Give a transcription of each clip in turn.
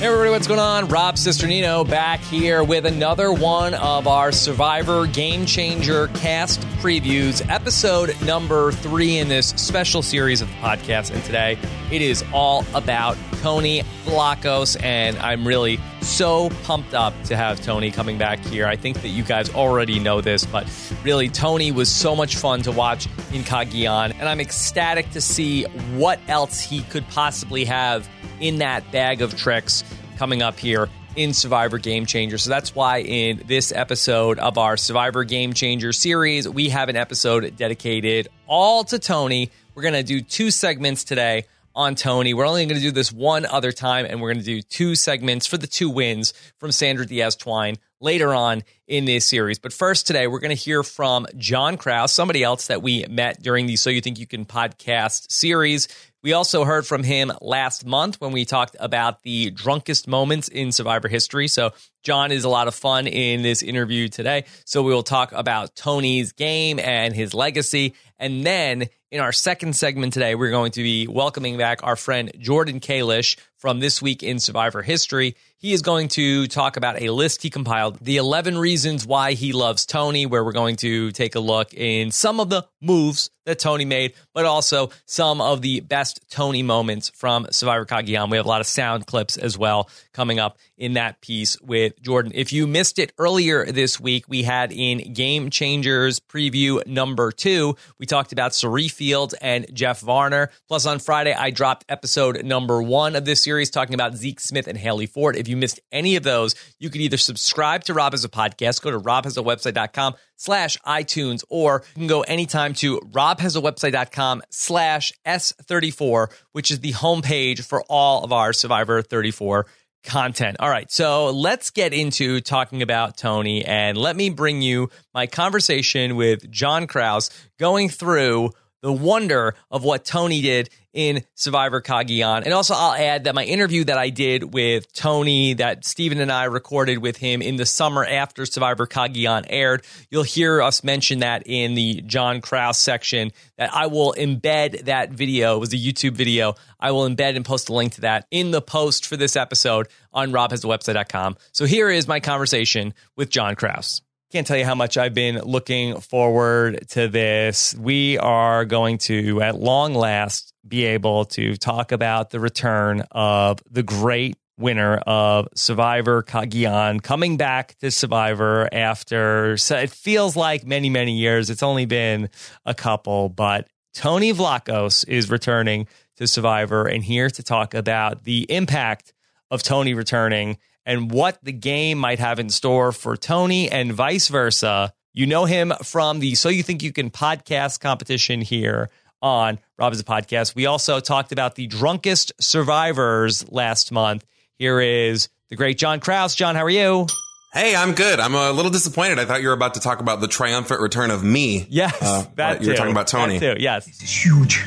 Hey everybody, what's going on? Rob Cesternino back here with another one of our Survivor Game Changer cast previews, episode number three in this special series of the podcast. And today it is all about Tony Vlachos, and I'm really so pumped up to have Tony coming back here. I think that you guys already know this, but really, Tony was so much fun to watch in Cagayan, and I'm ecstatic to see what else he could possibly have in that bag of tricks coming up here in Survivor Game Changer. So that's why in this episode of our Survivor Game Changer series, we have an episode dedicated all to Tony. We're going to do two segments today on Tony. We're only going to do this one other time, and we're going to do two segments for the two wins from Sandra Diaz Twine later on in this series. But first, today, we're going to hear from Jon Krause, somebody else that we met during the So You Think You Can podcast series. We also heard from him last month when we talked about the drunkest moments in Survivor history. So, Jon is a lot of fun in this interview today. So, we will talk about Tony's game and his legacy. And then in our second segment today, we're going to be welcoming back our friend Jordan Kalish from This Week in Survivor History. He is going to talk about a list he compiled, the 11 reasons why he loves Tony, where we're going to take a look in some of the moves that Tony made, but also some of the best Tony moments from Survivor Cagayan. We have a lot of sound clips as well coming up in that piece with Jordan. If you missed it earlier this week, we had in Game Changers preview number two, we talked about Cirie Fields and Jeff Varner. Plus, on Friday, I dropped episode number one of this series talking about Zeke Smith and Hali Ford. If you missed any of those, you can either subscribe to Rob Has a Podcast, go to robhasawebsite.com slash iTunes, or you can go anytime to robhasawebsite.com slash S34, which is the homepage for all of our Survivor 34 content. All right, so let's get into talking about Tony and let me bring you my conversation with Jon Krause going through the wonder of what Tony did in Survivor Cagayan. And also, I'll add that my interview that I did with Tony, that Stephen and I recorded with him in the summer after Survivor Cagayan aired, you'll hear us mention that in the Jon Krause section. That I will embed that video. It was a YouTube video. I will embed and post a link to that in the post for this episode on robhasthewebsite.com. So here is my conversation with Jon Krause. Can't tell you how much I've been looking forward to this. We are going to, at long last, be able to talk about the return of the great winner of Survivor Cagayan coming back to Survivor after so it feels like many many years it's only been a couple but Tony Vlachos is returning to Survivor and here to talk about the impact of Tony returning and what the game might have in store for Tony and vice versa. You know him from the So You Think You Can podcast competition here on Rob Has a Podcast. We also talked about the drunkest survivors last month. Here is the great Jon Krause. John, how are you? Hey, I'm good. I'm a little disappointed. I thought you were about to talk about the triumphant return of me. Yes, uh, that you were too. talking about Tony. That too, yes. This is huge.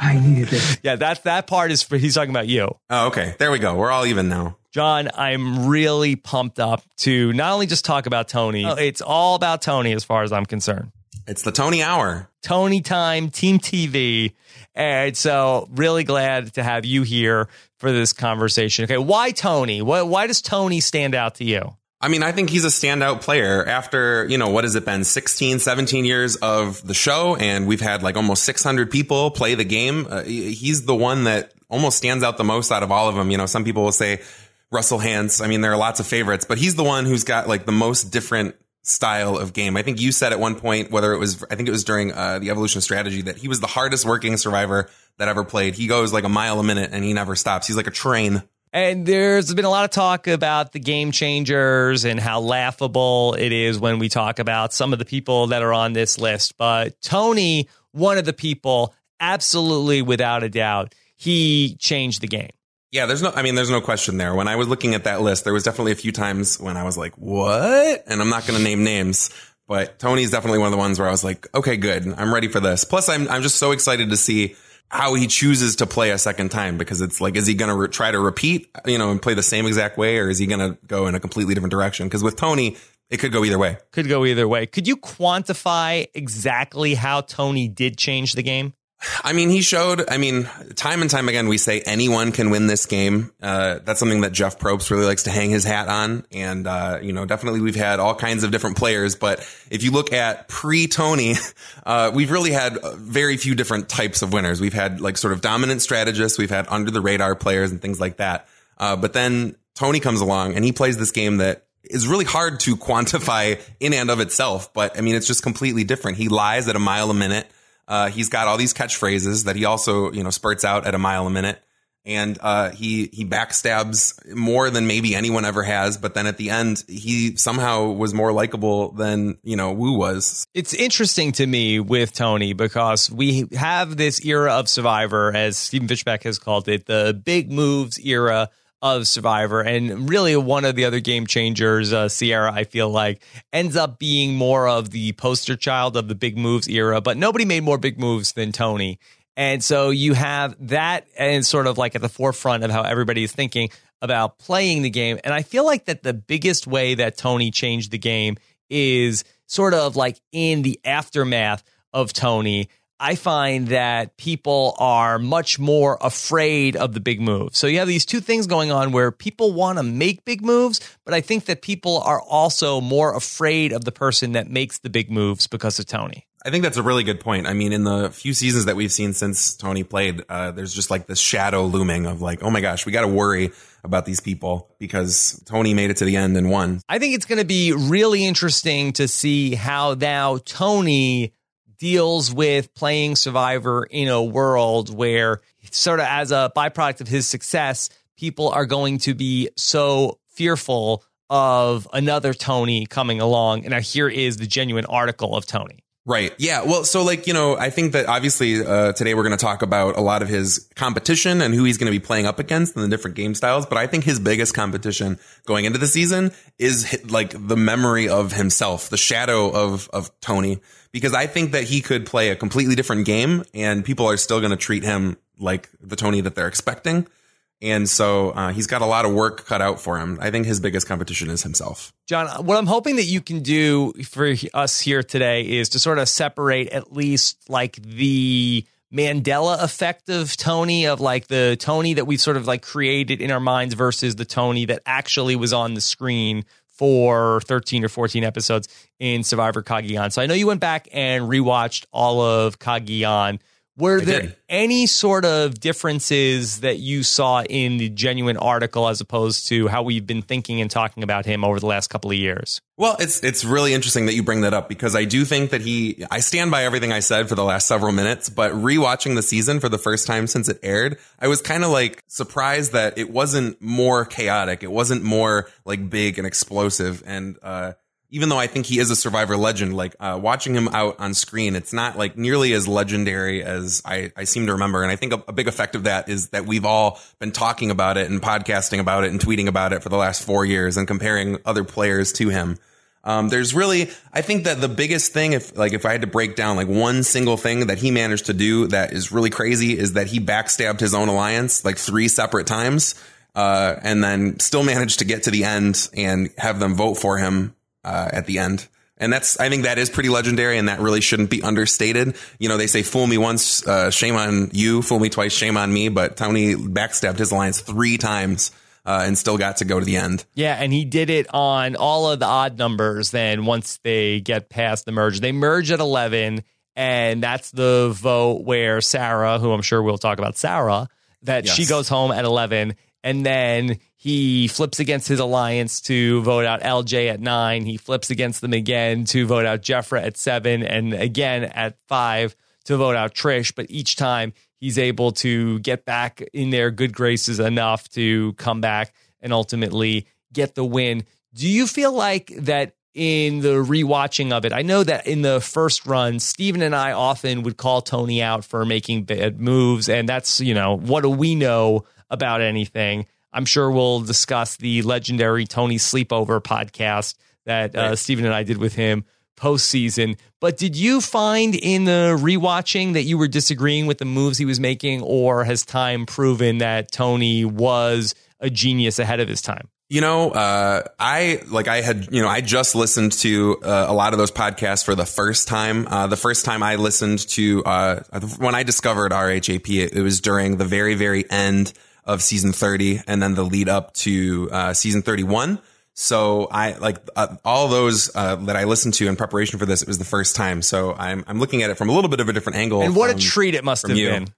I needed it. Yeah, that that part is for he's talking about you. Oh, okay. There we go. We're all even now. Jon, I'm really pumped up to not only just talk about Tony, it's all about Tony as far as I'm concerned. It's the Tony Hour. Tony Time, Team TV. And so, really glad to have you here for this conversation. Okay, why Tony? Why, why does Tony stand out to you? I mean, I think he's a standout player after, you know, what has it been? 16, 17 years of the show. And we've had like almost 600 people play the game. Uh, he's the one that almost stands out the most out of all of them. You know, some people will say Russell Hantz. I mean, there are lots of favorites, but he's the one who's got like the most different style of game. I think you said at one point, whether it was, I think it was during uh, the evolution strategy that he was the hardest working survivor that ever played. He goes like a mile a minute and he never stops. He's like a train. And there's been a lot of talk about the game changers and how laughable it is when we talk about some of the people that are on this list. But Tony, one of the people, absolutely without a doubt, he changed the game. Yeah, there's no, I mean, there's no question there. When I was looking at that list, there was definitely a few times when I was like, what? And I'm not going to name names, but Tony's definitely one of the ones where I was like, okay, good. I'm ready for this. Plus, I'm, I'm just so excited to see how he chooses to play a second time because it's like, is he going to re- try to repeat, you know, and play the same exact way or is he going to go in a completely different direction? Because with Tony, it could go either way. Could go either way. Could you quantify exactly how Tony did change the game? I mean, he showed, I mean, time and time again, we say anyone can win this game. Uh, that's something that Jeff Probst really likes to hang his hat on. And, uh, you know, definitely we've had all kinds of different players, but if you look at pre Tony, uh, we've really had very few different types of winners. We've had like sort of dominant strategists. We've had under the radar players and things like that. Uh, but then Tony comes along and he plays this game that is really hard to quantify in and of itself. But I mean, it's just completely different. He lies at a mile a minute. Uh, he's got all these catchphrases that he also, you know, spurts out at a mile a minute. And uh, he he backstabs more than maybe anyone ever has, but then at the end, he somehow was more likable than you know Woo was. It's interesting to me with Tony because we have this era of Survivor, as Stephen Fishbach has called it, the big moves era of Survivor. And really, one of the other game changers, uh, Ciera, I feel like, ends up being more of the poster child of the big moves era. But nobody made more big moves than Tony. And so you have that and sort of like at the forefront of how everybody is thinking about playing the game. And I feel like that the biggest way that Tony changed the game is sort of like in the aftermath of Tony I find that people are much more afraid of the big move. So you have these two things going on where people want to make big moves, but I think that people are also more afraid of the person that makes the big moves because of Tony. I think that's a really good point. I mean, in the few seasons that we've seen since Tony played, uh, there's just like this shadow looming of like, oh my gosh, we got to worry about these people because Tony made it to the end and won. I think it's going to be really interesting to see how now Tony deals with playing Survivor in a world where, sort of as a byproduct of his success, people are going to be so fearful of another Tony coming along. And now here is the genuine article of Tony. Right. Yeah. Well, so like, you know, I think that obviously uh, today we're going to talk about a lot of his competition and who he's going to be playing up against and the different game styles. But I think his biggest competition going into the season is like the memory of himself, the shadow of, of Tony, because I think that he could play a completely different game and people are still going to treat him like the Tony that they're expecting. And so uh, he's got a lot of work cut out for him. I think his biggest competition is himself. Jon, what I'm hoping that you can do for us here today is to sort of separate at least like the Mandela effect of Tony, of like the Tony that we've sort of like created in our minds versus the Tony that actually was on the screen for 13 or 14 episodes in Survivor Cagayan. So I know you went back and rewatched all of Cagayan. Were I there did. any sort of differences that you saw in the genuine article as opposed to how we've been thinking and talking about him over the last couple of years? Well, it's it's really interesting that you bring that up because I do think that he I stand by everything I said for the last several minutes, but rewatching the season for the first time since it aired, I was kind of like surprised that it wasn't more chaotic. It wasn't more like big and explosive and uh even though I think he is a survivor legend, like uh, watching him out on screen, it's not like nearly as legendary as I, I seem to remember. And I think a, a, big effect of that is that we've all been talking about it and podcasting about it and tweeting about it for the last four years and comparing other players to him. Um, there's really, I think that the biggest thing, if like if I had to break down like one single thing that he managed to do that is really crazy, is that he backstabbed his own alliance like three separate times. Uh, and then still managed to get to the end and have them vote for him uh, at the end. And that's, I think that is pretty legendary and that really shouldn't be understated. You know, they say fool me once, uh, shame on you, fool me twice, shame on me, but Tony backstabbed his alliance three times. Uh, and still got to go to the end. Yeah, and he did it on all of the odd numbers. Then once they get past the merge, they merge at eleven, and that's the vote where Sarah, who I'm sure we'll talk about, Sarah, that yes. she goes home at eleven, and then he flips against his alliance to vote out LJ at nine. He flips against them again to vote out Jeffro at seven, and again at five to vote out Trish. But each time he's able to get back in their good graces enough to come back and ultimately get the win. Do you feel like that in the rewatching of it? I know that in the first run, Stephen and I often would call Tony out for making bad moves, and that's, you know, what do we know about anything? I'm sure we'll discuss the legendary Tony Sleepover podcast that uh, Stephen and I did with him postseason. But did you find in the rewatching that you were disagreeing with the moves he was making, or has time proven that Tony was a genius ahead of his time? You know, uh, I like I had you know I just listened to uh, a lot of those podcasts for the first time. Uh, the first time I listened to uh, when I discovered RHAP, it, it, was during the very very end of season thirty, and then the lead up to uh, season thirty one. So I like uh, all those uh, that I listened to in preparation for this. It was the first time, so I'm I'm looking at it from a little bit of a different angle. And what from, a treat it must have you. been.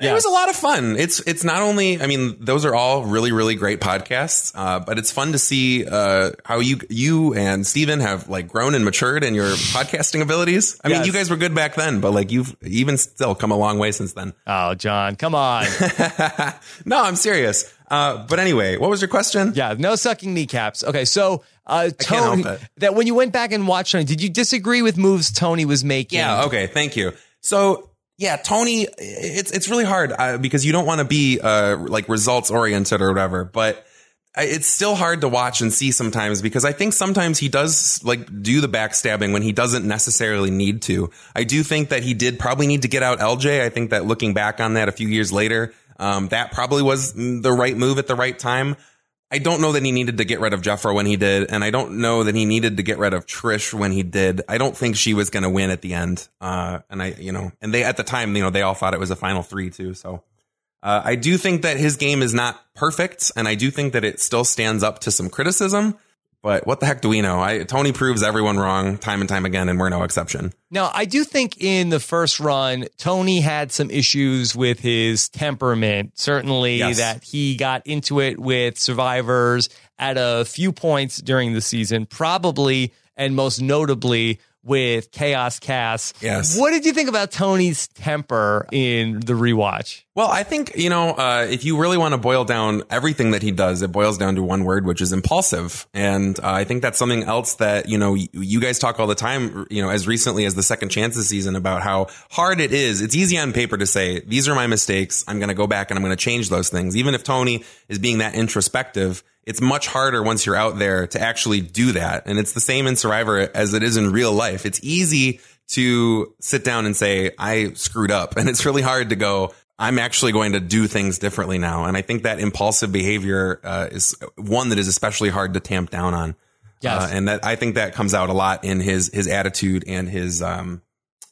Yeah. It was a lot of fun. It's it's not only I mean those are all really really great podcasts, uh, but it's fun to see uh, how you you and Stephen have like grown and matured in your podcasting abilities. I yes. mean, you guys were good back then, but like you've even still come a long way since then. Oh, Jon, come on. no, I'm serious. Uh, but anyway, what was your question? Yeah, no sucking kneecaps. Okay, so uh, Tony, that when you went back and watched Tony, did you disagree with moves Tony was making? Yeah. Okay. Thank you. So yeah, Tony, it's it's really hard uh, because you don't want to be uh, like results oriented or whatever, but it's still hard to watch and see sometimes because I think sometimes he does like do the backstabbing when he doesn't necessarily need to. I do think that he did probably need to get out LJ. I think that looking back on that a few years later, um, that probably was the right move at the right time. I don't know that he needed to get rid of Jeffro when he did, and I don't know that he needed to get rid of Trish when he did. I don't think she was going to win at the end. Uh, and I, you know, and they at the time, you know, they all thought it was a final three too. So uh, I do think that his game is not perfect, and I do think that it still stands up to some criticism. But what the heck do we know? I, Tony proves everyone wrong time and time again, and we're no exception. Now, I do think in the first run, Tony had some issues with his temperament. Certainly, yes. that he got into it with survivors at a few points during the season, probably and most notably with Chaos Kass. Yes. What did you think about Tony's temper in the rewatch? Well, I think, you know, uh, if you really want to boil down everything that he does, it boils down to one word, which is impulsive. And uh, I think that's something else that, you know, you guys talk all the time, you know, as recently as the second chances season about how hard it is. It's easy on paper to say, these are my mistakes. I'm going to go back and I'm going to change those things. Even if Tony is being that introspective, it's much harder once you're out there to actually do that. And it's the same in Survivor as it is in real life. It's easy to sit down and say, I screwed up. And it's really hard to go, I'm actually going to do things differently now. And I think that impulsive behavior uh, is one that is especially hard to tamp down on. Yes. Uh, and that I think that comes out a lot in his his attitude and his um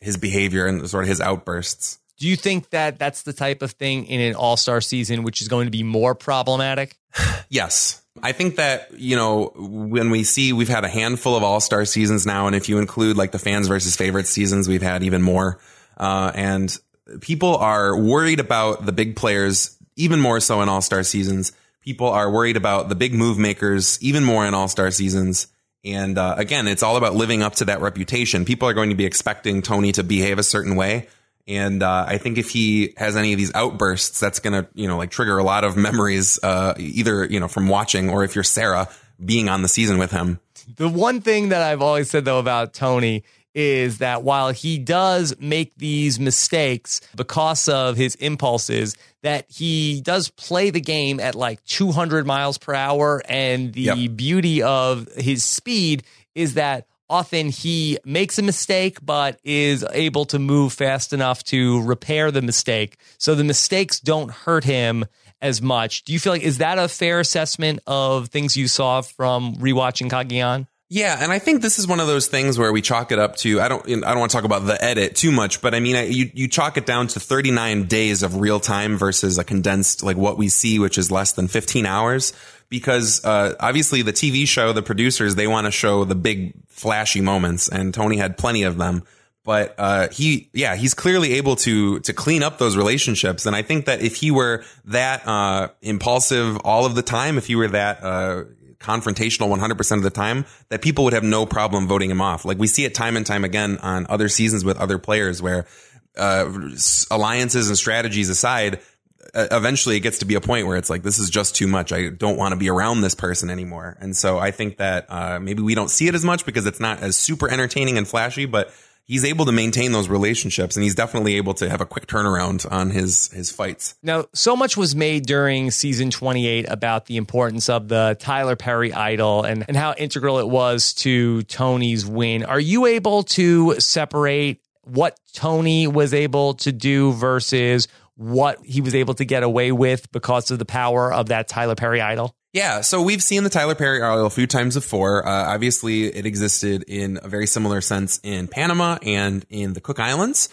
his behavior and sort of his outbursts. Do you think that that's the type of thing in an all star season which is going to be more problematic? yes. I think that, you know, when we see we've had a handful of all star seasons now, and if you include like the fans versus favorites seasons, we've had even more. Uh, and people are worried about the big players, even more so in all star seasons. People are worried about the big move makers, even more in all star seasons. And uh, again, it's all about living up to that reputation. People are going to be expecting Tony to behave a certain way. And uh, I think if he has any of these outbursts, that's going to, you know, like trigger a lot of memories, uh, either, you know, from watching or if you're Sarah being on the season with him. The one thing that I've always said, though, about Tony is that while he does make these mistakes because of his impulses, that he does play the game at like 200 miles per hour. And the yep. beauty of his speed is that often he makes a mistake, but is able to move fast enough to repair the mistake. So the mistakes don't hurt him as much. Do you feel like, is that a fair assessment of things you saw from rewatching Cagayan? Yeah, and I think this is one of those things where we chalk it up to I don't I don't want to talk about the edit too much, but I mean you you chalk it down to 39 days of real time versus a condensed like what we see which is less than 15 hours because uh, obviously the TV show the producers they want to show the big flashy moments and Tony had plenty of them but uh, he yeah he's clearly able to to clean up those relationships and i think that if he were that uh, impulsive all of the time if he were that uh, confrontational 100% of the time that people would have no problem voting him off. Like we see it time and time again on other seasons with other players where uh, alliances and strategies aside, eventually it gets to be a point where it's like, this is just too much. I don't want to be around this person anymore. And so I think that uh, maybe we don't see it as much because it's not as super entertaining and flashy, but he's able to maintain those relationships and he's definitely able to have a quick turnaround on his his fights. Now, so much was made during season 28 about the importance of the Tyler Perry idol and, and how integral it was to Tony's win. Are you able to separate what Tony was able to do versus what he was able to get away with because of the power of that Tyler Perry idol? Yeah, so we've seen the Tyler Perry idol a few times before. Uh, obviously, it existed in a very similar sense in Panama and in the Cook Islands.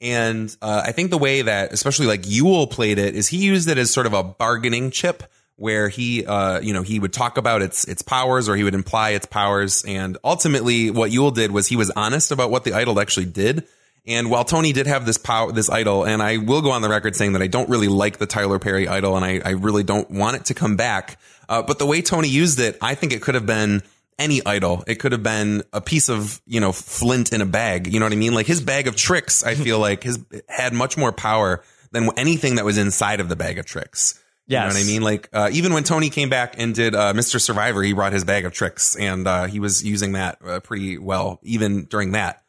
And uh, I think the way that, especially like Yul played it, is he used it as sort of a bargaining chip where he, uh, you know, he would talk about its its powers or he would imply its powers. And ultimately, what Yul did was he was honest about what the idol actually did. And while Tony did have this power, this idol, and I will go on the record saying that I don't really like the Tyler Perry idol, and I, I really don't want it to come back. Uh, but the way Tony used it, I think it could have been any idol. It could have been a piece of, you know, flint in a bag. You know what I mean? Like his bag of tricks, I feel like his had much more power than anything that was inside of the bag of tricks. You know what I mean? Like, uh, even when Tony came back and did, uh, Mr. Survivor, he brought his bag of tricks and, uh, he was using that, uh, pretty well, even during that.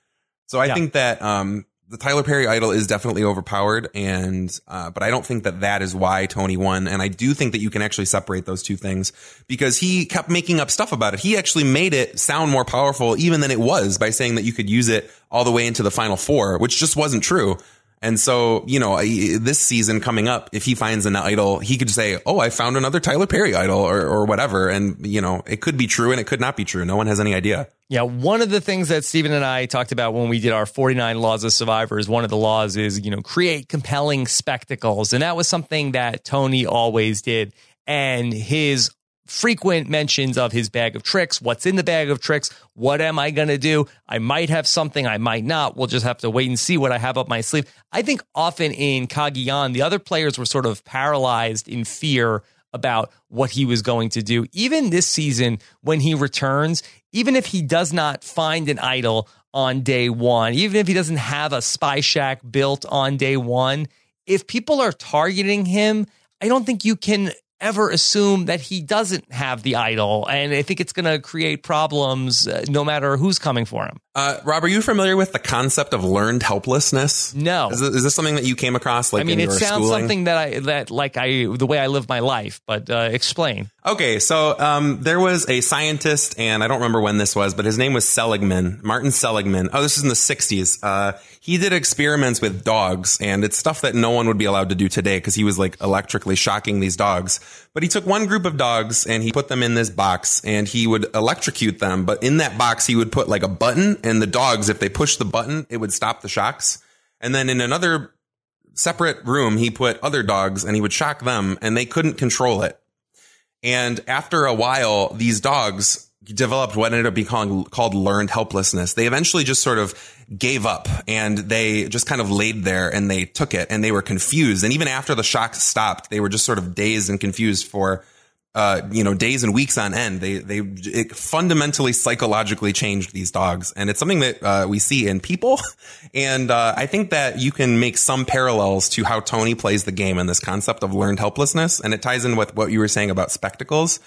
So I Yeah. think that, um, the Tyler Perry idol is definitely overpowered and, uh, but I don't think that that is why Tony won. And I do think that you can actually separate those two things because he kept making up stuff about it. He actually made it sound more powerful even than it was by saying that you could use it all the way into the final four, which just wasn't true. And so, you know, this season coming up, if he finds an idol, he could say, "Oh, I found another Tyler Perry idol," or or whatever. And you know, it could be true and it could not be true. No one has any idea. Yeah, one of the things that Stephen and I talked about when we did our 49 laws of survivors, one of the laws is, you know, create compelling spectacles. And that was something that Tony always did. And his frequent mentions of his bag of tricks, what's in the bag of tricks, what am I going to do? I might have something, I might not. We'll just have to wait and see what I have up my sleeve. I think often in Cagayan, the other players were sort of paralyzed in fear about what he was going to do. Even this season, when he returns, even if he does not find an idol on day one, even if he doesn't have a spy shack built on day one, if people are targeting him, I don't think you can ever assume that he doesn't have the idol. And I think it's going to create problems uh, no matter who's coming for him. Uh, Rob, are you familiar with the concept of learned helplessness? No. Is this, is this something that you came across? Like, I mean, in it your sounds schooling? something that I, that like I, the way I live my life, but uh, explain. Okay, so um, there was a scientist, and I don't remember when this was, but his name was Seligman, Martin Seligman. Oh, this is in the 60s. Uh, he did experiments with dogs, and it's stuff that no one would be allowed to do today because he was like electrically shocking these dogs. But he took one group of dogs and he put them in this box, and he would electrocute them. But in that box, he would put like a button, and the dogs, if they pushed the button, it would stop the shocks. And then in another separate room, he put other dogs, and he would shock them, and they couldn't control it. And after a while, these dogs developed what ended up being called, called learned helplessness. They eventually just sort of gave up and they just kind of laid there and they took it and they were confused. And even after the shock stopped, they were just sort of dazed and confused for, uh, you know, days and weeks on end. They, they it fundamentally psychologically changed these dogs. And it's something that, uh, we see in people. And, uh, I think that you can make some parallels to how Tony plays the game and this concept of learned helplessness. And it ties in with what you were saying about spectacles.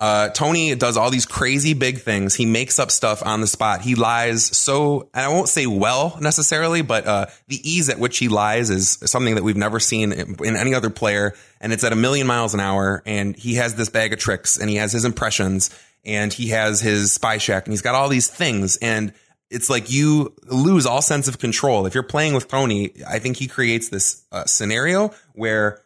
Uh, Tony does all these crazy big things. He makes up stuff on the spot. He lies so, and I won't say well necessarily, but, uh, the ease at which he lies is something that we've never seen in, any other player. And it's at a million miles an hour. And he has this bag of tricks and he has his impressions and he has his spy shack and he's got all these things. And it's like you lose all sense of control. If you're playing with Tony, I think he creates this uh, scenario where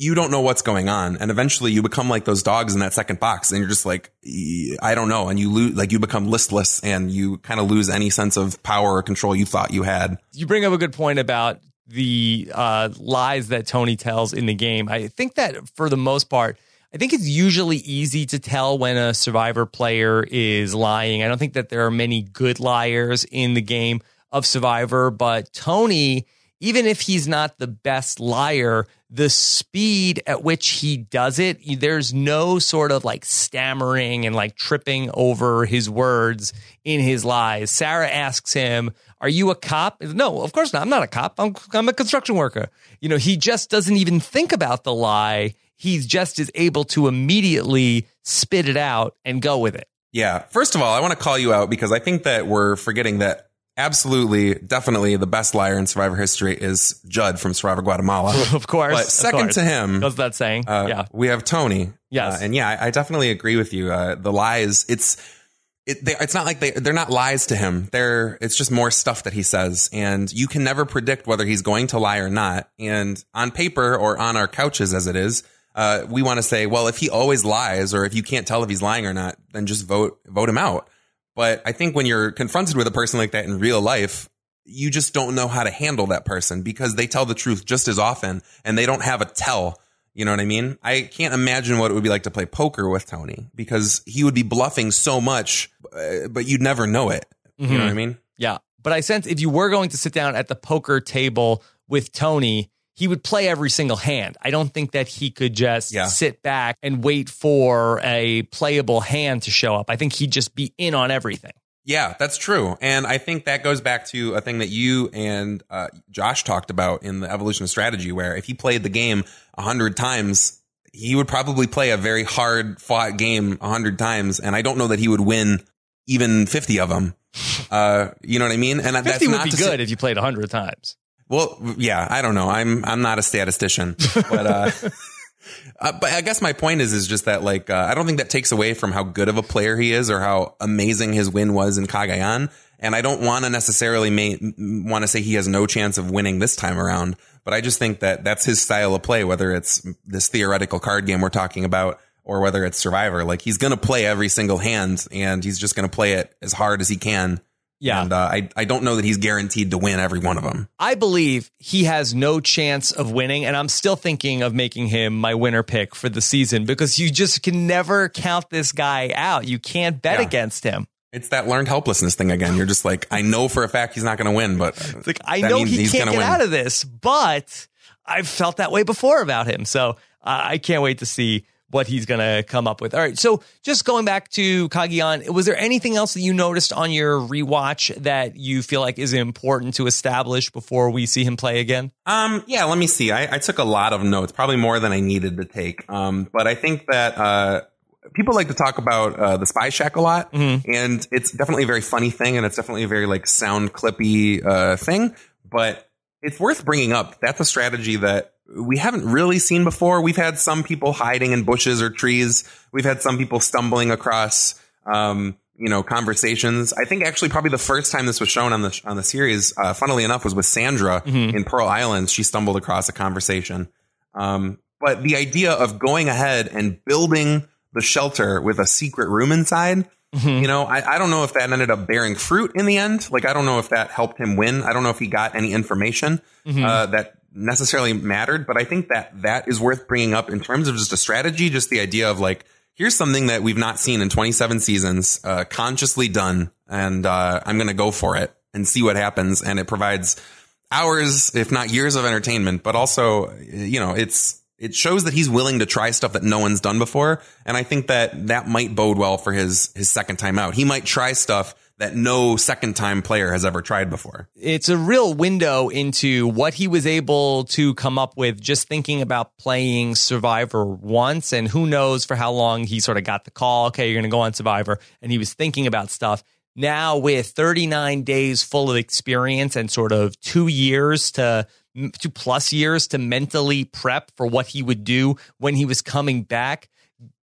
you don't know what's going on. And eventually you become like those dogs in that second box and you're just like, "E- I don't know. And you lose, like you become listless and you kind of lose any sense of power or control you thought you had. you bring up a good point about the uh, lies that Tony tells in the game. I think that for the most part, I think it's usually easy to tell when a survivor player is lying. I don't think that there are many good liars in the game of survivor, but Tony, even if he's not the best liar, the speed at which he does it, there's no sort of like stammering and like tripping over his words in his lies. Sarah asks him, Are you a cop? No, of course not. I'm not a cop. I'm, I'm a construction worker. You know, he just doesn't even think about the lie. He's just is able to immediately spit it out and go with it. Yeah. First of all, I want to call you out because I think that we're forgetting that absolutely, definitely the best liar in survivor history is Judd from Survivor Guatemala. Of course. But second course. to him, Goes that saying. Uh, yeah. We have Tony. Yes. Uh, and yeah, I, I definitely agree with you. Uh, the lies, it's, it, they, it's not like they, they're not lies to him. They're, it's just more stuff that he says. And you can never predict whether he's going to lie or not. And on paper or on our couches as it is, uh, we want to say, well, if he always lies, or if you can't tell if he's lying or not, then just vote vote him out. But I think when you're confronted with a person like that in real life, you just don't know how to handle that person because they tell the truth just as often, and they don't have a tell. You know what I mean? I can't imagine what it would be like to play poker with Tony because he would be bluffing so much, uh, but you'd never know it. You know what I mean? Yeah. But I sense if you were going to sit down at the poker table with Tony, he would play every single hand. I don't think that he could just Yeah. sit back and wait for a playable hand to show up. I think he'd just be in on everything. Yeah, that's true. And I think that goes back to a thing that you and uh, Josh talked about in the evolution of strategy, where if he played the game a hundred times, he would probably play a very hard fought game a hundred times. And I don't know that he would win even 50 of them. Uh, you know what I mean? And 50 that's would not be to say- good if you played a 100 times. Well, yeah, I don't know. I'm I'm not a statistician, but uh, uh, but I guess my point is is just that like uh, I don't think that takes away from how good of a player he is or how amazing his win was in Cagayan. And I don't want to necessarily ma- want to say he has no chance of winning this time around, but I just think that that's his style of play. Whether it's this theoretical card game we're talking about or whether it's Survivor, like he's going to play every single hand and he's just going to play it as hard as he can. Yeah. And uh, I I don't know that he's guaranteed to win every one of them. I believe he has no chance of winning, and I'm still thinking of making him my winner pick for the season because you just can never count this guy out. You can't bet Yeah. against him. It's that learned helplessness thing again. You're just like, I know for a fact he's not going to win, but It's like I know he he's can't get win. out of this, but I've felt that way before about him. So uh, I can't wait to see what he's going to come up with. All right. So just going back to Cagayan, was there anything else that you noticed on your rewatch that you feel like is important to establish before we see him play again? Um, yeah, let me see. I, I took a lot of notes, probably more than I needed to take. Um, but I think that, uh, people like to talk about, uh, the spy shack a lot and it's definitely a very funny thing and it's definitely a very like sound clippy, uh, thing, but it's worth bringing up. That's a strategy that we haven't really seen before. We've had some people hiding in bushes or trees. We've had some people stumbling across, um, you know, conversations. I think actually probably the first time this was shown on the on the series, uh, funnily enough, was with Sandra in Pearl Islands. She stumbled across a conversation. Um, but the idea of going ahead and building the shelter with a secret room inside, you know, I, I don't know if that ended up bearing fruit in the end. Like, I don't know if that helped him win. I don't know if he got any information uh, that necessarily mattered, but I think that that is worth bringing up in terms of just a strategy, just the idea of like, here's something that we've not seen in 27 seasons, uh, consciously done, and uh, I'm going to go for it and see what happens. And it provides hours, if not years of entertainment, but also, you know, it's, it shows that he's willing to try stuff that no one's done before. And I think that that might bode well for his, his second time out. He might try stuff that no second time player has ever tried before. it's a real window into what he was able to come up with just thinking about playing Survivor once. And who knows for how long he sort of got the call, okay, you're going to go on Survivor. And he was thinking about stuff. Now, with 39 days full of experience and sort of two years to two plus years to mentally prep for what he would do when he was coming back,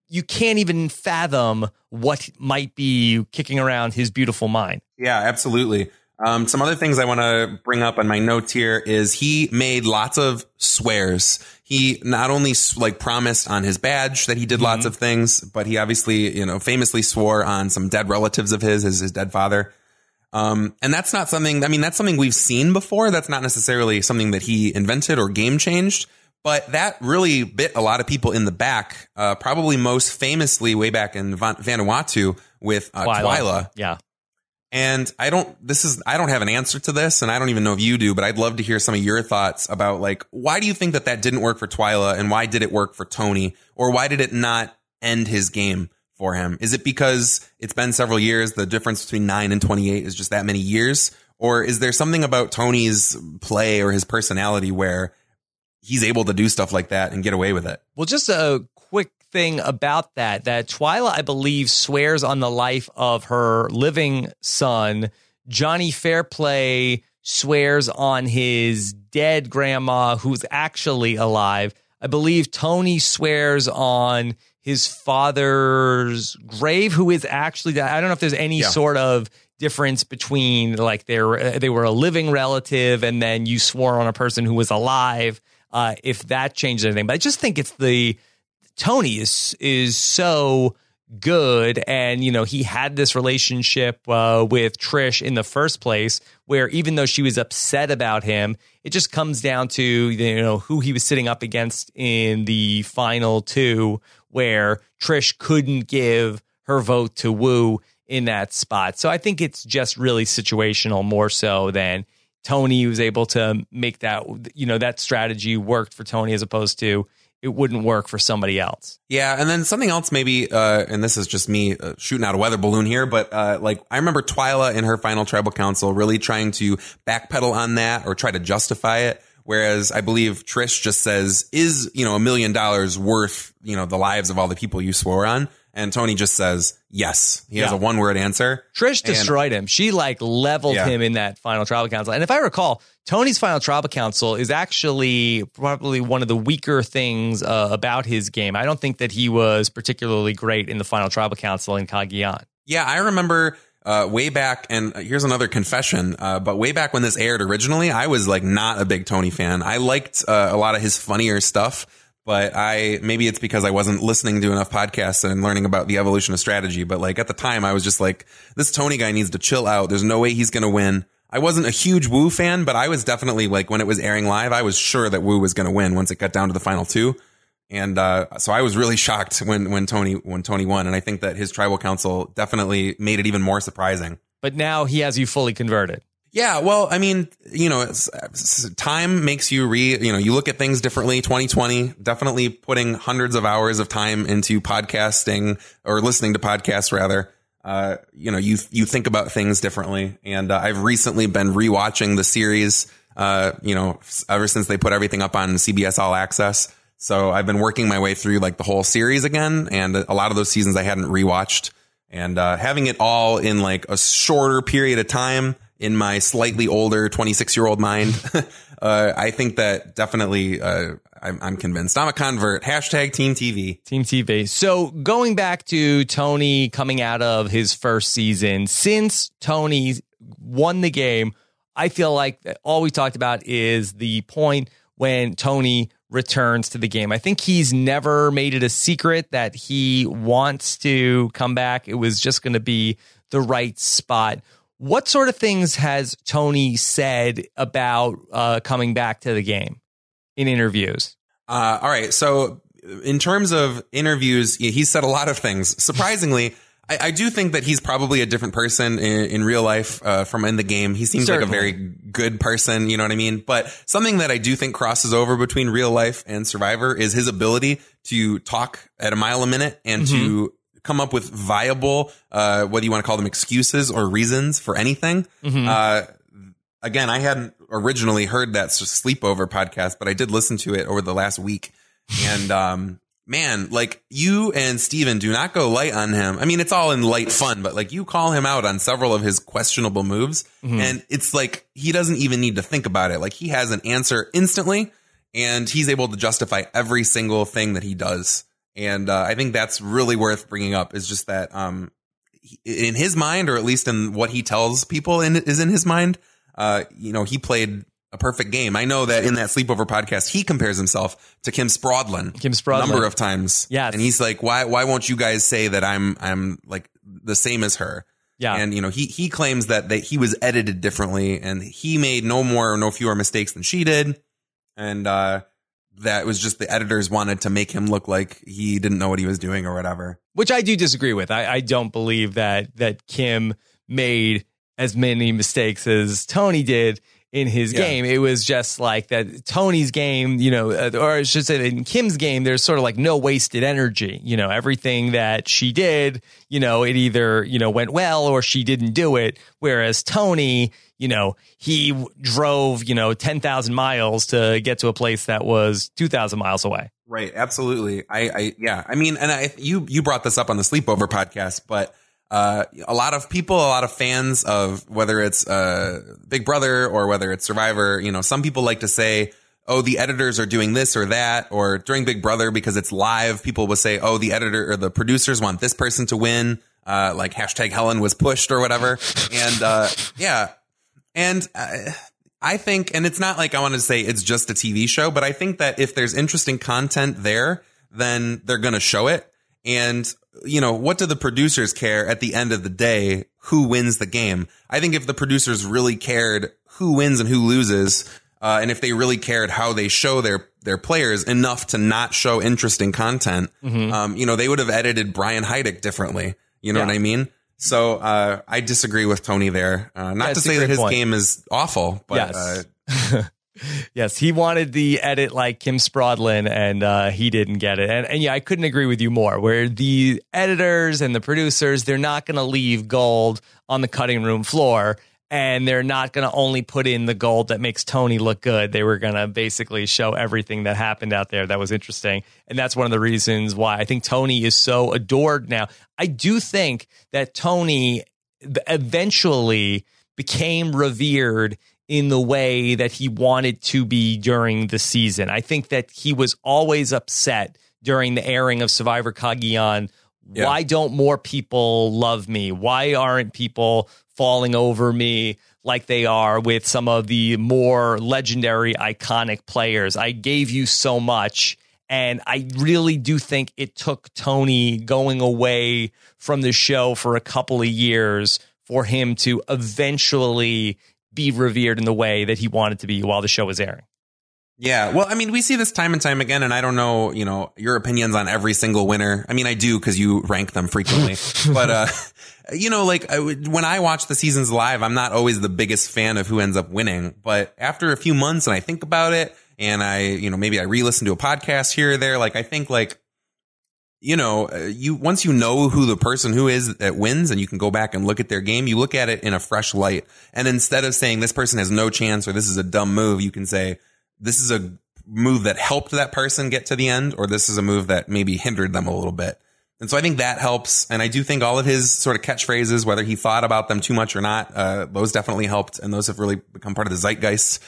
you can't even fathom what might be kicking around his beautiful mind. Yeah, absolutely. Um, some other things I want to bring up on my notes here is he made lots of swears. He not only like promised on his badge that he did lots of things, but he obviously, you know, famously swore on some dead relatives of his, his, his dead father. Um, and that's not something, I mean, that's something we've seen before. That's not necessarily something that he invented or game changed, but that really bit a lot of people in the back, uh, probably most famously way back in Vanuatu with uh, Twila. Yeah. And I don't, this is, I don't have an answer to this, and I don't even know if you do, but I'd love to hear some of your thoughts about like, why do you think that that didn't work for Twila and why did it work for Tony? Or why did it not end his game for him? Is it because it's been several years? The difference between nine and 28 is just that many years? Or is there something about Tony's play or his personality where he's able to do stuff like that and get away with it? Well, just a quick thing about that that Twila, I believe, swears on the life of her living son. Johnny Fairplay swears on his dead grandma who's actually alive. I believe Tony swears on his father's grave, who is actually. I don't know if there's any Yeah. sort of difference between like they they were a living relative and then you swore on a person who was alive. Uh, if that changes anything, but I just think it's the Tony is is so good. And you know he had this relationship uh, with Trish in the first place where even though she was upset about him it just comes down to you know who he was sitting up against in the final two where Trish couldn't give her vote to Woo in that spot. So I think it's just really situational more so than Tony was able to make that you know that strategy worked for Tony as opposed to it wouldn't work for somebody else. Yeah, and then something else maybe, uh, and this is just me uh, shooting out a weather balloon here, but uh, like I remember Twila in her final tribal council really trying to backpedal on that or try to justify it. Whereas I believe Trish just says, is, you know, a million dollars worth, you know, the lives of all the people you swore on? And Tony just says, yes. He has a one word answer. Trish And- destroyed him. She like leveled Yeah. him in that final tribal council. And if I recall, Tony's final tribal council is actually probably one of the weaker things uh, about his game. I don't think that he was particularly great in the final tribal council in Cagayan. Yeah, I remember uh, way back, and here's another confession. Uh, but way back when this aired originally, I was like not a big Tony fan. I liked uh, a lot of his funnier stuff, but I maybe it's because I wasn't listening to enough podcasts and learning about the evolution of strategy. But like at the time, I was just like, this Tony guy needs to chill out. There's no way he's gonna win. I wasn't a huge Woo fan, but I was definitely like when it was airing live, I was sure that Woo was gonna win once it got down to the final two. And uh, so I was really shocked when when Tony when Tony won, and I think that his tribal council definitely made it even more surprising. But now he has you fully converted. Yeah, well, I mean, you know, it's, it's- time makes you re, you know, you look at things differently. 2020, definitely putting hundreds of hours of time into podcasting or listening to podcasts rather. Uh, you know, you, you think about things differently. And uh, I've recently been rewatching the series, uh, you know, ever since they put everything up on CBS All Access. So I've been working my way through like the whole series again. And a lot of those seasons I hadn't rewatched and uh, having it all in like a shorter period of time in my slightly older 26 year old mind, uh, I think that definitely, uh, I'm, I'm convinced. I'm a convert. Hashtag Team TV. Team TV. So going back to Tony coming out of his first season, since Tony won the game, I feel like all we talked about is the point when Tony returns to the game. I think he's never made it a secret that he wants to come back. It was just going to be the right spot. What sort of things has Tony said about uh, coming back to the game in interviews? Uh, all right. So in terms of interviews, he's said a lot of things. Surprisingly, I, I do think that he's probably a different person in, in real life uh, from in the game. He seems like a very good person. You know what I mean? But something that I do think crosses over between real life and Survivor is his ability to talk at a mile a minute and to come up with viable, uh, what do you want to call them, excuses or reasons for anything. Uh, again, I hadn't originally heard that sleepover podcast, but I did listen to it over the last week. And, um, man, like you and Stephen do not go light on him. I mean, it's all in light fun, but like you call him out on several of his questionable moves. And it's like he doesn't even need to think about it. Like he has an answer instantly and he's able to justify every single thing that he does. And, uh, I think that's really worth bringing up is just that, um, he- in his mind, or at least in what he tells people in, is in his mind, uh, you know, he played a perfect game. I know that in that sleepover podcast, he compares himself to Kim Spradlin, Kim Spradlin. a number of times. Yes. and he's like, why, why won't you guys say that I'm, I'm like the same as her? Yeah. And you know, he he claims that that he was edited differently, and he made no more or no fewer mistakes than she did, and uh, that was just the editors wanted to make him look like he didn't know what he was doing or whatever. which I do disagree with. I, I don't believe that that Kim made as many mistakes as Tony did in his Yeah. game. It was just like that Tony's game, you know, uh, or I should say that in Kim's game, there's sort of like no wasted energy. You know, everything that she did, you know, it either, you know, went well or she didn't do it. Whereas Tony, you know, he drove, you know, 10,000 miles to get to a place that was 2,000 miles away. Right, absolutely. I, I yeah. I mean, and I you you brought this up on the sleepover podcast, but uh, a lot of people, a lot of fans of whether it's uh, Big Brother or whether it's Survivor, you know, some people like to say, "Oh, the editors are doing this or that," or during Big Brother because it's live, people will say, "Oh, the editor or the producers want this person to win." Uh, like hashtag Helen was pushed or whatever, and uh, yeah, and uh, I think, and it's not like I want to say it's just a TV show, but I think that if there's interesting content there, then they're going to show it. And, you know, what do the producers care at the end of the day? Who wins the game? I think if the producers really cared who wins and who loses, uh, and if they really cared how they show their their players enough to not show interesting content, Mm-hmm. um, you know, they would have edited Brian Heidik differently. You know Yeah. what I mean? So uh, I disagree with Tony there. Uh, not Yeah, to say that his point. game is awful, but Yes. Yes, he wanted the edit like Kim Spradlin, and uh, he didn't get it. And, and yeah, I couldn't agree with you more. Where the editors and the producers, they're not going to leave gold on the cutting room floor, and they're not going to only put in the gold that makes Tony look good. They were going to basically show everything that happened out there that was interesting, and that's one of the reasons why I think Tony is so adored now. I do think that Tony eventually became revered in the way that he wanted to be during the season. I think that he was always upset during the airing of Survivor Cagayan. Yeah. Why don't more people love me? Why aren't people falling over me like they are with some of the more legendary, iconic players? I gave you so much. And I really do think it took Tony going away from the show for a couple of years for him to eventually be revered in the way that he wanted to be while the show was airing. Yeah, well, I mean, we see this time and time again, and I don't know, you know, your opinions on every single winner. I mean, I do because you rank them frequently, but uh, you know, like I would- when I watch the seasons live, I'm not always the biggest fan of who ends up winning. But after a few months, and I think about it, and I, you know, maybe I re-listen to a podcast here or there, like I think like. You know, uh, you once you know who the person who is that wins, and you can go back and look at their game. You look at it in a fresh light, and instead of saying this person has no chance or this is a dumb move, you can say this is a move that helped that person get to the end, or this is a move that maybe hindered them a little bit. And so I think that helps. And I do think all of his sort of catchphrases, whether he thought about them too much or not, uh, those definitely helped. And those have really become part of the zeitgeist.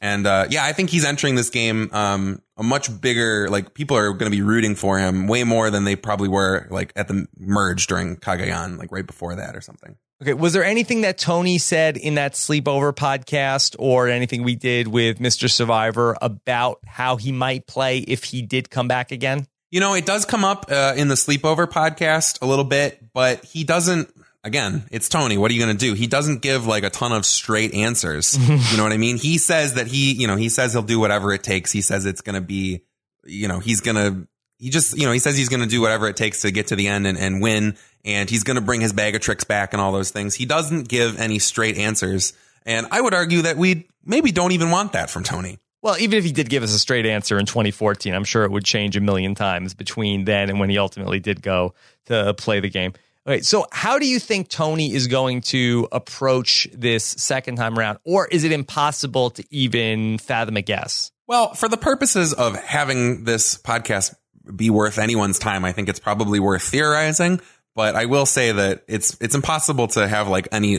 And, uh, yeah, I think he's entering this game, um, a much bigger, like people are going to be rooting for him way more than they probably were like at the merge during Cagayan, like right before that or something. Okay, was there anything that Tony said in that sleepover podcast or anything we did with Mr. Survivor about how he might play if he did come back again? You know, it does come up uh, in the sleepover podcast a little bit, but he doesn't. Again, it's Tony. What are you going to do? He doesn't give like a ton of straight answers. you know what I mean? He says that he, you know, he says he'll do whatever it takes. He says it's going to be, you know, he's going to, he just, you know, he says he's going to do whatever it takes to get to the end and, and win. And he's going to bring his bag of tricks back and all those things. He doesn't give any straight answers. And I would argue that we maybe don't even want that from Tony. Well, even if he did give us a straight answer in 2014, I'm sure it would change a million times between then and when he ultimately did go to play the game. Okay, so how do you think Tony is going to approach this second time around? Or is it impossible to even fathom a guess? Well, for the purposes of having this podcast be worth anyone's time, I think it's probably worth theorizing. But I will say that it's it's impossible to have like any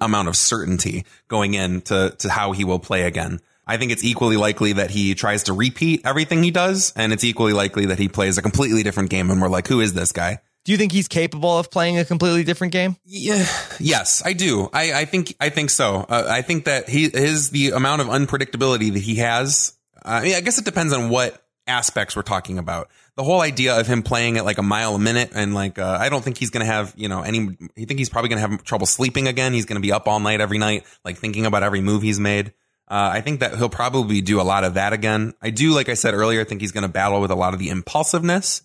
amount of certainty going into to how he will play again. I think it's equally likely that he tries to repeat everything he does, and it's equally likely that he plays a completely different game, and we're like, who is this guy? Do you think he's capable of playing a completely different game? Yeah, yes, I do. I, I think I think so. Uh, I think that he his the amount of unpredictability that he has. Uh, I, mean, I guess it depends on what aspects we're talking about. The whole idea of him playing at like a mile a minute and like uh, I don't think he's going to have you know any. I think he's probably going to have trouble sleeping again. He's going to be up all night every night, like thinking about every move he's made. Uh, I think that he'll probably do a lot of that again. I do, like I said earlier, think he's going to battle with a lot of the impulsiveness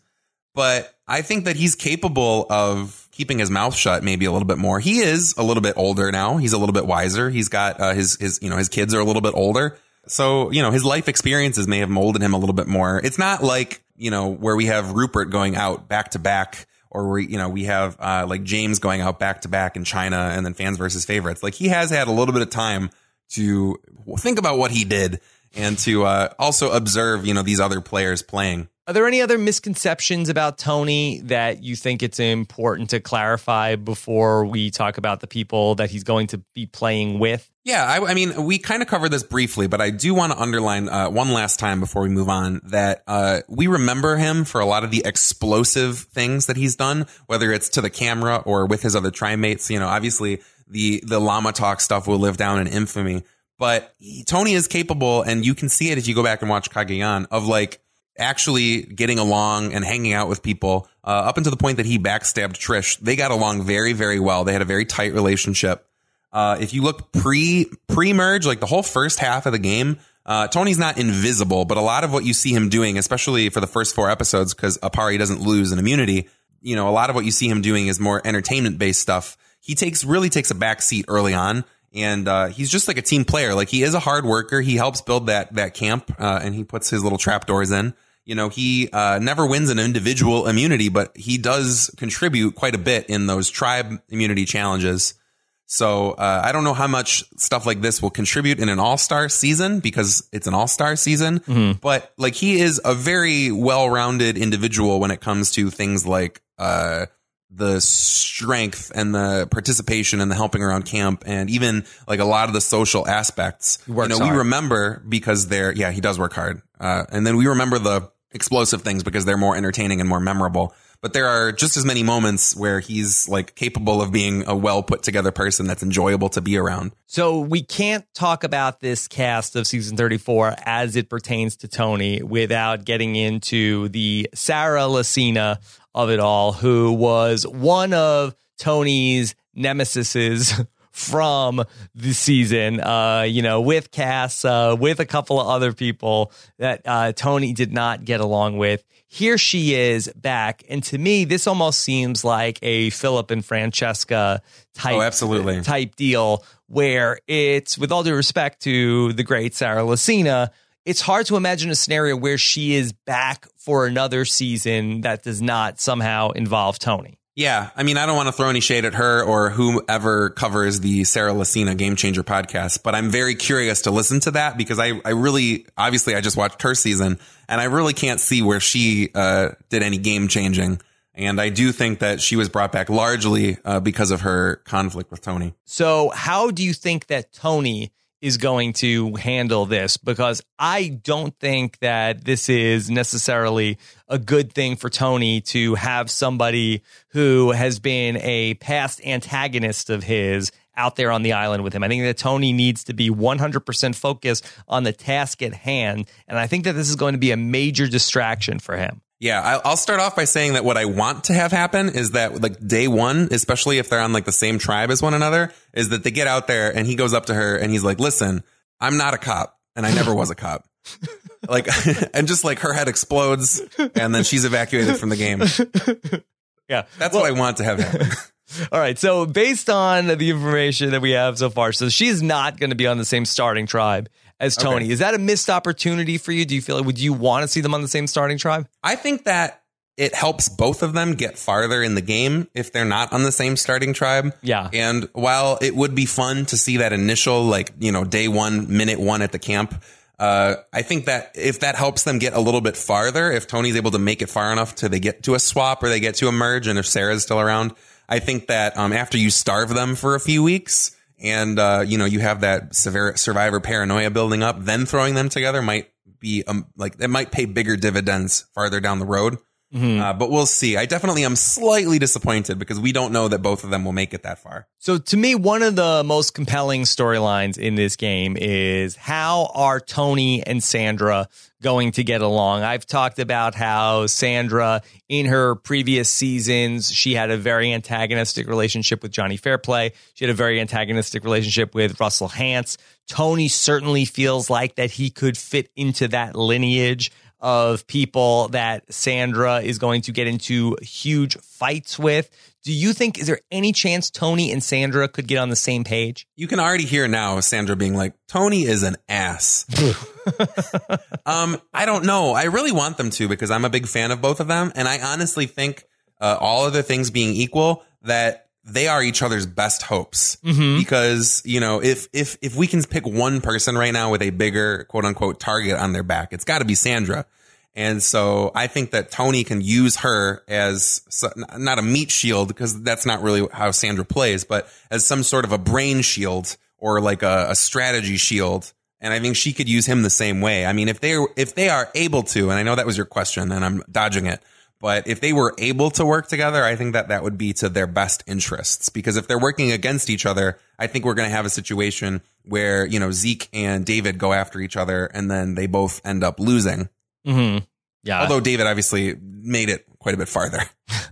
but I think that he's capable of keeping his mouth shut maybe a little bit more. He is a little bit older now. He's a little bit wiser. He's got uh, his his you know his kids are a little bit older. So, you know, his life experiences may have molded him a little bit more. It's not like, you know, where we have Rupert going out back to back or where, you know, we have uh, like James going out back to back in China and then fans versus favorites. Like he has had a little bit of time to think about what he did and to uh, also observe, you know, these other players playing. Are there any other misconceptions about Tony that you think it's important to clarify before we talk about the people that he's going to be playing with? Yeah, I, I mean, we kind of covered this briefly, but I do want to underline uh, one last time before we move on that uh, we remember him for a lot of the explosive things that he's done, whether it's to the camera or with his other trimates. You know, obviously the the llama talk stuff will live down in infamy, but he, Tony is capable, and you can see it if you go back and watch Cagayan of like actually getting along and hanging out with people uh, up until the point that he backstabbed Trish. They got along very, very well. They had a very tight relationship. Uh, if you look pre pre merge, like the whole first half of the game, uh, Tony's not invisible, but a lot of what you see him doing, especially for the first four episodes, because Aparri doesn't lose an immunity, you know, a lot of what you see him doing is more entertainment based stuff. He takes really takes a back seat early on, and uh, he's just like a team player. Like he is a hard worker. He helps build that that camp, uh, and he puts his little trapdoors in. You know, he uh, never wins an individual immunity, but he does contribute quite a bit in those tribe immunity challenges. So uh, I don't know how much stuff like this will contribute in an All Star season because it's an All Star season. Mm-hmm. But like he is a very well rounded individual when it comes to things like uh, the strength and the participation and the helping around camp and even like a lot of the social aspects. you know, we remember because they're yeah he does work hard, uh, and then we remember the explosive things because they're more entertaining and more memorable. But there are just as many moments where he's like capable of being a well put together person that's enjoyable to be around. So we can't talk about this cast of season 34 as it pertains to Tony without getting into the Sarah Lacina of it all, who was one of Tony's nemesises from the season, uh, you know, with Cass, uh, with a couple of other people that uh, Tony did not get along with. Here she is back. And to me, this almost seems like a Philip and Francesca type, Oh, absolutely. type deal where it's, with all due respect to the great Sarah Lacina, it's hard to imagine a scenario where she is back for another season that does not somehow involve Tony. Yeah, I mean, I don't want to throw any shade at her or whoever covers the Sarah Lacina Game Changer podcast, but I'm very curious to listen to that because I, I really, obviously, I just watched her season and I really can't see where she uh, did any game changing. And I do think that she was brought back largely uh, because of her conflict with Tony. So, how do you think that Tony is going to handle this? Because I don't think that this is necessarily a good thing for Tony to have somebody who has been a past antagonist of his out there on the island with him. I think that Tony needs to be 100% focused on the task at hand. And I think that this is going to be a major distraction for him. Yeah, I'll start off by saying that what I want to have happen is that like day one, especially if they're on like the same tribe as one another, is that they get out there and he goes up to her and he's like, listen, I'm not a cop and I never was a cop. like, and just like her head explodes and then she's evacuated from the game. Yeah. That's what I want to have happen. All right. So based on the information that we have so far, so she's not going to be on the same starting tribe as Tony. Okay. Is that a missed opportunity for you? Do you feel like would you want to see them on the same starting tribe? I think that it helps both of them get farther in the game if they're not on the same starting tribe. Yeah. And while it would be fun to see that initial, like, you know, day one, minute one at the camp, uh, I think that if that helps them get a little bit farther, if Tony's able to make it far enough to they get to a swap or they get to a merge, and if Sarah's still around, I think that um, after you starve them for a few weeks and uh, you know you have that survivor paranoia building up, then throwing them together might be um, like it might pay bigger dividends farther down the road. Uh, but we'll see. I definitely am slightly disappointed because we don't know that both of them will make it that far. So to me, one of the most compelling storylines in this game is how are Tony and Sandra going to get along? I've talked about how Sandra in her previous seasons, she had a very antagonistic relationship with Johnny Fairplay. She had a very antagonistic relationship with Russell Hantz. Tony certainly feels like that he could fit into that lineage of people that Sandra is going to get into huge fights with. Do you think is there any chance Tony and Sandra could get on the same page? You can already hear now Sandra being like, Tony is an ass. um, I don't know. I really want them to because I'm a big fan of both of them. And I honestly think, uh, all other things being equal, that they are each other's best hopes. Mm-hmm. Because, you know, if, if, if we can pick one person right now with a bigger quote unquote target on their back, it's got to be Sandra. And so I think that Tony can use her as not a meat shield because that's not really how Sandra plays, but as some sort of a brain shield or like a, a strategy shield. And I think she could use him the same way. I mean, if they if they are able to, and I know that was your question, and I'm dodging it, but if they were able to work together, I think that that would be to their best interests. Because if they're working against each other, I think we're going to have a situation where you know Zeke and David go after each other, and then they both end up losing. Mm-hmm. Yeah. Although David obviously made it quite a bit farther.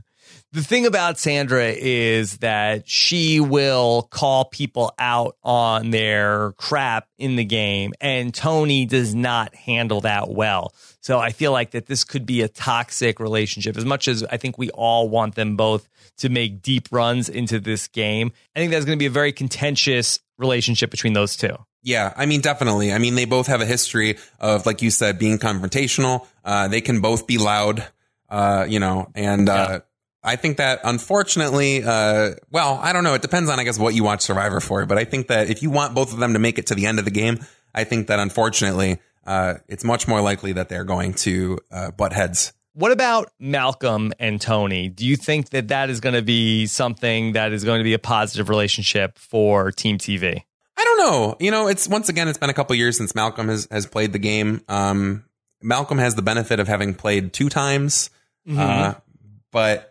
The thing about Sandra is that she will call people out on their crap in the game, and Tony does not handle that well. So I feel like that this could be a toxic relationship. As much as I think we all want them both to make deep runs into this game, I think that's going to be a very contentious relationship between those two. Yeah, I mean, definitely. I mean, they both have a history of, like you said, being confrontational. Uh, they can both be loud, uh, you know, and uh, Yeah. I think that unfortunately, uh, well, I don't know. It depends on, I guess, what you watch Survivor for. But I think that if you want both of them to make it to the end of the game, I think that unfortunately, uh, it's much more likely that they're going to uh, butt heads. What about Malcolm and Tony? Do you think that that is going to be something that is going to be a positive relationship for Team TV? I don't know. You know, it's once again, it's been a couple years since Malcolm has, has played the game. Um, Malcolm has the benefit of having played two times. Uh, but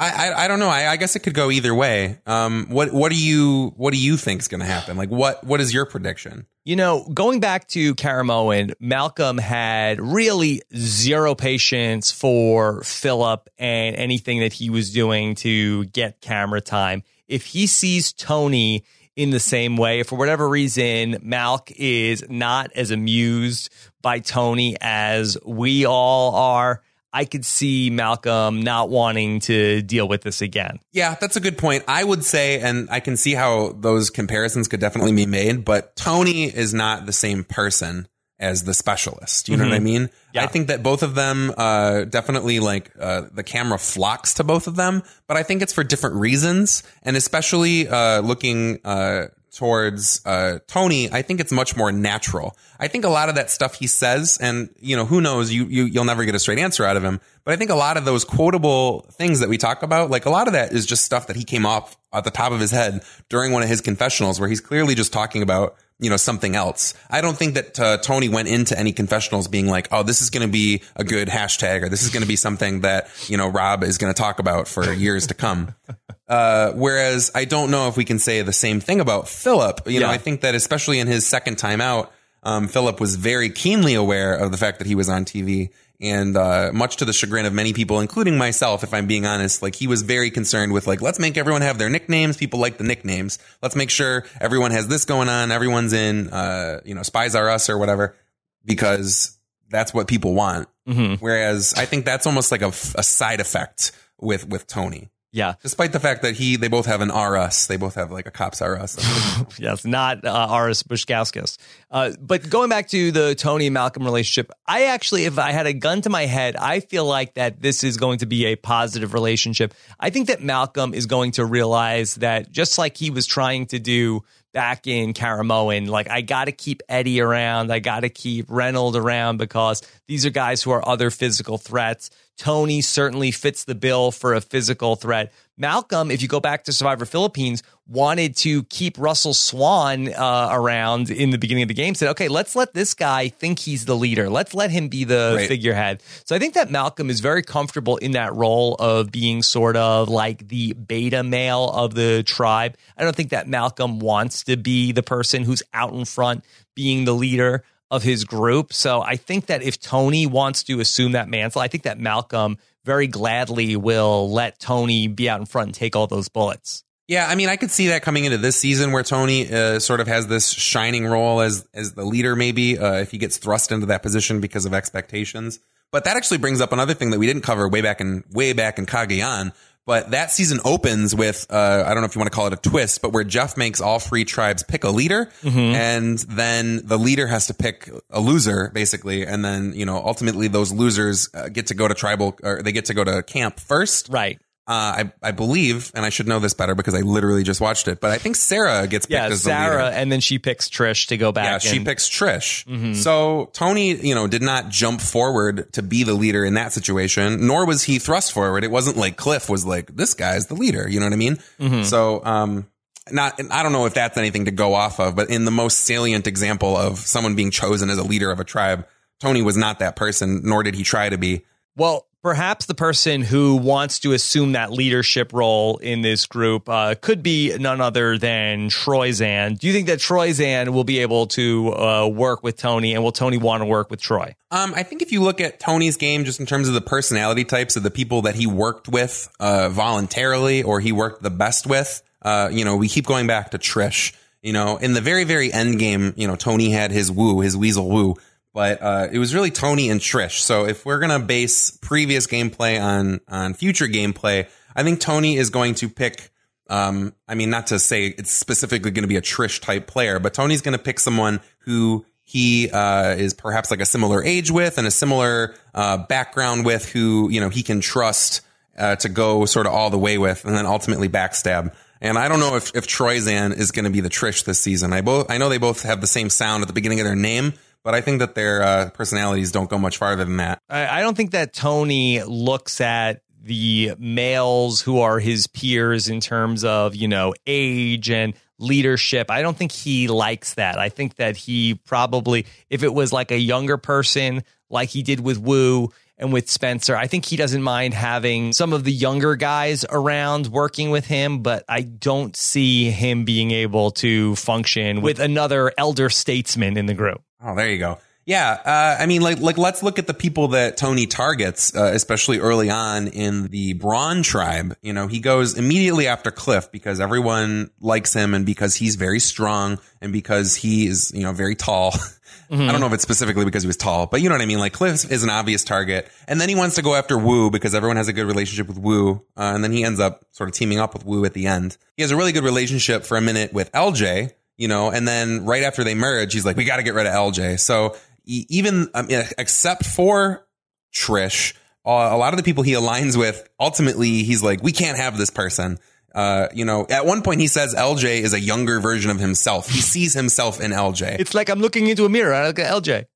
I, I, I don't know. I, I guess it could go either way. Um, what, what do you, what do you think is going to happen? Like, what, what is your prediction? You know, going back to Karamoan, Malcolm had really zero patience for Philip and anything that he was doing to get camera time. If he sees Tony in the same way, if for whatever reason Malk is not as amused by Tony as we all are, I could see Malcolm not wanting to deal with this again. Yeah, that's a good point. I would say, and I can see how those comparisons could definitely be made, but Tony is not the same person as the specialist. You know what I mean? Yeah. I think that both of them, uh, definitely like, uh, the camera flocks to both of them, but I think it's for different reasons. And especially, uh, looking, uh, towards, uh, Tony, I think it's much more natural. I think a lot of that stuff he says, and, you know, who knows, you, you, you'll never get a straight answer out of him, but I think a lot of those quotable things that we talk about, like a lot of that is just stuff that he came off at the top of his head during one of his confessionals where he's clearly just talking about, you know, something else. I don't think that uh, Tony went into any confessionals being like, oh, this is going to be a good hashtag or this is going to be something that, you know, Rob is going to talk about for years to come. Uh, whereas I don't know if we can say the same thing about Philip. You know, I think that especially in his second time out, um, Philip was very keenly aware of the fact that he was on TV. And, uh, much to the chagrin of many people, including myself, if I'm being honest, like he was very concerned with like, let's make everyone have their nicknames. People like the nicknames. Let's make sure everyone has this going on. Everyone's in, uh, you know, spies are us or whatever, because that's what people want. Whereas I think that's almost like a side effect with, with Tony. Yeah. Despite the fact that he, they both have an R us. They both have like a cops R us. yes, not uh, Aras Baskauskas. Uh, but going back to the Tony and Malcolm relationship, I actually, if I had a gun to my head, I feel like that this is going to be a positive relationship. I think that Malcolm is going to realize that just like he was trying to do back in Karamoan, like I got to keep Eddie around, I got to keep Reynolds around because these are guys who are other physical threats. Tony certainly fits the bill for a physical threat. Malcolm, if you go back to Survivor Philippines, wanted to keep Russell Swan uh, around in the beginning of the game. Said, okay, let's let this guy think he's the leader. Let's let him be the Right. figurehead. So I think that Malcolm is very comfortable in that role of being sort of like the beta male of the tribe. I don't think that Malcolm wants to be the person who's out in front, being the leader of his group. So I think that if Tony wants to assume that mantle, I think that Malcolm very gladly will let Tony be out in front and take all those bullets. Yeah, I mean, I could see that coming into this season where Tony uh, sort of has this shining role as as the leader, maybe uh, if he gets thrust into that position because of expectations. But that actually brings up another thing that we didn't cover way back in way back in Cagayan. But that season opens with uh, I don't know if you want to call it a twist, but where Jeff makes all three tribes pick a leader, and then the leader has to pick a loser, basically, and then you know ultimately those losers uh, get to go to tribal or they get to go to camp first. Right. Uh, I, I believe, and I should know this better because I literally just watched it, but I think Sarah gets picked Yeah, as the Sarah, and then she picks Trish to go back. Yeah, she and- picks Trish. So Tony, you know, did not jump forward to be the leader in that situation, nor was he thrust forward. It wasn't like Cliff was like, this guy's the leader. You know what I mean? So, um, not, I don't know if that's anything to go off of, but in the most salient example of someone being chosen as a leader of a tribe, Tony was not that person, nor did he try to be. Well, perhaps the person who wants to assume that leadership role in this group uh, could be none other than Troyzan. Do you think that Troyzan will be able to uh, work with Tony, and will Tony want to work with Troy? Um, I think if you look at Tony's game, just in terms of the personality types of the people that he worked with uh, voluntarily or he worked the best with, uh, you know, we keep going back to Trish. You know, in the very, very end game, you know, Tony had his woo, his weasel woo but uh, it was really Tony and Trish. So if we're gonna base previous gameplay on on future gameplay, I think Tony is going to pick. Um, I mean, not to say it's specifically going to be a Trish type player, but Tony's going to pick someone who he uh, is perhaps like a similar age with and a similar uh, background with, who you know he can trust uh, to go sort of all the way with, and then ultimately backstab. And I don't know if if Troyzan is going to be the Trish this season. I both I know they both have the same sound at the beginning of their name, but I think that their uh, personalities don't go much farther than that. I, I don't think that Tony looks at the males who are his peers in terms of you know age and leadership. I don't think he likes that. I think that he probably, if it was like a younger person, like he did with Woo and with Spencer, I think he doesn't mind having some of the younger guys around working with him, but I don't see him being able to function with another elder statesman in the group. Oh, there you go. Yeah, uh, I mean, like, like let's look at the people that Tony targets, uh, especially early on in the Brawn tribe. You know, he goes immediately after Cliff because everyone likes him and because he's very strong and because he is, you know, very tall. Mm-hmm. I don't know if it's specifically because he was tall, but you know what I mean. Like Cliff is an obvious target, and then he wants to go after Woo because everyone has a good relationship with Woo, uh, and then he ends up sort of teaming up with Woo at the end. He has a really good relationship for a minute with LJ, you know, and then right after they merge, he's like, we got to get rid of LJ. So even I mean, except for Trish, uh, a lot of the people he aligns with, ultimately, he's like, we can't have this person. Uh, you know, at one point he says LJ is a younger version of himself. He sees himself in LJ. It's like I'm looking into a mirror. I look at LJ.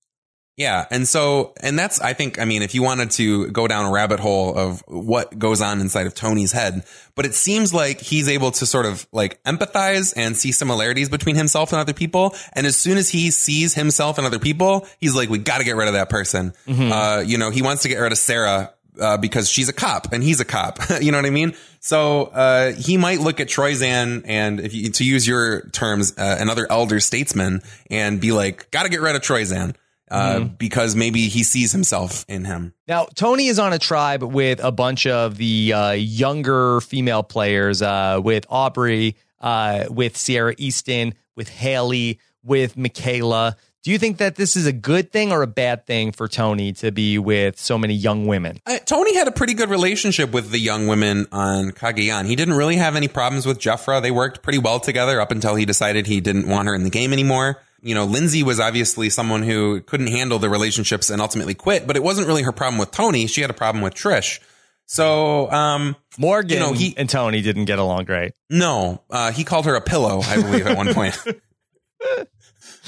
Yeah. And so, and that's, I think, I mean, if you wanted to go down a rabbit hole of what goes on inside of Tony's head, but it seems like he's able to sort of like empathize and see similarities between himself and other people. And as soon as he sees himself and other people, he's like, we got to get rid of that person. Mm-hmm. Uh, you know, he wants to get rid of Sarah uh, because she's a cop and he's a cop. you know what I mean? So uh, he might look at Troyzan and, if you, to use your terms, uh, another elder statesman, and be like, "Got to get rid of Troyzan." Uh, mm-hmm. because maybe he sees himself in him. Now, Tony is on a tribe with a bunch of the uh, younger female players, uh, with Aubrey, uh, with Ciera Eastin, with Hali, with Michaela. Do you think that this is a good thing or a bad thing for Tony to be with so many young women? Uh, Tony had a pretty good relationship with the young women on Cagayan. He didn't really have any problems with Jefra. They worked pretty well together up until he decided he didn't want her in the game anymore you know, Lindsay was obviously someone who couldn't handle the relationships and ultimately quit, but it wasn't really her problem with Tony. She had a problem with Trish. So, um, Morgan you know, he, and Tony didn't get along great. No, uh, he called her a pillow, I believe, at one point.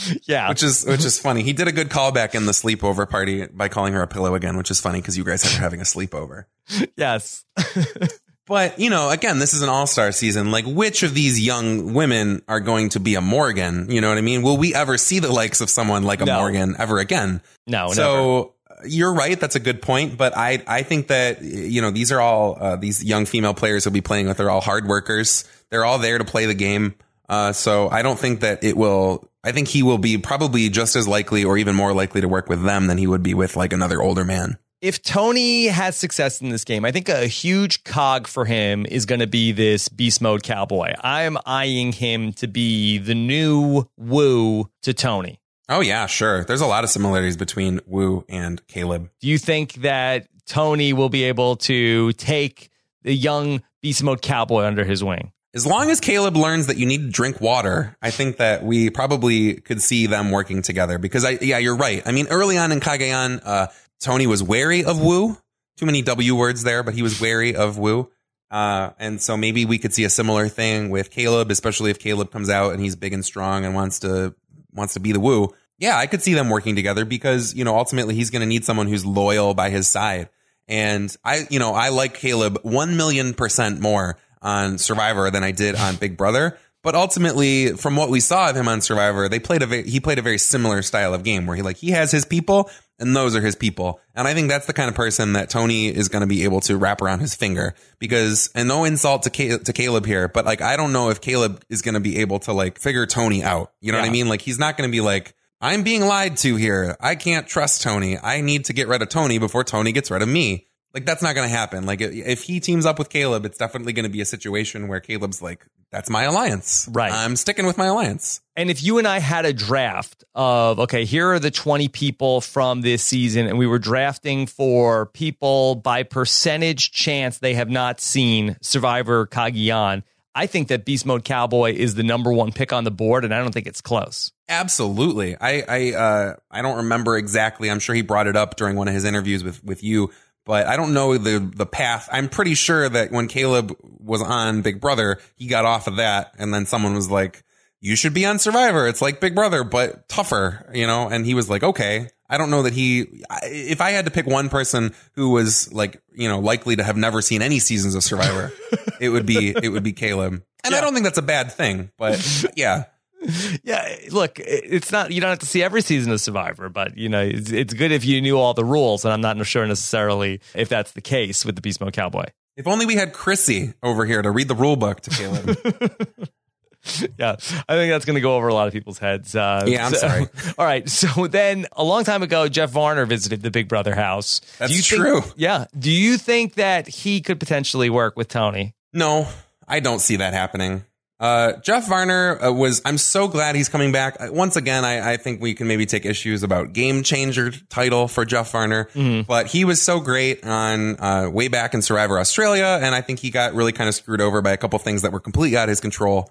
yeah, which is which is funny. He did a good callback in the sleepover party by calling her a pillow again, which is funny because you guys are having a sleepover. Yes. But, you know, again, this is an all star season. Like, which of these young women are going to be a Morgan? You know what I mean? Will we ever see the likes of someone like a no. Morgan ever again? No, so, never. You're right. That's a good point. But I, I think that, you know, these are all, uh, these young female players will be playing with. They're all hard workers. They're all there to play the game. Uh, so I don't think that it will, I think he will be probably just as likely or even more likely to work with them than he would be with like another older man if Tony has success in this game, I think a huge cog for him is going to be this beast mode cowboy. I'm eyeing him to be the new Woo to Tony. Oh yeah, sure. There's a lot of similarities between Woo and Caleb. Do you think that Tony will be able to take the young beast mode cowboy under his wing? As long as Caleb learns that you need to drink water, I think that we probably could see them working together because I, yeah, you're right. I mean, early on in Cagayan, uh, Tony was wary of Woo. Too many W words there, but he was wary of Woo. Uh, and so maybe we could see a similar thing with Caleb, especially if Caleb comes out and he's big and strong and wants to wants to be the Woo. Yeah, I could see them working together because you know ultimately he's going to need someone who's loyal by his side. And I, you know, I like Caleb one million percent more on Survivor than I did on Big Brother. But ultimately, from what we saw of him on Survivor, they played a very, he played a very similar style of game where he like he has his people and those are his people. And I think that's the kind of person that Tony is going to be able to wrap around his finger because, and no insult to, Caleb, to Caleb here, but like, I don't know if Caleb is going to be able to like figure Tony out. You know what I mean? Like, he's not going to be like, I'm being lied to here. I can't trust Tony. I need to get rid of Tony before Tony gets rid of me. Like, that's not going to happen. Like, if he teams up with Caleb, it's definitely going to be a situation where Caleb's like, that's my alliance. Right. I'm sticking with my alliance. And if you and I had a draft of, okay, here are the 20 people from this season, and we were drafting for people by percentage chance they have not seen Survivor Cagayan, I think that Beast Mode Cowboy is the number one pick on the board, and I don't think it's close. Absolutely. I I uh I don't remember exactly. I'm sure he brought it up during one of his interviews with with you, but I don't know the the path. I'm pretty sure that when Caleb was on Big Brother, he got off of that and then someone was like, "You should be on Survivor. It's like Big Brother but tougher," you know, and he was like, "Okay." I don't know that he if I had to pick one person who was like, you know, likely to have never seen any seasons of Survivor, it would be it would be Caleb. And I don't think that's a bad thing, but yeah. Yeah, look, it's not, you don't have to see every season of Survivor, but, you know, it's, it's good if you knew all the rules, and I'm not sure necessarily if that's the case with the Beast Mode Cowboy. If only we had Chrissy over here to read the rule book to Caleb. Yeah, I think that's going to go over a lot of people's heads. Uh, Yeah, I'm so- sorry. All right, so then a long time ago, Jeff Varner visited the Big Brother house. That's you think- true. yeah. Do you think that he could potentially work with Tony? no, I don't see that happening. Uh, Jeff Varner uh, was, I'm so glad he's coming back. Uh, Once again, I, I think we can maybe take issues about game changer title for Jeff Varner, but he was so great on, uh, way back in Survivor Australia. And I think he got really kind of screwed over by a couple things that were completely out of his control.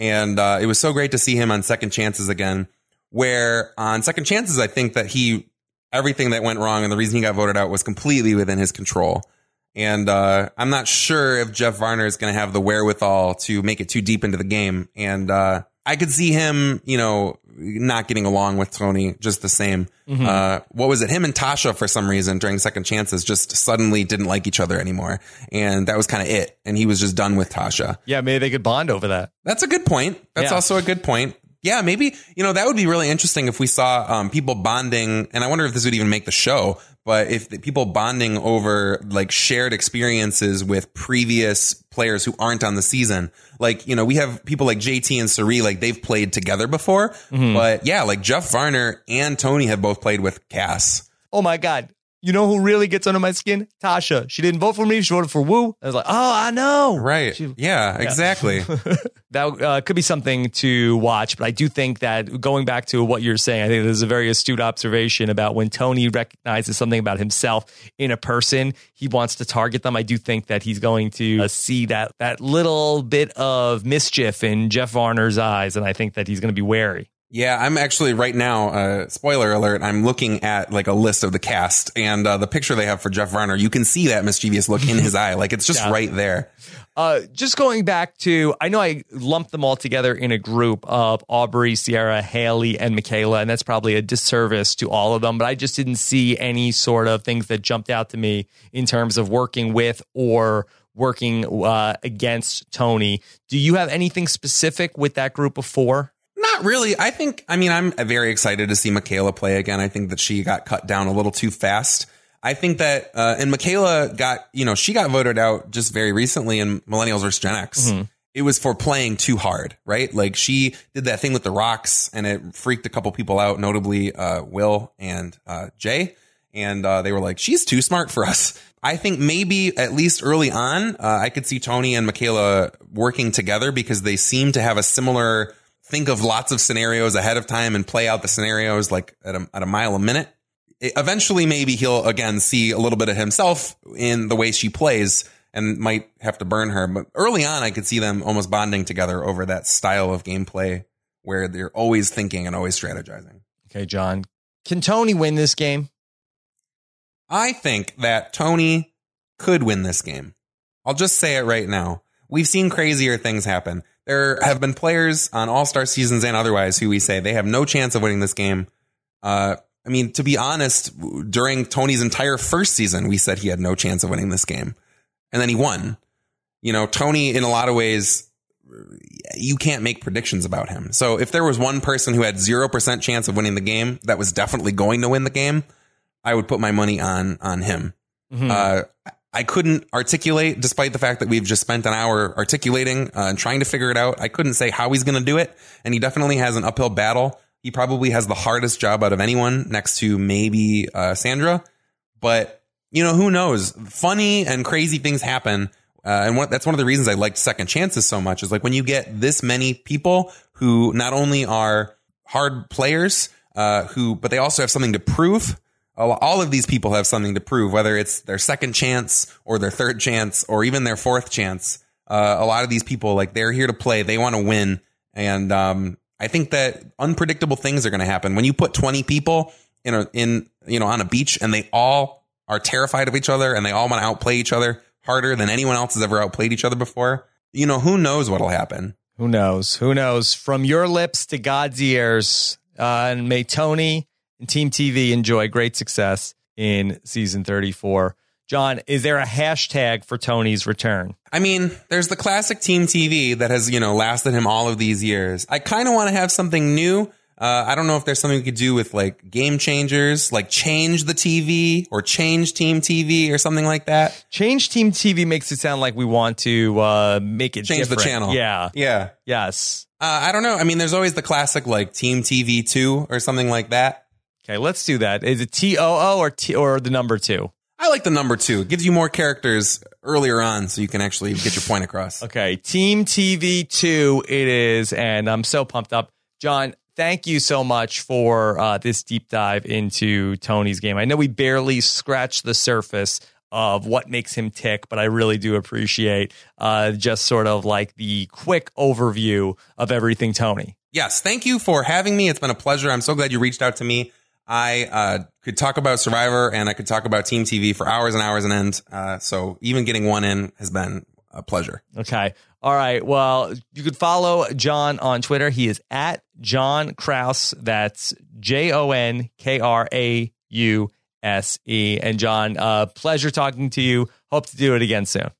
And, uh, it was so great to see him on second chances again, where on second chances, I think that he, everything that went wrong and the reason he got voted out was completely within his control. And uh, I'm not sure if Jeff Varner is going to have the wherewithal to make it too deep into the game. And uh, I could see him, you know, not getting along with Tony just the same. Uh, what was it? Him and Tasha, for some reason, during second chances, just suddenly didn't like each other anymore. And that was kind of it. And he was just done with Tasha. Yeah, maybe they could bond over that. That's a good point. That's Yeah. also a good point. Yeah, maybe, you know, that would be really interesting if we saw um, people bonding, and I wonder if this would even make the show, but if the people bonding over like shared experiences with previous players who aren't on the season. Like, you know, we have people like JT and Sari, like they've played together before, but yeah, like Jeff Varner and Tony have both played with Cass. Oh my God. You know who really gets under my skin? Tasha. She didn't vote for me. She voted for Woo. I was like, oh, I know. Right. She- yeah, exactly. that uh, could be something to watch. But I do think that going back to what you're saying, I think there's a very astute observation about when Tony recognizes something about himself in a person, he wants to target them. I do think that he's going to uh, see that that little bit of mischief in Jeff Varner's eyes, and I think that he's going to be wary. Yeah, I'm actually right now. Uh, spoiler alert! I'm looking at like a list of the cast, and uh, the picture they have for Jeff Varner. You can see that mischievous look in his eye, like it's just Yeah. right there. Uh, just going back to, I know I lumped them all together in a group of Aubrey, Ciera, Hali, and Michaela, and that's probably a disservice to all of them. But I just didn't see any sort of things that jumped out to me in terms of working with or working uh, against Tony. Do you have anything specific with that group of four? Not really. I think. I mean, I'm very excited to see Michaela play again. I think that she got cut down a little too fast. I think that, uh, and Michaela got, you know, she got voted out just very recently in Millennials vs Gen X. It was for playing too hard, right? Like she did that thing with the rocks and it freaked a couple people out, notably, uh, Will and, uh, Jay. And, uh, they were like, she's too smart for us. I think maybe at least early on, uh, I could see Tony and Michaela working together because they seem to have a similar, think of lots of scenarios ahead of time and play out the scenarios like at a, at a mile a minute. Eventually, maybe he'll again see a little bit of himself in the way she plays and might have to burn her. But early on, I could see them almost bonding together over that style of gameplay where they're always thinking and always strategizing. Okay, Jon. Can Tony win this game? I think that Tony could win this game. I'll just say it right now. We've seen crazier things happen. There have been players on All Star seasons and otherwise who we say they have no chance of winning this game. Uh, I mean, to be honest, during Tony's entire first season, we said he had no chance of winning this game. And then he won. You know, Tony, in a lot of ways, you can't make predictions about him. So if there was one person who had 0% chance of winning the game that was definitely going to win the game, I would put my money on, on him. Mm-hmm. Uh, I couldn't articulate, despite the fact that we've just spent an hour articulating uh, and trying to figure it out. I couldn't say how he's going to do it. And he definitely has an uphill battle. He probably has the hardest job out of anyone next to maybe uh, Sandra. But, you know, who knows? Funny and crazy things happen uh, and that's one of the reasons I liked second chances so much is like when you get this many people who not only are hard players, uh, who, but they also have something to prove. All of these people have something to prove, whether it's their second chance or their third chance or even their fourth chance. Uh, a lot of these people, like they're here to play. They want to win. And, um, I think that unpredictable things are going to happen when you put 20 people in a, in, you know, on a beach and they all are terrified of each other and they all want to outplay each other harder than anyone else has ever outplayed each other before, you know, who knows what'll happen? Who knows? Who knows? From your lips to God's ears. Uh, and may Tony and Team TV enjoy great success in season 34. Jon, is there a hashtag for Tony's return? I mean, there's the classic Team TV that has, you know, lasted him all of these years. I kind of want to have something new uh, I don't know if there's something we could do with like game changers, like change the TV or change Team TV or something like that. Change Team TV makes it sound like we want to uh, make it change different. the channel. Yeah, yeah, yes. Uh, I don't know. I mean, there's always the classic like Team TV two or something like that. Okay, let's do that. Is it T O O or T or the number two? I like the number two. It gives you more characters earlier on, so you can actually get your point across. Okay, Team TV two it is, and I'm so pumped up, Jon thank you so much for uh, this deep dive into Tony's game. I know we barely scratched the surface of what makes him tick, but I really do appreciate uh, just sort of like the quick overview of everything Tony. Yes, thank you for having me. It's been a pleasure. I'm so glad you reached out to me. I uh, could talk about Survivor and I could talk about Team TV for hours and hours and end. Uh, so even getting one in has been a pleasure. Okay. All right. Well, you could follow Jon on Twitter. He is at Jon Krause. That's J O N K R A U S E. And Jon, uh, pleasure talking to you. Hope to do it again soon.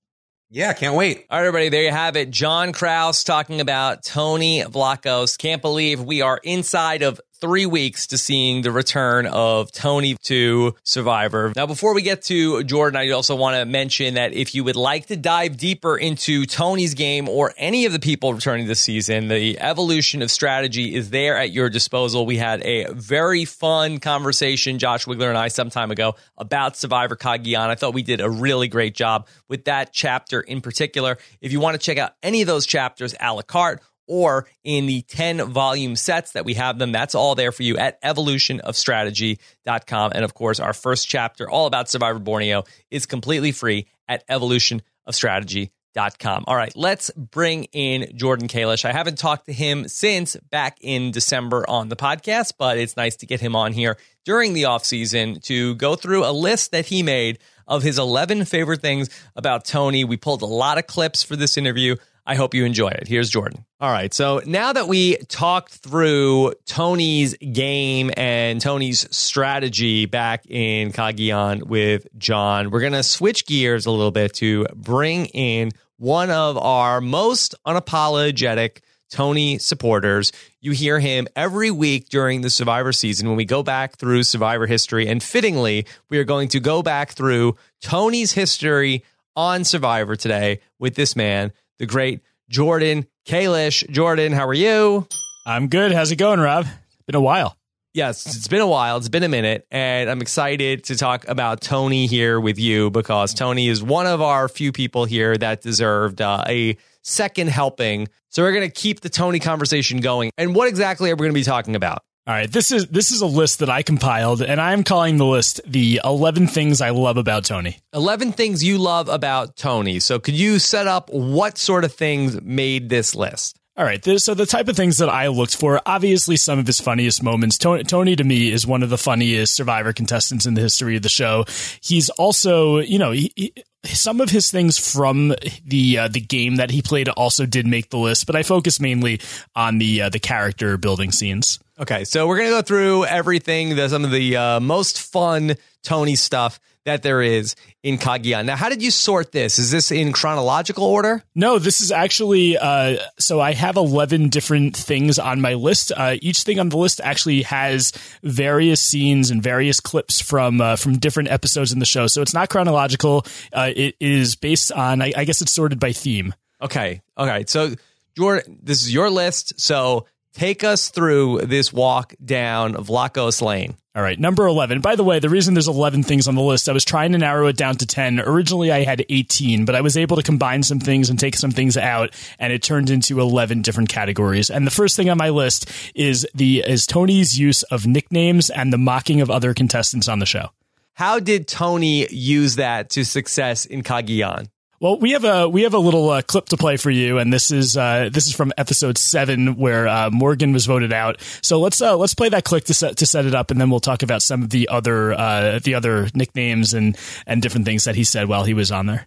Yeah, can't wait. All right, everybody, there you have it. Jon Krause talking about Tony Vlachos. Can't believe we are inside of three weeks to seeing the return of Tony to Survivor. Now, before we get to Jordan, I also want to mention that if you would like to dive deeper into Tony's game or any of the people returning this season, the evolution of strategy is there at your disposal. We had a very fun conversation, Josh Wigler and I, some time ago about Survivor Cagayan. I thought we did a really great job with that chapter in particular. If you want to check out any of those chapters a la carte, or in the 10 volume sets that we have them. That's all there for you at evolutionofstrategy.com. And of course, our first chapter, all about Survivor Borneo, is completely free at evolutionofstrategy.com. All right, let's bring in Jordan Kalish. I haven't talked to him since back in December on the podcast, but it's nice to get him on here during the off season to go through a list that he made of his 11 favorite things about Tony. We pulled a lot of clips for this interview. I hope you enjoy it. Here's Jordan. All right. So now that we talked through Tony's game and Tony's strategy back in Cagayan with Jon, we're going to switch gears a little bit to bring in one of our most unapologetic Tony supporters. You hear him every week during the Survivor season when we go back through Survivor history. And fittingly, we are going to go back through Tony's history on Survivor today with this man the great Jordan Kalish. Jordan, how are you? I'm good. How's it going, Rob? It's Been a while. Yes, it's been a while. It's been a minute. And I'm excited to talk about Tony here with you because Tony is one of our few people here that deserved uh, a second helping. So we're going to keep the Tony conversation going. And what exactly are we going to be talking about? All right, this is this is a list that I compiled, and I'm calling the list the 11 things I love about Tony. 11 things you love about Tony. So, could you set up what sort of things made this list? All right. So the type of things that I looked for, obviously some of his funniest moments. Tony, Tony, to me is one of the funniest survivor contestants in the history of the show. He's also, you know, he, he, some of his things from the uh, the game that he played also did make the list, but I focus mainly on the uh, the character building scenes. Okay, so we're gonna go through everything, the, some of the uh, most fun Tony stuff that there is in Cagayan. Now, how did you sort this? Is this in chronological order? No, this is actually uh, so I have 11 different things on my list. Uh, each thing on the list actually has various scenes and various clips from uh, from different episodes in the show. So it's not chronological. Uh, it is based on I, I guess it's sorted by theme. Okay. Okay. So your this is your list. So take us through this walk down Vlachos Lane. All right, number 11. By the way, the reason there's 11 things on the list, I was trying to narrow it down to 10. Originally, I had 18, but I was able to combine some things and take some things out, and it turned into 11 different categories. And the first thing on my list is the is Tony's use of nicknames and the mocking of other contestants on the show. How did Tony use that to success in Cagayan? Well, we have a we have a little uh, clip to play for you, and this is uh, this is from episode seven where uh, Morgan was voted out. So let's uh, let's play that clip to set to set it up, and then we'll talk about some of the other uh, the other nicknames and and different things that he said while he was on there.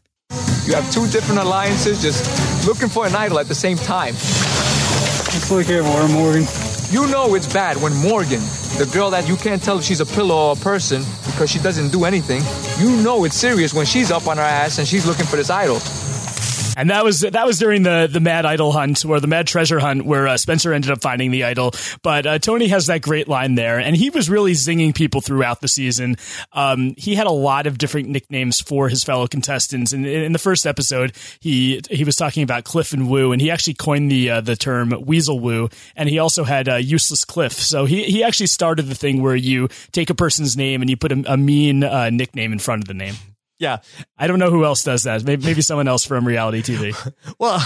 You have two different alliances, just looking for an idol at the same time. Let's look here, Morgan. You know it's bad when Morgan, the girl that you can't tell if she's a pillow or a person because she doesn't do anything, you know it's serious when she's up on her ass and she's looking for this idol. And that was that was during the the Mad Idol hunt or the Mad Treasure hunt where uh, Spencer ended up finding the idol. But uh, Tony has that great line there, and he was really zinging people throughout the season. Um, he had a lot of different nicknames for his fellow contestants. And in the first episode, he he was talking about Cliff and Woo, and he actually coined the uh, the term Weasel Woo, and he also had uh, Useless Cliff. So he he actually started the thing where you take a person's name and you put a, a mean uh, nickname in front of the name. Yeah. I don't know who else does that. Maybe, maybe someone else from reality TV. well,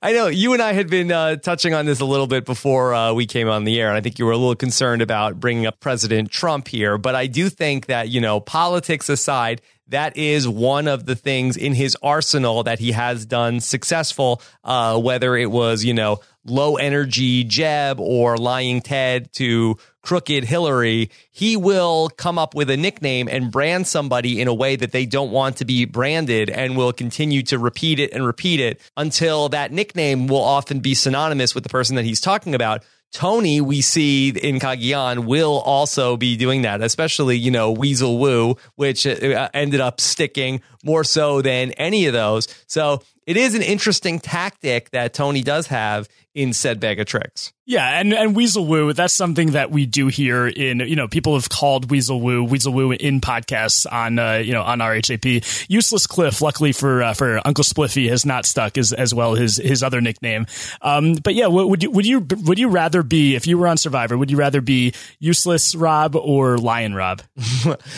I know you and I had been uh, touching on this a little bit before uh, we came on the air, and I think you were a little concerned about bringing up President Trump here. But I do think that, you know, politics aside, that is one of the things in his arsenal that he has done successful, uh, whether it was, you know, low energy Jeb or lying Ted to crooked Hillary, he will come up with a nickname and brand somebody in a way that they don't want to be branded and will continue to repeat it and repeat it until that nickname will often be synonymous with the person that he's talking about. Tony, we see in Cagayan, will also be doing that, especially, you know, Weasel Woo, which uh, ended up sticking more so than any of those. So it is an interesting tactic that Tony does have in said bag of tricks. Yeah, and, and Weasel Woo, that's something that we do here in, you know, people have called Weasel Woo, Weasel Woo in podcasts on, uh, you know, on RHAP. Useless Cliff, luckily for, uh, for Uncle Spliffy has not stuck as, as well his, his other nickname. Um, but yeah, would you, would you, would you rather be, if you were on Survivor, would you rather be Useless Rob or Lion Rob?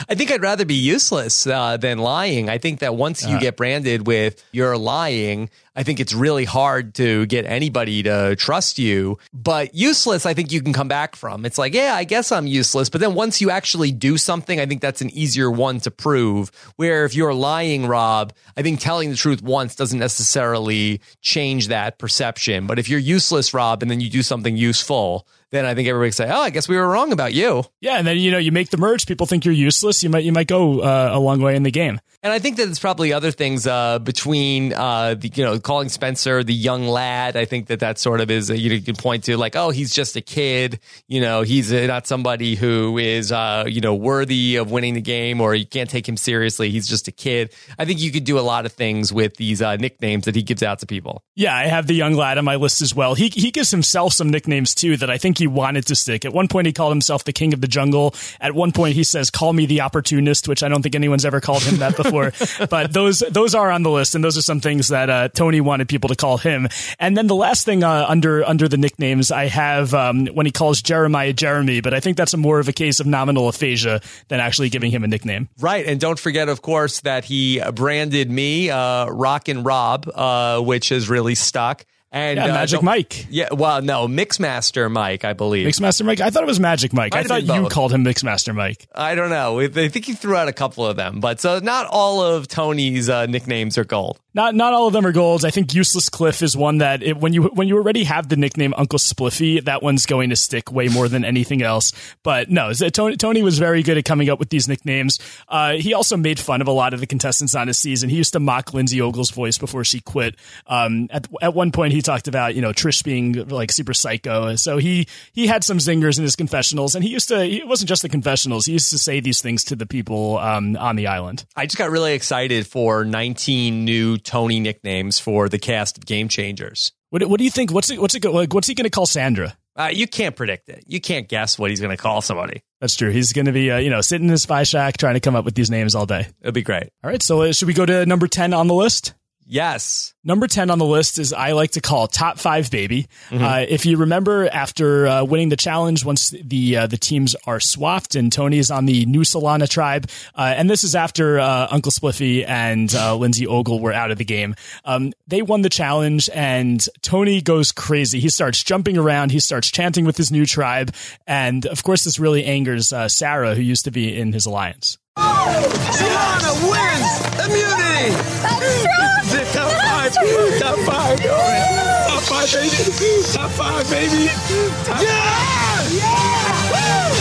I think I'd rather be useless, uh, than lying. I think that once you uh. get branded with you're lying, I think it's really hard to get anybody to trust you. But Uh, useless, I think you can come back from. It's like, yeah, I guess I'm useless. But then once you actually do something, I think that's an easier one to prove. Where if you're lying, Rob, I think telling the truth once doesn't necessarily change that perception. But if you're useless, Rob, and then you do something useful, then I think everybody say, "Oh, I guess we were wrong about you." Yeah, and then you know you make the merge, people think you're useless. You might you might go uh, a long way in the game. And I think that it's probably other things uh, between uh, the, you know calling Spencer the young lad. I think that that sort of is you, know, you can point to like, oh, he's just a kid. You know, he's not somebody who is uh, you know worthy of winning the game, or you can't take him seriously. He's just a kid. I think you could do a lot of things with these uh, nicknames that he gives out to people. Yeah, I have the young lad on my list as well. He he gives himself some nicknames too that I think he wanted to stick. At one point, he called himself the king of the jungle. At one point, he says, "Call me the opportunist," which I don't think anyone's ever called him that before. but those those are on the list, and those are some things that uh, Tony wanted people to call him. And then the last thing uh, under under the nicknames, I have um, when he calls Jeremiah Jeremy, but I think that's a more of a case of nominal aphasia than actually giving him a nickname. Right, and don't forget, of course, that he branded me uh, Rock and Rob, uh, which has really stuck. And yeah, uh, Magic Mike. Yeah, well, no, Mixmaster Mike, I believe. Mixmaster Mike. I thought it was Magic Mike. Might I thought you called him Mixmaster Mike. I don't know. I think he threw out a couple of them, but so not all of Tony's uh, nicknames are gold. Not not all of them are golds. I think Useless Cliff is one that it, when you when you already have the nickname Uncle Spliffy, that one's going to stick way more than anything else. But no, Tony, Tony was very good at coming up with these nicknames. Uh, he also made fun of a lot of the contestants on his season. He used to mock Lindsey Ogle's voice before she quit. Um, at at one point, he talked about you know Trish being like super psycho. So he he had some zingers in his confessionals, and he used to. It wasn't just the confessionals. He used to say these things to the people um, on the island. I just got really excited for 19 new Tony nicknames for the cast of Game Changers. What, what do you think? What's it, what's it like, What's he going to call Sandra? Uh, you can't predict it. You can't guess what he's going to call somebody. That's true. He's going to be, uh, you know, sitting in his spy shack trying to come up with these names all day. It'll be great. All right. So uh, should we go to number 10 on the list? Yes. Number 10 on the list is I like to call top five baby. Mm-hmm. Uh, if you remember after uh, winning the challenge, once the uh, the teams are swapped and Tony is on the new Solana tribe, uh, and this is after uh, Uncle Spliffy and uh, Lindsey Ogle were out of the game. Um, they won the challenge and Tony goes crazy. He starts jumping around. He starts chanting with his new tribe. And of course, this really angers Sarah, who used to be in his alliance. Gianna wins immunity. That's true. Top five. Top five. Top five, baby. Top five, baby. Top yeah. Yeah.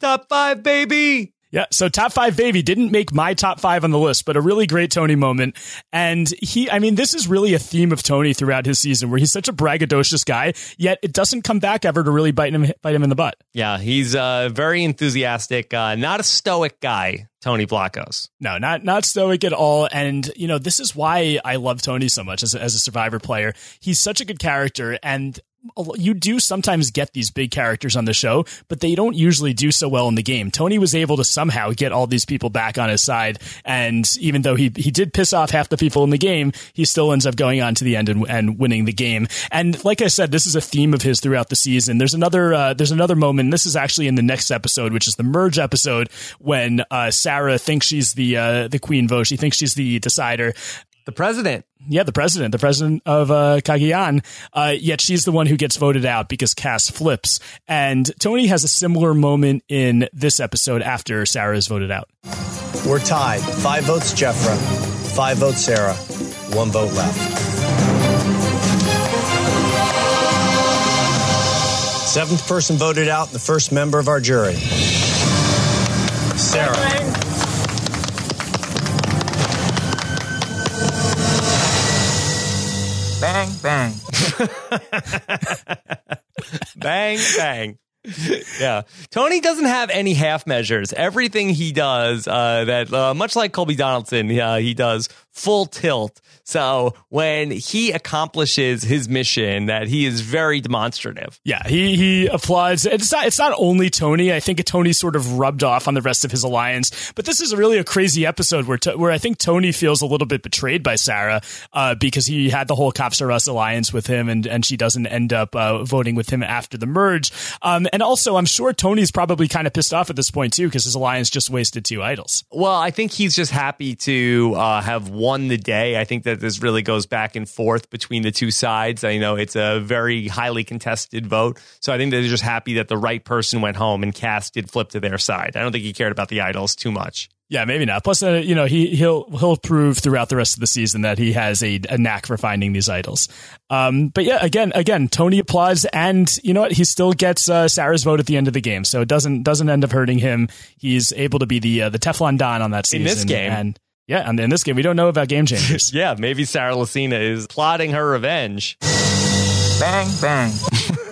Top five, baby. Yeah. So top five baby didn't make my top five on the list, but a really great Tony moment. And he, I mean, this is really a theme of Tony throughout his season where he's such a braggadocious guy, yet it doesn't come back ever to really bite him, bite him in the butt. Yeah. He's uh, very enthusiastic, uh, not a stoic guy. Tony Vlachos. No, not not stoic at all. And you know, this is why I love Tony so much as a, as a Survivor player. He's such a good character, and you do sometimes get these big characters on the show, but they don't usually do so well in the game. Tony was able to somehow get all these people back on his side, and even though he he did piss off half the people in the game, he still ends up going on to the end and, and winning the game. And like I said, this is a theme of his throughout the season. There's another uh, there's another moment. This is actually in the next episode, which is the merge episode, when uh, Sarah thinks she's the uh, the queen vote. She thinks she's the decider. The president yeah, the president, the president of uh, Cagayan. Uh, yet she's the one who gets voted out because Kass flips. And Tony has a similar moment in this episode after Sarah is voted out. We're tied. Five votes Jefra, five votes Sarah, one vote left. Seventh person voted out, the first member of our jury. Sarah. bang. bang. Yeah. Tony doesn't have any half measures. Everything he does, uh, that uh, much like Colby Donaldson, uh, he does full tilt. So when he accomplishes his mission, that he is very demonstrative. Yeah, he he applauds. It's not it's not only Tony. I think Tony sort of rubbed off on the rest of his alliance. But this is really a crazy episode where where I think Tony feels a little bit betrayed by Sarah uh, because he had the whole Cops R Us alliance with him, and and she doesn't end up uh, voting with him after the merge. Um, and also, I'm sure Tony's probably kind of pissed off at this point too because his alliance just wasted two idols. Well, I think he's just happy to uh, have won the day. I think that this really goes back and forth between the two sides. I know it's a very highly contested vote. So I think they're just happy that the right person went home and Kass did flip to their side. I don't think he cared about the idols too much. Yeah, maybe not. Plus, uh, you know, he he'll he'll prove throughout the rest of the season that he has a, a knack for finding these idols. Um, but yeah, again, again, Tony applauds, and you know what? He still gets uh, Sarah's vote at the end of the game, so it doesn't doesn't end up hurting him. He's able to be the uh, the Teflon Don on that season in this game. And yeah, and in this game, we don't know about game changers. yeah, maybe Sarah Lacina is plotting her revenge. Bang, bang.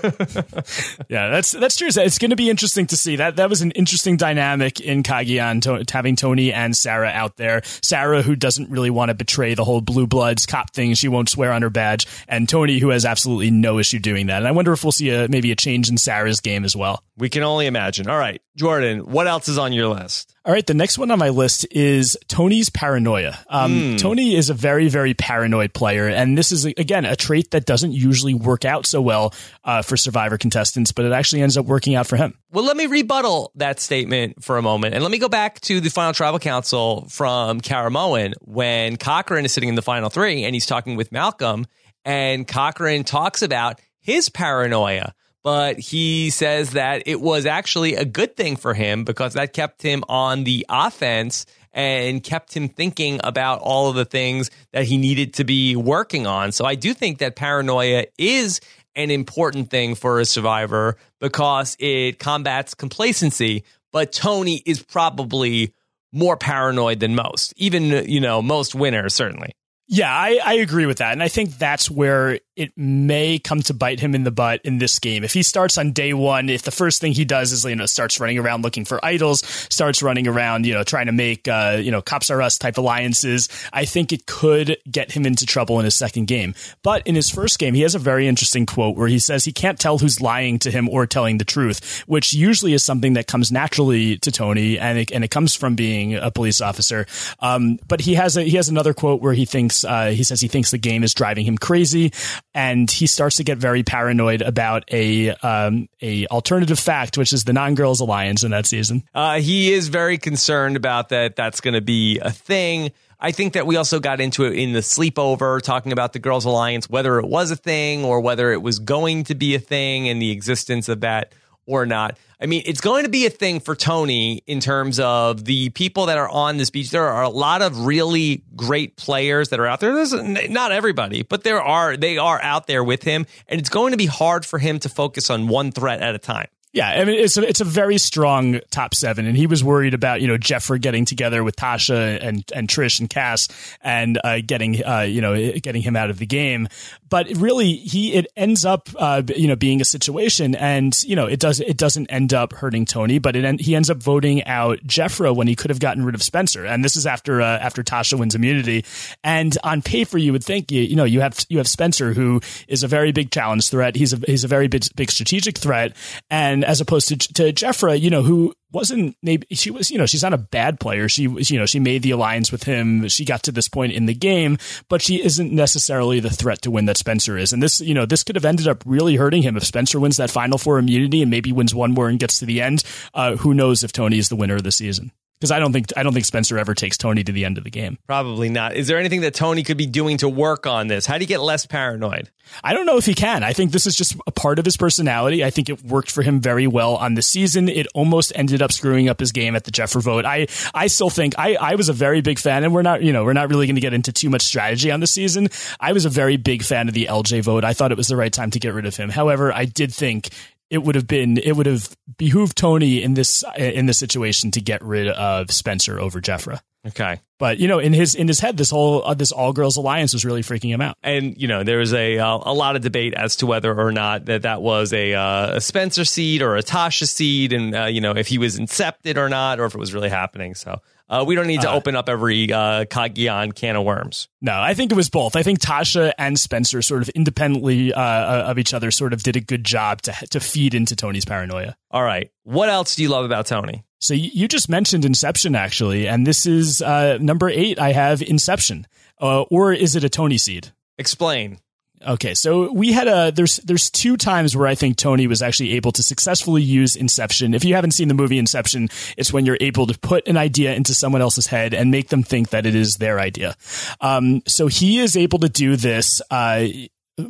yeah, that's that's true. It's going to be interesting to see that. That was an interesting dynamic in Cagayan, to, having Tony and Sarah out there. Sarah, who doesn't really want to betray the whole blue bloods cop thing, she won't swear on her badge, and Tony, who has absolutely no issue doing that. And I wonder if we'll see a maybe a change in Sarah's game as well. We can only imagine. All right, Jordan, what else is on your list? All right, the next one on my list is Tony's paranoia. Um, mm. Tony is a very, very paranoid player, and this is again a trait that doesn't usually work out so well uh, for Survivor contestants, but it actually ends up working out for him. Well, let me rebuttal that statement for a moment, and let me go back to the final tribal council from Caramoan when Cochran is sitting in the final three, and he's talking with Malcolm, and Cochran talks about his paranoia but he says that it was actually a good thing for him because that kept him on the offense and kept him thinking about all of the things that he needed to be working on. So I do think that paranoia is an important thing for a survivor because it combats complacency, but Tony is probably more paranoid than most, even, you know, most winners, certainly. Yeah, I, I agree with that. And I think that's where it may come to bite him in the butt in this game. If he starts on day one, if the first thing he does is, you know, starts running around looking for idols, starts running around, you know, trying to make, uh, you know, Cops are Us type alliances, I think it could get him into trouble in his second game. But in his first game, he has a very interesting quote where he says he can't tell who's lying to him or telling the truth, which usually is something that comes naturally to Tony and it, and it comes from being a police officer. Um, but he has a, he has another quote where he thinks, uh, he says he thinks the game is driving him crazy and he starts to get very paranoid about a um, a alternative fact, which is the non girls alliance in that season. Uh, he is very concerned about that. That's going to be a thing. I think that we also got into it in the sleepover, talking about the Girls Alliance, whether it was a thing or whether it was going to be a thing and the existence of that or not. I mean, it's going to be a thing for Tony in terms of the people that are on this beach. There are a lot of really great players that are out there. There's not everybody, but there are. They are out there with him, and it's going to be hard for him to focus on one threat at a time. Yeah, I mean it's a, it's a very strong top seven, and he was worried about you know Jefra getting together with Tasha and and Trish and Kass and uh, getting uh, you know getting him out of the game. But really, he it ends up uh, you know being a situation, and you know it does it doesn't end up hurting Tony, but it he ends up voting out Jefra when he could have gotten rid of Spencer, and this is after uh, after Tasha wins immunity. And on paper, you would think you you know you have you have Spencer who is a very big challenge threat. He's a he's a very big big strategic threat, and as opposed to to Jefra, you know who wasn't maybe she was you know she's not a bad player. She was you know she made the alliance with him. She got to this point in the game but she isn't necessarily the threat to win that Spencer is. And this you know this could have ended up really hurting him. If Spencer wins that final four immunity and maybe wins one more and gets to the end uh, who knows if Tony is the winner of the season because I don't think I don't think Spencer ever takes Tony to the end of the game. Probably not. Is there anything that Tony could be doing to work on this? How do you get less paranoid? I don't know if he can. I think this is just a part of his personality. I think it worked for him very well on the season. It almost ended up screwing up his game at the Jefra vote. I, I still think I, I was a very big fan, and we're not, you know, we're not really going to get into too much strategy on the season. I was a very big fan of the LJ vote. I thought it was the right time to get rid of him. However, I did think it would have been it would have behooved Tony in this in this situation to get rid of Spencer over Jefra. Okay. But you know, in his in his head, this whole uh, this all girls alliance was really freaking him out. And you know, there was a uh, a lot of debate as to whether or not that that was a, uh, a Spencer seed or a Tasha seed, and uh, you know, if he was incepted or not, or if it was really happening. So uh, we don't need to open up every uh, Cagayan can of worms. No, I think it was both. I think Tasha and Spencer sort of independently uh, of each other sort of did a good job to to feed into Tony's paranoia. All right, what else do you love about Tony? So you just mentioned Inception actually, and this is uh, number eight. I have Inception, uh, or is it a Tony seed? Explain. Okay, so we had a there's there's two times where I think Tony was actually able to successfully use Inception. If you haven't seen the movie Inception, it's when you're able to put an idea into someone else's head and make them think that it is their idea. Um, so he is able to do this. Uh,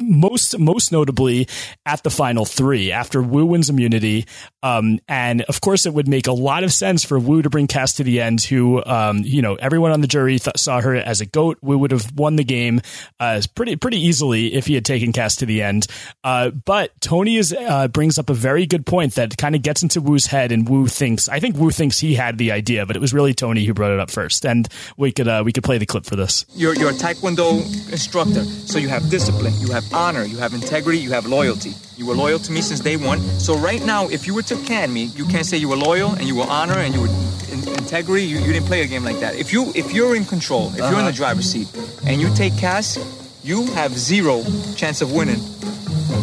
most most notably at the final three after Woo wins immunity, um, and of course it would make a lot of sense for Woo to bring Kass to the end. Who um, you know everyone on the jury th- saw her as a goat. Woo would have won the game uh, pretty pretty easily if he had taken Kass to the end. Uh, but Tony is uh, brings up a very good point that kind of gets into Woo's head, and Woo thinks I think Woo thinks he had the idea, but it was really Tony who brought it up first. And we could uh, we could play the clip for this. You're, you're a Taekwondo instructor, so you have discipline, you have honor, you have integrity, you have loyalty. You were loyal to me since day one. So right now, if you were to can me, you can't say you were loyal and you were honor and you were in, integrity. You, you didn't play a game like that. If you if you're in control, if you're in the uh-huh. driver's seat, and you take Kass, you have zero chance of winning.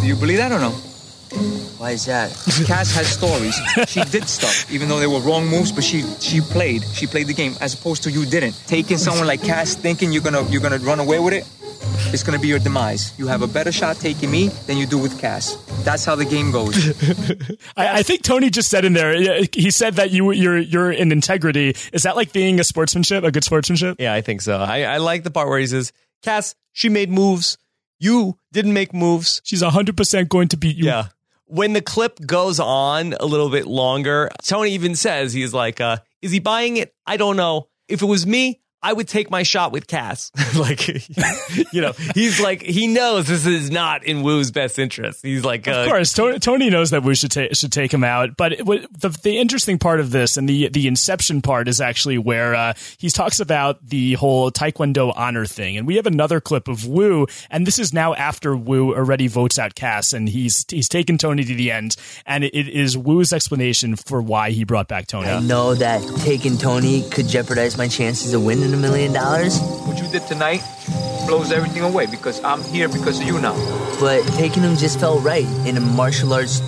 Do you believe that or no? Why is that? Kass has stories. She did stuff, even though they were wrong moves, but she she played. She played the game as opposed to you didn't. Taking someone like Kass, thinking you're gonna you're gonna run away with it, it's gonna be your demise. You have a better shot taking me than you do with Kass. That's how the game goes. I, I think Tony just said in there. He said that you you're you're in integrity. Is that like being a sportsmanship, a good sportsmanship? Yeah, I think so. I, I like the part where he says, Kass, she made moves. You didn't make moves. She's hundred percent going to beat you. Yeah. When the clip goes on a little bit longer, Tony even says, he's like, uh, is he buying it? I don't know. If it was me, I would take my shot with Kass. like, you know, he's like, he knows this is not in Woo's best interest. He's like, uh, of course, Tony, Tony knows that Woo should take should take him out. But it, the the interesting part of this and the the inception part is actually where uh, he talks about the whole Taekwondo honor thing. And we have another clip of Woo, and this is now after Woo already votes out Kass, and he's he's taken Tony to the end, and it, it is Woo's explanation for why he brought back Tony. I know that taking Tony could jeopardize my chances of winning a million dollars, What you did tonight blows everything away because I'm here because of you now. but taking him just felt right. In a martial arts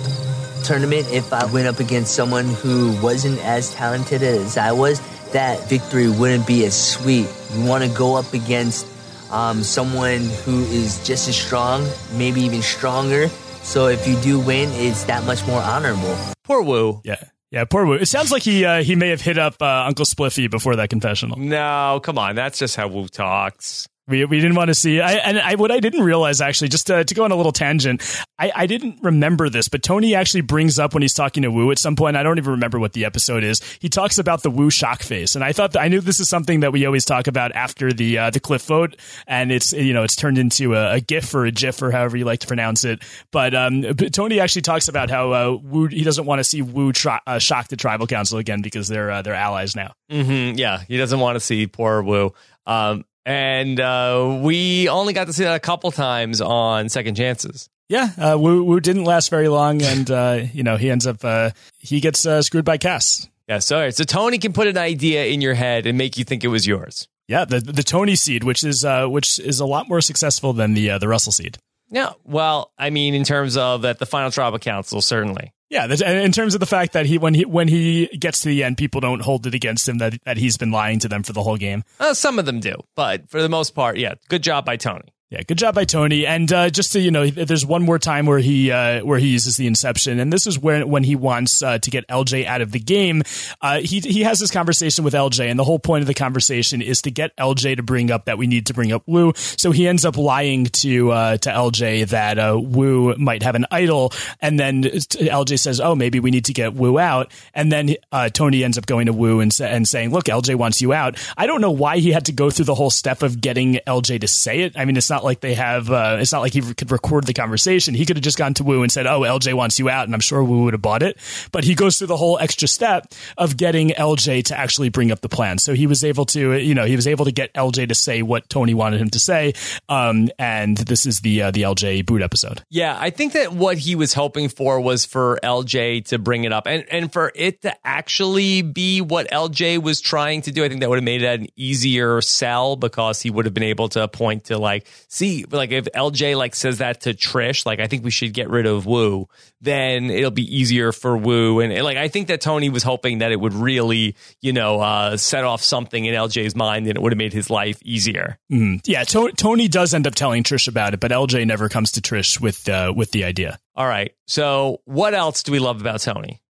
tournament, if I went up against someone who wasn't as talented as I was, that victory wouldn't be as sweet. You want to go up against um, someone who is just as strong, maybe even stronger. So if you do win, it's that much more honorable. poor Woo. Yeah. Yeah, poor Woo. It sounds like he uh, he may have hit up uh, Uncle Spliffy before that confessional. No, come on. That's just how Woo talks. We, we didn't want to see. I, and I, what I didn't realize actually, just to, to go on a little tangent, I, I didn't remember this, but Tony actually brings up when he's talking to Woo at some point. I don't even remember what the episode is. He talks about the Woo shock face, and I thought that, I knew this is something that we always talk about after the uh, the Cliff vote, and it's you know it's turned into a, a GIF or a GIF or however you like to pronounce it. But, um, but Tony actually talks about how uh, Woo he doesn't want to see Woo uh, shock the tribal council again because they're uh, they're allies now. hmm yeah, he doesn't want to see poor Woo. Um, and uh, we only got to see that a couple times on Second Chances. Yeah, uh, Woo, Woo didn't last very long, and uh, you know he ends up uh, he gets uh, screwed by Kass. Yeah, so, so Tony can put an idea in your head and make you think it was yours. Yeah, the the Tony seed, which is uh, which is a lot more successful than the uh, the Russell seed. Yeah, well, I mean, in terms of at the final tribal council, certainly. Yeah, in terms of the fact that he when he when he gets to the end, people don't hold it against him that that he's been lying to them for the whole game. Uh, some of them do, but for the most part, yeah, good job by Tony. Yeah, good job by Tony. And uh, just to you know, there's one more time where he uh, where he uses the Inception, and this is when when he wants uh, to get LJ out of the game. Uh, he he has this conversation with LJ, and the whole point of the conversation is to get LJ to bring up that we need to bring up Woo. So he ends up lying to uh, to LJ that uh, Woo might have an idol, and then LJ says, "Oh, maybe we need to get Woo out." And then uh, Tony ends up going to Woo and, and saying, "Look, LJ wants you out." I don't know why he had to go through the whole step of getting LJ to say it. I mean, it's not like they have. Uh, it's not like he could record the conversation. He could have just gone to Woo and said, "Oh, LJ wants you out," and I'm sure Woo would have bought it. But he goes through the whole extra step of getting LJ to actually bring up the plan. So he was able to, you know, he was able to get LJ to say what Tony wanted him to say. Um, and this is the uh, the LJ boot episode. Yeah, I think that what he was hoping for was for LJ to bring it up and, and for it to actually be what LJ was trying to do. I think that would have made it an easier sell because he would have been able to point to like, see, like if LJ like says that to Trish, like I think we should get rid of Woo, then it'll be easier for Woo. And like I think that Tony was hoping that it would really, you know, uh, set off something in LJ's mind and it would have made his life easier. Mm. Yeah, to- Tony does end up telling Trish about it, but LJ never comes to Trish with uh, with the idea. All right. So what else do we love about Tony?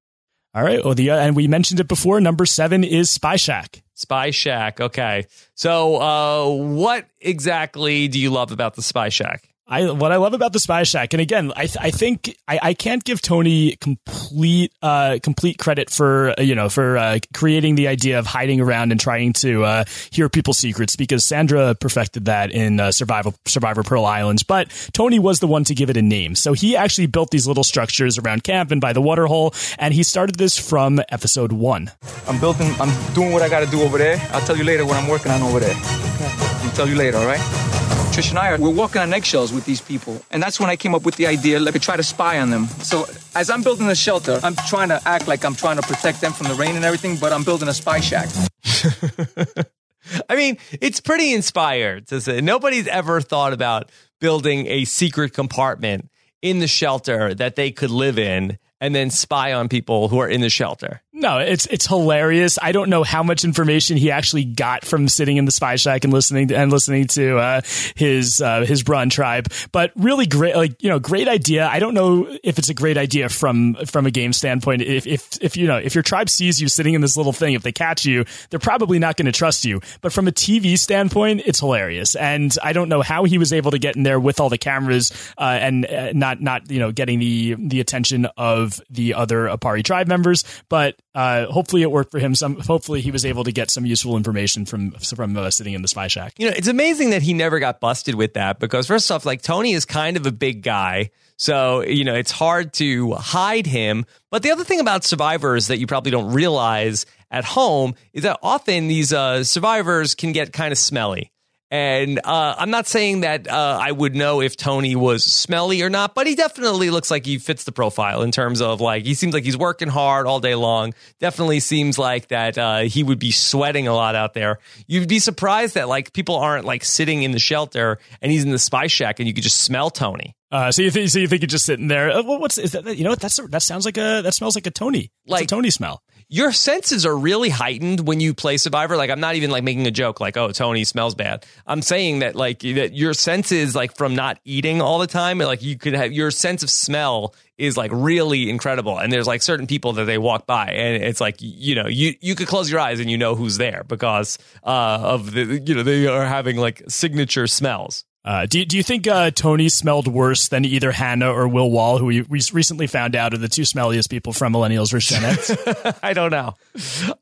All right. Well, the uh, and we mentioned it before. Number seven is Spy Shack. Spy Shack. Okay. So, uh, what exactly do you love about the Spy Shack? I what I love about the Spy Shack, and again, I th- I think I, I can't give Tony complete uh complete credit for uh, you know for uh, creating the idea of hiding around and trying to uh, hear people's secrets because Sandra perfected that in uh, Survival Survivor Pearl Islands, but Tony was the one to give it a name, so he actually built these little structures around camp and by the waterhole, and he started this from episode one. I'm building, I'm doing what I gotta do over there. I'll tell you later what I'm working on over there. Okay. I'll tell you later, all right? Trish and I are, we're walking on eggshells with these people. And that's when I came up with the idea, like, me try to spy on them. So as I'm building the shelter, I'm trying to act like I'm trying to protect them from the rain and everything, but I'm building a spy shack. I mean, it's pretty inspired to say nobody's ever thought about building a secret compartment in the shelter that they could live in and then spy on people who are in the shelter. No, it's it's hilarious. I don't know how much information he actually got from sitting in the spy shack and listening to, and listening to uh, his uh, his Brawn tribe, but really great, like you know, great idea. I don't know if it's a great idea from from a game standpoint. If if if you know if your tribe sees you sitting in this little thing, if they catch you, they're probably not going to trust you. But from a TV standpoint, it's hilarious, and I don't know how he was able to get in there with all the cameras uh, and uh, not not you know getting the the attention of the other Aparri tribe members, but uh, hopefully it worked for him. Some hopefully he was able to get some useful information from from uh, sitting in the spy shack. You know, it's amazing that he never got busted with that because first off, like Tony is kind of a big guy. So, you know, it's hard to hide him. But the other thing about survivors that you probably don't realize at home is that often these uh, survivors can get kind of smelly. And uh, I'm not saying that uh, I would know if Tony was smelly or not, but he definitely looks like he fits the profile in terms of like he seems like he's working hard all day long. Definitely seems like that uh, he would be sweating a lot out there. You'd be surprised that like people aren't like sitting in the shelter and he's in the spy shack and you could just smell Tony. Uh, so you think so you think you're just sitting there? Uh, what's is that? You know what? That's that sounds like a that smells like a Tony. Like a Tony smell your senses are really heightened when you play Survivor. Like I'm not even like making a joke like, oh, Tony smells bad. I'm saying that like that your senses like from not eating all the time, like you could have your sense of smell is like really incredible. And there's like certain people that they walk by and it's like, you know, you, you could close your eyes and you know who's there because uh, of the, you know, they are having like signature smells. Uh, do, do you think uh, Tony smelled worse than either Hannah or Will Wahl, who we recently found out are the two smelliest people from Millennials versus Gen X? I don't know.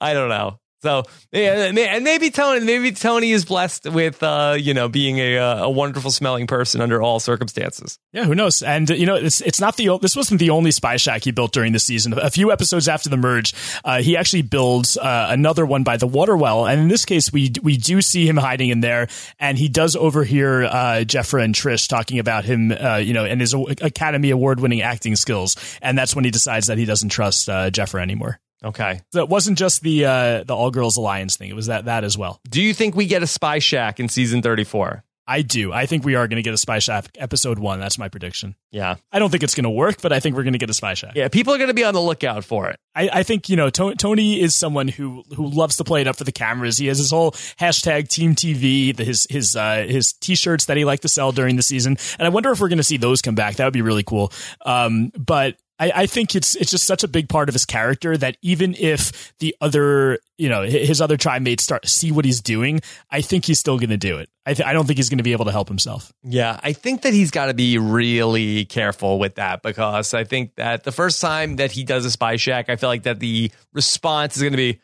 I don't know. So yeah, and maybe Tony, maybe Tony is blessed with, uh, you know, being a, uh, a wonderful smelling person under all circumstances. Yeah, who knows? And you know, it's it's not the this wasn't the only spy shack he built during the season. A few episodes after the merge, uh, he actually builds uh, another one by the water well, and in this case, we we do see him hiding in there, and he does overhear uh, Jefra and Trish talking about him, uh, you know, and his Academy Award winning acting skills, and that's when he decides that he doesn't trust uh, Jefra anymore. Okay. So it wasn't just the uh, the all girls alliance thing. It was that that as well. Do you think we get a spy shack in season 34? I do. I think we are going to get a Spy Shack episode one. That's my prediction. Yeah. I don't think it's going to work, but I think we're going to get a Spy Shack. Yeah, people are going to be on the lookout for it. I, I think you know Tony, Tony is someone who who loves to play it up for the cameras. He has his whole hashtag Team TV, the, his his uh, his t-shirts that he liked to sell during the season, and I wonder if we're going to see those come back. That would be really cool. Um, but I, I, think it's it's just such a big part of his character that even if the other you know his other tribe mates start see what he's doing, I think he's still going to do it. I, th- I don't think he's going to be able to help himself. Yeah, I think that he's got to be really careful with that because I think that the first time that he does a spy shack, I feel like that the response is going to be,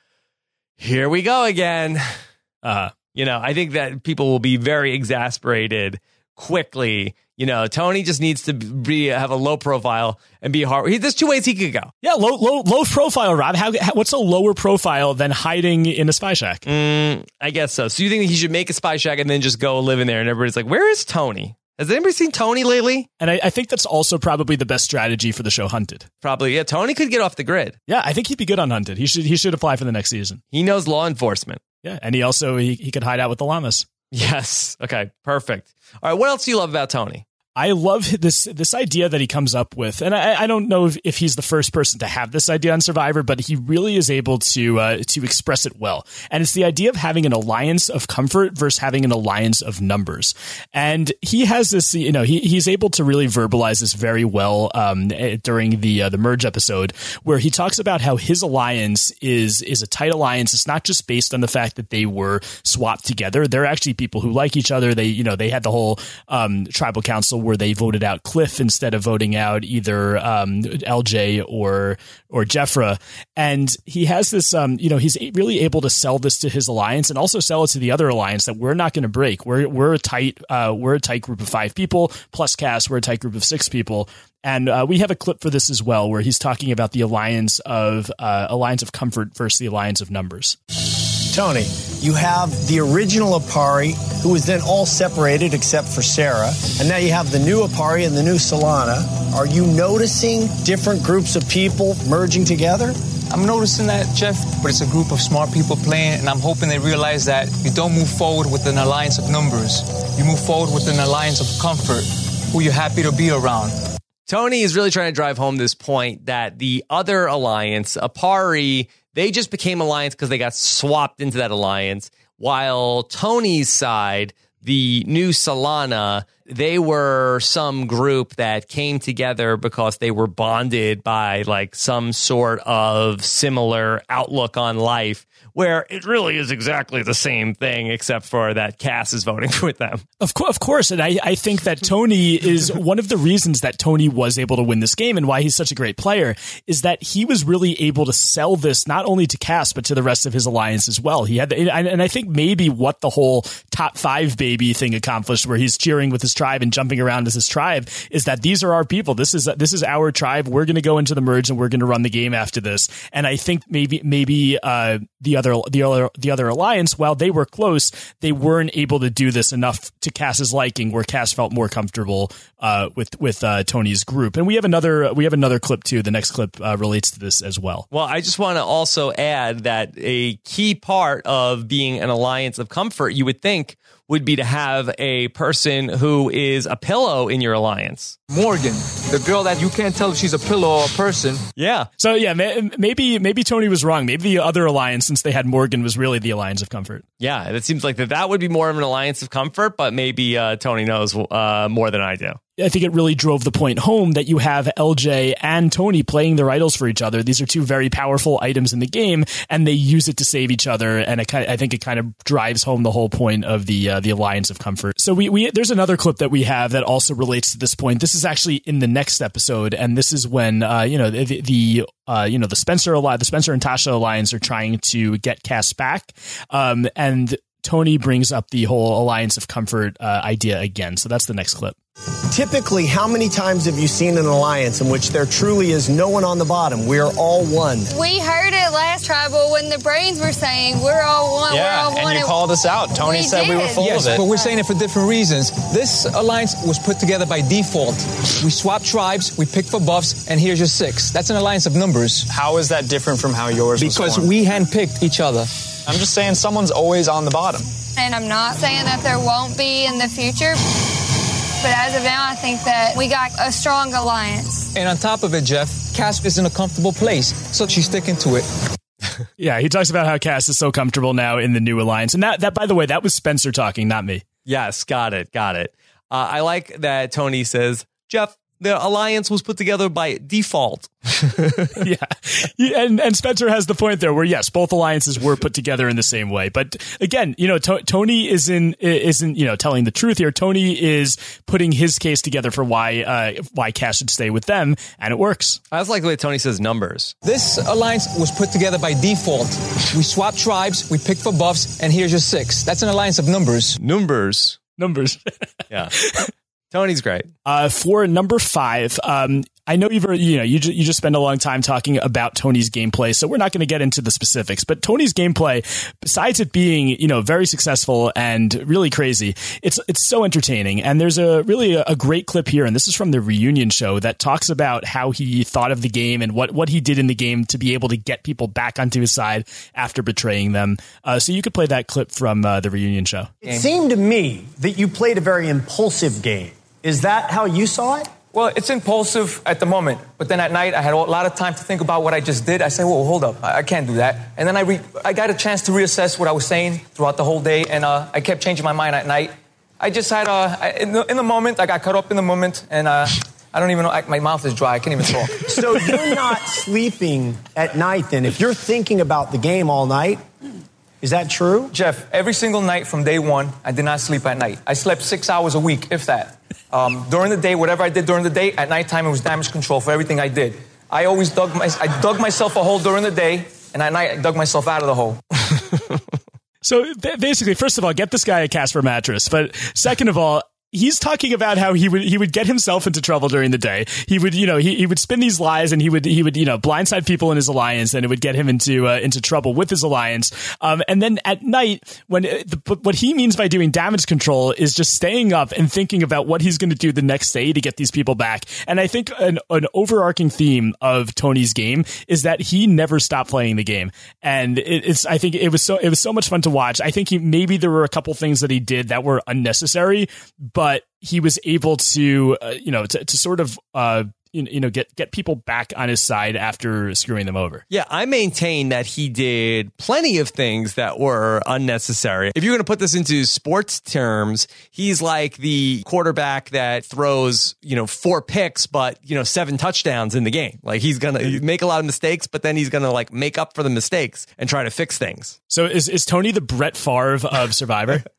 "Here we go again." Uh, you know, I think that people will be very exasperated quickly you know, Tony just needs to be have a low profile and be hard. He, there's two ways he could go. Yeah, low low low profile, Rob. How, how what's a lower profile than hiding in a spy shack? Mm, I guess so. So you think he should make a spy shack and then just go live in there, and everybody's like, "Where is Tony?" Has anybody seen Tony lately? And I, I, think that's also probably the best strategy for the show Hunted. Probably, yeah. Tony could get off the grid. Yeah, I think he'd be good on Hunted. He should he should apply for the next season. He knows law enforcement. Yeah, and he also he, he could hide out with the llamas. Yes. Okay. Perfect. All right. What else do you love about Tony? I love this this idea that he comes up with, and I, I don't know if, if, he's the first person to have this idea on Survivor, but he really is able to uh, to express it well. And it's the idea of having an alliance of comfort versus having an alliance of numbers. And he has this, you know, he, he's able to really verbalize this very well um, eh, during the uh, the merge episode, where he talks about how his alliance is is a tight alliance. It's not just based on the fact that they were swapped together; they're actually people who like each other. They, you know, they had the whole um, tribal council where they voted out Cliff instead of voting out either um, LJ or or Jefra. And he has this, um, you know, he's really able to sell this to his alliance and also sell it to the other alliance that we're not going to break. We're we're a tight uh, we're a tight group of five people plus Kass. We're a tight group of six people. And uh, we have a clip for this as well, where he's talking about the alliance of uh, alliance of comfort versus the alliance of numbers. Tony, you have the original Aparri, who was then all separated except for Sarah, and now you have the new Aparri and the new Solana. Are you noticing different groups of people merging together? I'm noticing that, Jeff, but it's a group of smart people playing, and I'm hoping they realize that you don't move forward with an alliance of numbers. You move forward with an alliance of comfort, who you're happy to be around. Tony is really trying to drive home this point that the other alliance, Aparri, they just became alliance because they got swapped into that alliance. While Tony's side, the new Solana, they were some group that came together because they were bonded by like some sort of similar outlook on life where it really is exactly the same thing, except for that Kass is voting with them. Of, co- of course. And I, I think that Tony is one of the reasons that Tony was able to win this game and why he's such a great player is that he was really able to sell this not only to Kass, but to the rest of his alliance as well. He had, the, and I think maybe what the whole top five baby thing accomplished, where he's cheering with his tribe and jumping around as his tribe, is that these are our people. This is, this is our tribe. We're going to go into the merge and we're going to run the game after this. And I think maybe, maybe, uh, the other, the other, the other alliance, while they were close, they weren't able to do this enough to Kass's liking, where Kass felt more comfortable uh, with with uh, Tony's group. And we have another we have another clip too. The next clip uh, relates to this as well. Well, I just want to also add that a key part of being an alliance of comfort, you would think, would be to have a person who is a pillow in your alliance. Morgan, the girl that you can't tell if she's a pillow or a person. Yeah. So yeah, maybe maybe Tony was wrong. Maybe the other alliance, since they had Morgan, was really the alliance of comfort. Yeah, it seems like that that would be more of an alliance of comfort, but maybe uh, Tony knows uh, more than I do. I think it really drove the point home that you have LJ and Tony playing their idols for each other. These are two very powerful items in the game, and they use it to save each other. And it, I think it kind of drives home the whole point of the uh, the alliance of comfort. So we, we there's another clip that we have that also relates to this point. This is actually in the next episode, and this is when uh, you know the, the uh, you know the Spencer alliance, the Spencer and Tasha alliance are trying to get Kass back, um, and Tony brings up the whole alliance of comfort uh, idea again. So that's the next clip. Typically, how many times have you seen an alliance in which there truly is no one on the bottom? We are all one. We heard it last tribal when the brains were saying we're all one. Yeah, we're all and one. you called us out. Tony We said we were did. full yes, of it. but we're saying it for different reasons. This alliance was put together by default. We swapped tribes, we picked for buffs, and here's your six. That's an alliance of numbers. How is that different from how yours was Because we handpicked each other. I'm just saying someone's always on the bottom. And I'm not saying that there won't be in the future. But as of now, I think that we got a strong alliance. And on top of it, Jeff, Kass is in a comfortable place, so she's sticking to it. Yeah, he talks about how Kass is so comfortable now in the new alliance, and that that by the way, that was Spencer talking, not me. Yes, got it, got it. Uh, I like that Tony says, Jeff, the alliance was put together by default. yeah. Yeah, and and Spencer has the point there where yes, both alliances were put together in the same way. But again, you know, to- Tony isn't isn't you know telling the truth here. Tony is putting his case together for why uh, why Kass should stay with them, and it works. I just like the way Tony says numbers. This alliance was put together by default. We swapped tribes, we picked for buffs, and here's your six. That's an alliance of numbers. Numbers. Numbers. Yeah. Tony's great. Uh, for number five, um, I know you've you know you ju- you just spend a long time talking about Tony's gameplay, so we're not going to get into the specifics. But Tony's gameplay, besides it being you know very successful and really crazy, it's it's so entertaining. And there's a really a, a great clip here, and this is from the reunion show that talks about how he thought of the game and what what he did in the game to be able to get people back onto his side after betraying them. Uh, so you could play that clip from uh, the reunion show. It seemed to me that you played a very impulsive game. Is that how you saw it? Well, it's impulsive at the moment, but then at night I had a lot of time to think about what I just did. I said, "Whoa, hold up, I I can't do that." And then I re- I got a chance to reassess what I was saying throughout the whole day, and uh, I kept changing my mind at night. I just had uh, I, in, the, in the moment, I got caught up in the moment, and uh, I don't even know. I, my mouth is dry. I can't even talk. So you're not sleeping at night then. If you're thinking about the game all night, is that true? Jeff, every single night from day one, I did not sleep at night. I slept six hours a week, if that. Um, during the day, whatever I did during the day, at nighttime it was damage control for everything I did. I always dug my, I dug myself a hole during the day, and at night I dug myself out of the hole. So basically, first of all, get this guy a Casper mattress. But second of all, he's talking about how he would he would get himself into trouble during the day. He would you know he, he would spin these lies and he would he would you know blindside people in his alliance and it would get him into uh, into trouble with his alliance. Um, and then at night when uh, the, what he means by doing damage control is just staying up and thinking about what he's going to do the next day to get these people back. And I think an an overarching theme of Tony's game is that he never stopped playing the game. And it, it's I think it was so it was so much fun to watch. I think he maybe there were a couple things that he did that were unnecessary, but he was able to uh, you know to, to sort of uh, you you know get get people back on his side after screwing them over. Yeah, I maintain that he did plenty of things that were unnecessary. If you're going to put this into sports terms, he's like the quarterback that throws, you know, four picks, but, you know, seven touchdowns in the game. Like he's going to make a lot of mistakes, but then he's going to like make up for the mistakes and try to fix things. So is, is Tony the Brett Favre of Survivor?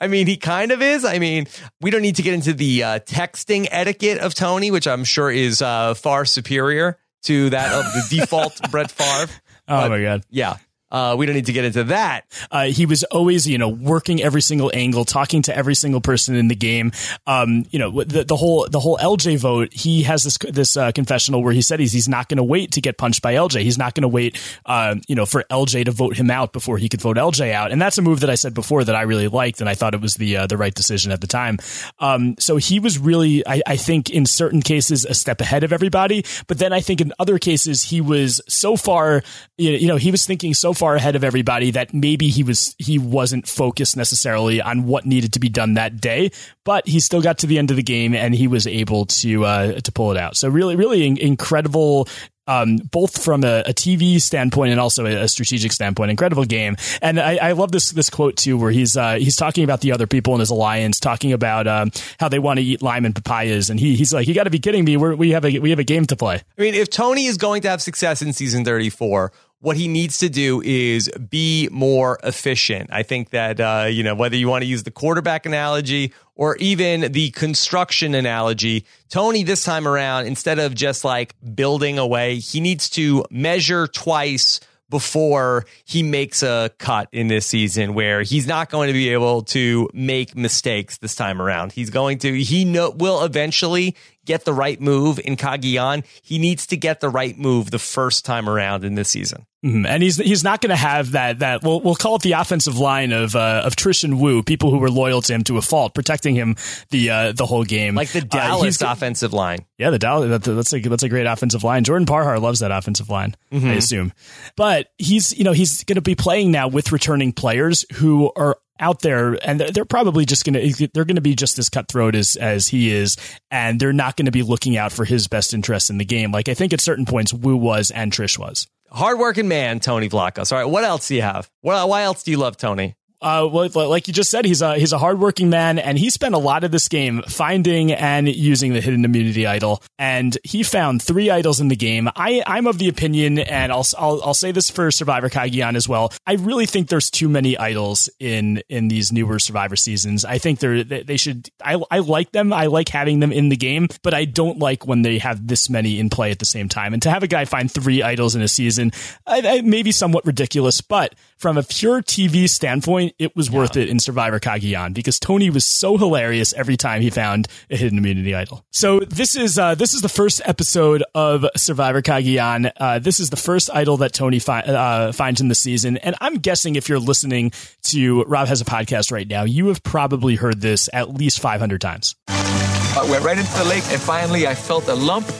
I mean, he kind of is. I mean, we don't need to get into the uh, texting etiquette of Tony, which I'm sure is uh, far superior to that of the default Brett Favre. Oh my god. Yeah. Uh, we don't need to get into that. Uh, he was always, you know, working every single angle, talking to every single person in the game. Um, you know, the, the whole the whole LJ vote. He has this this uh, confessional where he said he's he's not going to wait to get punched by LJ. He's not going to wait, uh, you know, for LJ to vote him out before he could vote LJ out. And that's a move that I said before that I really liked, and I thought it was the uh, the right decision at the time. Um, so he was really, I, I think, in certain cases, a step ahead of everybody. But then I think in other cases, he was so far, you know, he was thinking so far ahead of everybody that maybe he was he wasn't focused necessarily on what needed to be done that day, but he still got to the end of the game and he was able to uh, to pull it out. So really, really in- incredible. Um, both from a, a, TV standpoint and also a, a, strategic standpoint, incredible game. And I, I, love this this quote too, where he's uh, he's talking about the other people in his alliance, talking about um, how they want to eat lime and papayas, and he he's like, "You got to be kidding me! We're, we have a we have a game to play." I mean, if Tony is going to have success in season thirty four, what he needs to do is be more efficient. I think that, uh, you know, whether you want to use the quarterback analogy or even the construction analogy, Tony this time around, instead of just like building away, he needs to measure twice before he makes a cut in this season where he's not going to be able to make mistakes this time around. He's going to, he know, will eventually get the right move in Cagayan. He needs to get the right move the first time around in this season. Mm-hmm. And he's he's not going to have that that we'll we'll call it the offensive line of uh, of Trish and Woo, people who were loyal to him to a fault, protecting him the uh, the whole game, like the Dallas uh, offensive line. Yeah, the Dallas that, that's a that's a great offensive line. Jordan Parhar loves that offensive line, mm-hmm. I assume. But he's you know he's going to be playing now with returning players who are out there and they're probably just going to they're going to be just as cutthroat as as he is and they're not going to be looking out for his best interest in the game. Like i think at certain points Woo was and trish was. Hardworking man tony vlachos all right what else do you have? What, why else do you love tony uh, like you just said, he's a he's a hardworking man, and he spent a lot of this game finding and using the hidden immunity idol. And he found three idols in the game. I I'm of the opinion, and I'll I'll, I'll say this for Survivor Cagayan as well. I really think there's too many idols in in these newer Survivor seasons. I think they're they should. I I like them. I like having them in the game, but I don't like when they have this many in play at the same time. And to have a guy find three idols in a season, I, I, maybe somewhat ridiculous, but from a pure TV standpoint, it was yeah. worth it in Survivor Cagayan because Tony was so hilarious every time he found a hidden immunity idol. So this is uh, this is the first episode of Survivor Cagayan. Uh, this is the first idol that Tony fi- uh, finds in the season, and I'm guessing if you're listening to Rob has a podcast right now, you have probably heard this at least 500 times. I went right into the lake, and finally I felt a lump.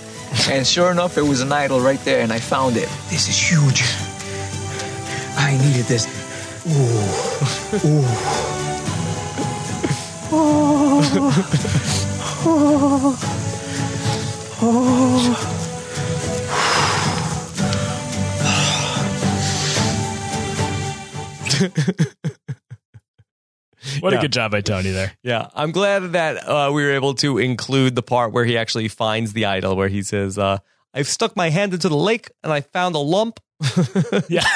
And sure enough, it was an idol right there, and I found it. This is huge. I needed this. Ooh. Ooh. oh. Oh. Oh. what yeah. a good job by Tony there. Yeah, I'm glad that uh, we were able to include the part where he actually finds the idol, where he says, uh, "I've stuck my hand into the lake and I found a lump yeah,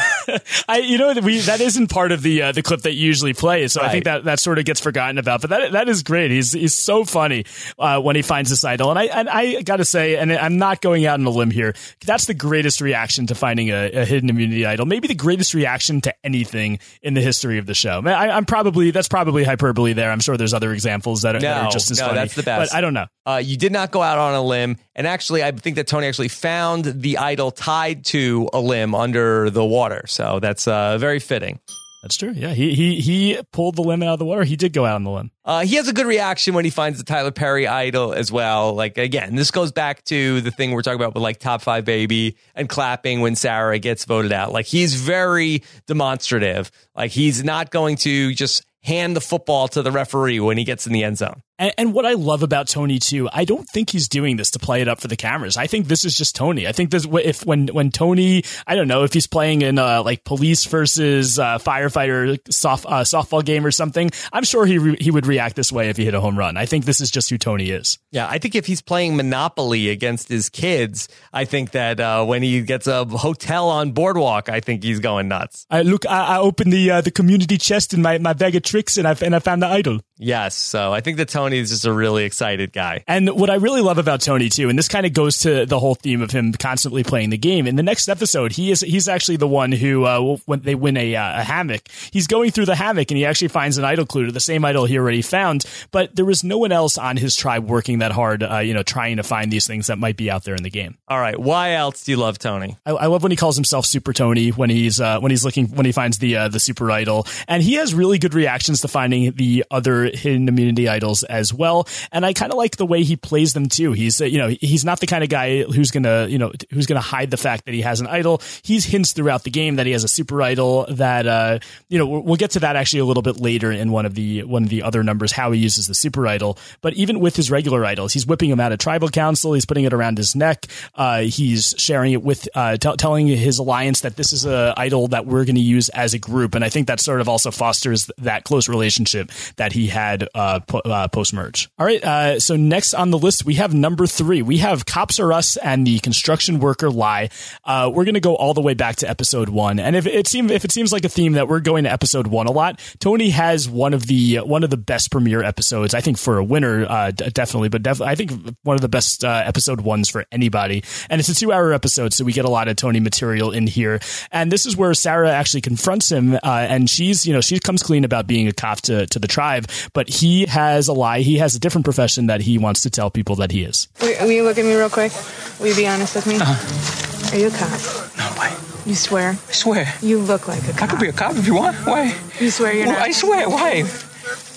I you know we that isn't part of the uh, the clip that you usually plays, so right. I think that that sort of gets forgotten about. But that that is great. He's he's so funny uh, when he finds this idol, and I and I got to say, and I'm not going out on a limb here. That's the greatest reaction to finding a, a hidden immunity idol. Maybe the greatest reaction to anything in the history of the show. I, am probably that's probably hyperbole there. I'm sure there's other examples that are, no, that are just as no, funny. That's the best. But I don't know. Uh, you did not go out on a limb, and actually, I think that Tony actually found the idol tied to a limb under the water. So that's uh, very fitting. That's true. Yeah, he he he pulled the limb out of the water. He did go out on the limb. Uh, he has a good reaction when he finds the Tyler Perry idol as well. Like again, this goes back to the thing we're talking about with like top five baby and clapping when Sarah gets voted out. Like he's very demonstrative. Like he's not going to just hand the football to the referee when he gets in the end zone. And, and, what I love about Tony too, I don't think he's doing this to play it up for the cameras. I think this is just Tony. I think this if when when Tony, I don't know if he's playing in a like police versus uh, firefighter soft uh, softball game or something. I'm sure he re- he would react this way if he hit a home run. I think this is just who Tony is. Yeah, I think if he's playing Monopoly against his kids, I think that uh, when he gets a hotel on Boardwalk, I think he's going nuts. I look, I, I opened the uh, the community chest in my, my bag of tricks, and I and I found the idol. Yes, so I think that Tony is just a really excited guy. And what I really love about Tony too, and this kind of goes to the whole theme of him constantly playing the game. In the next episode, he is he's actually the one who uh, when they win a, uh, a hammock, he's going through the hammock and he actually finds an idol clue to the same idol he already found. But there was no one else on his tribe working that hard, uh, you know, trying to find these things that might be out there in the game. All right, why else do you love Tony? I, I love when he calls himself Super Tony when he's uh, when he's looking when he finds the uh, the super idol, and he has really good reactions to finding the other hidden immunity idols as well. And I kind of like the way he plays them too. He's, you know, he's not the kind of guy who's going to, you know, who's going to hide the fact that he has an idol. He's hints throughout the game that he has a super idol that, uh, you know, we'll get to that actually a little bit later in one of the, one of the other numbers, how he uses the super idol. But even with his regular idols, he's whipping him out of tribal council. He's putting it around his neck. Uh, he's sharing it with, uh, t- telling his alliance that this is a idol that we're going to use as a group. And I think that sort of also fosters that close relationship that he had, uh, po- uh, post merge. All right. Uh, so next on the list, we have number three. We have Cops Are Us and the construction worker lie. Uh, we're going to go all the way back to episode one. And if it seems if it seems like a theme that we're going to episode one a lot, Tony has one of the one of the best premiere episodes. I think for a winner, uh, d- definitely, but definitely, I think one of the best episode ones for anybody. And it's a two hour episode, so we get a lot of Tony material in here. And this is where Sarah actually confronts him, and she's you know she comes clean about being a cop to to the tribe, but he has a lie. He has a different profession that he wants to tell people that he is. Wait, will you look at me real quick? Will you be honest with me? Uh-huh. Are you a cop? No, why? You swear? I swear. You look like a cop. I could be a cop if you want. Why? You swear you're Well, not? I swear. Why?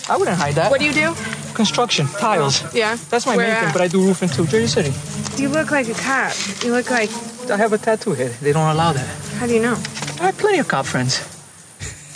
I wouldn't hide that. What do you do? Construction, tiles. Yeah. That's my Where main thing, but I do roofing too. Jersey City. You look like a cop. You look like. I have a tattoo here. They don't allow that. How do you know? I have plenty of cop friends.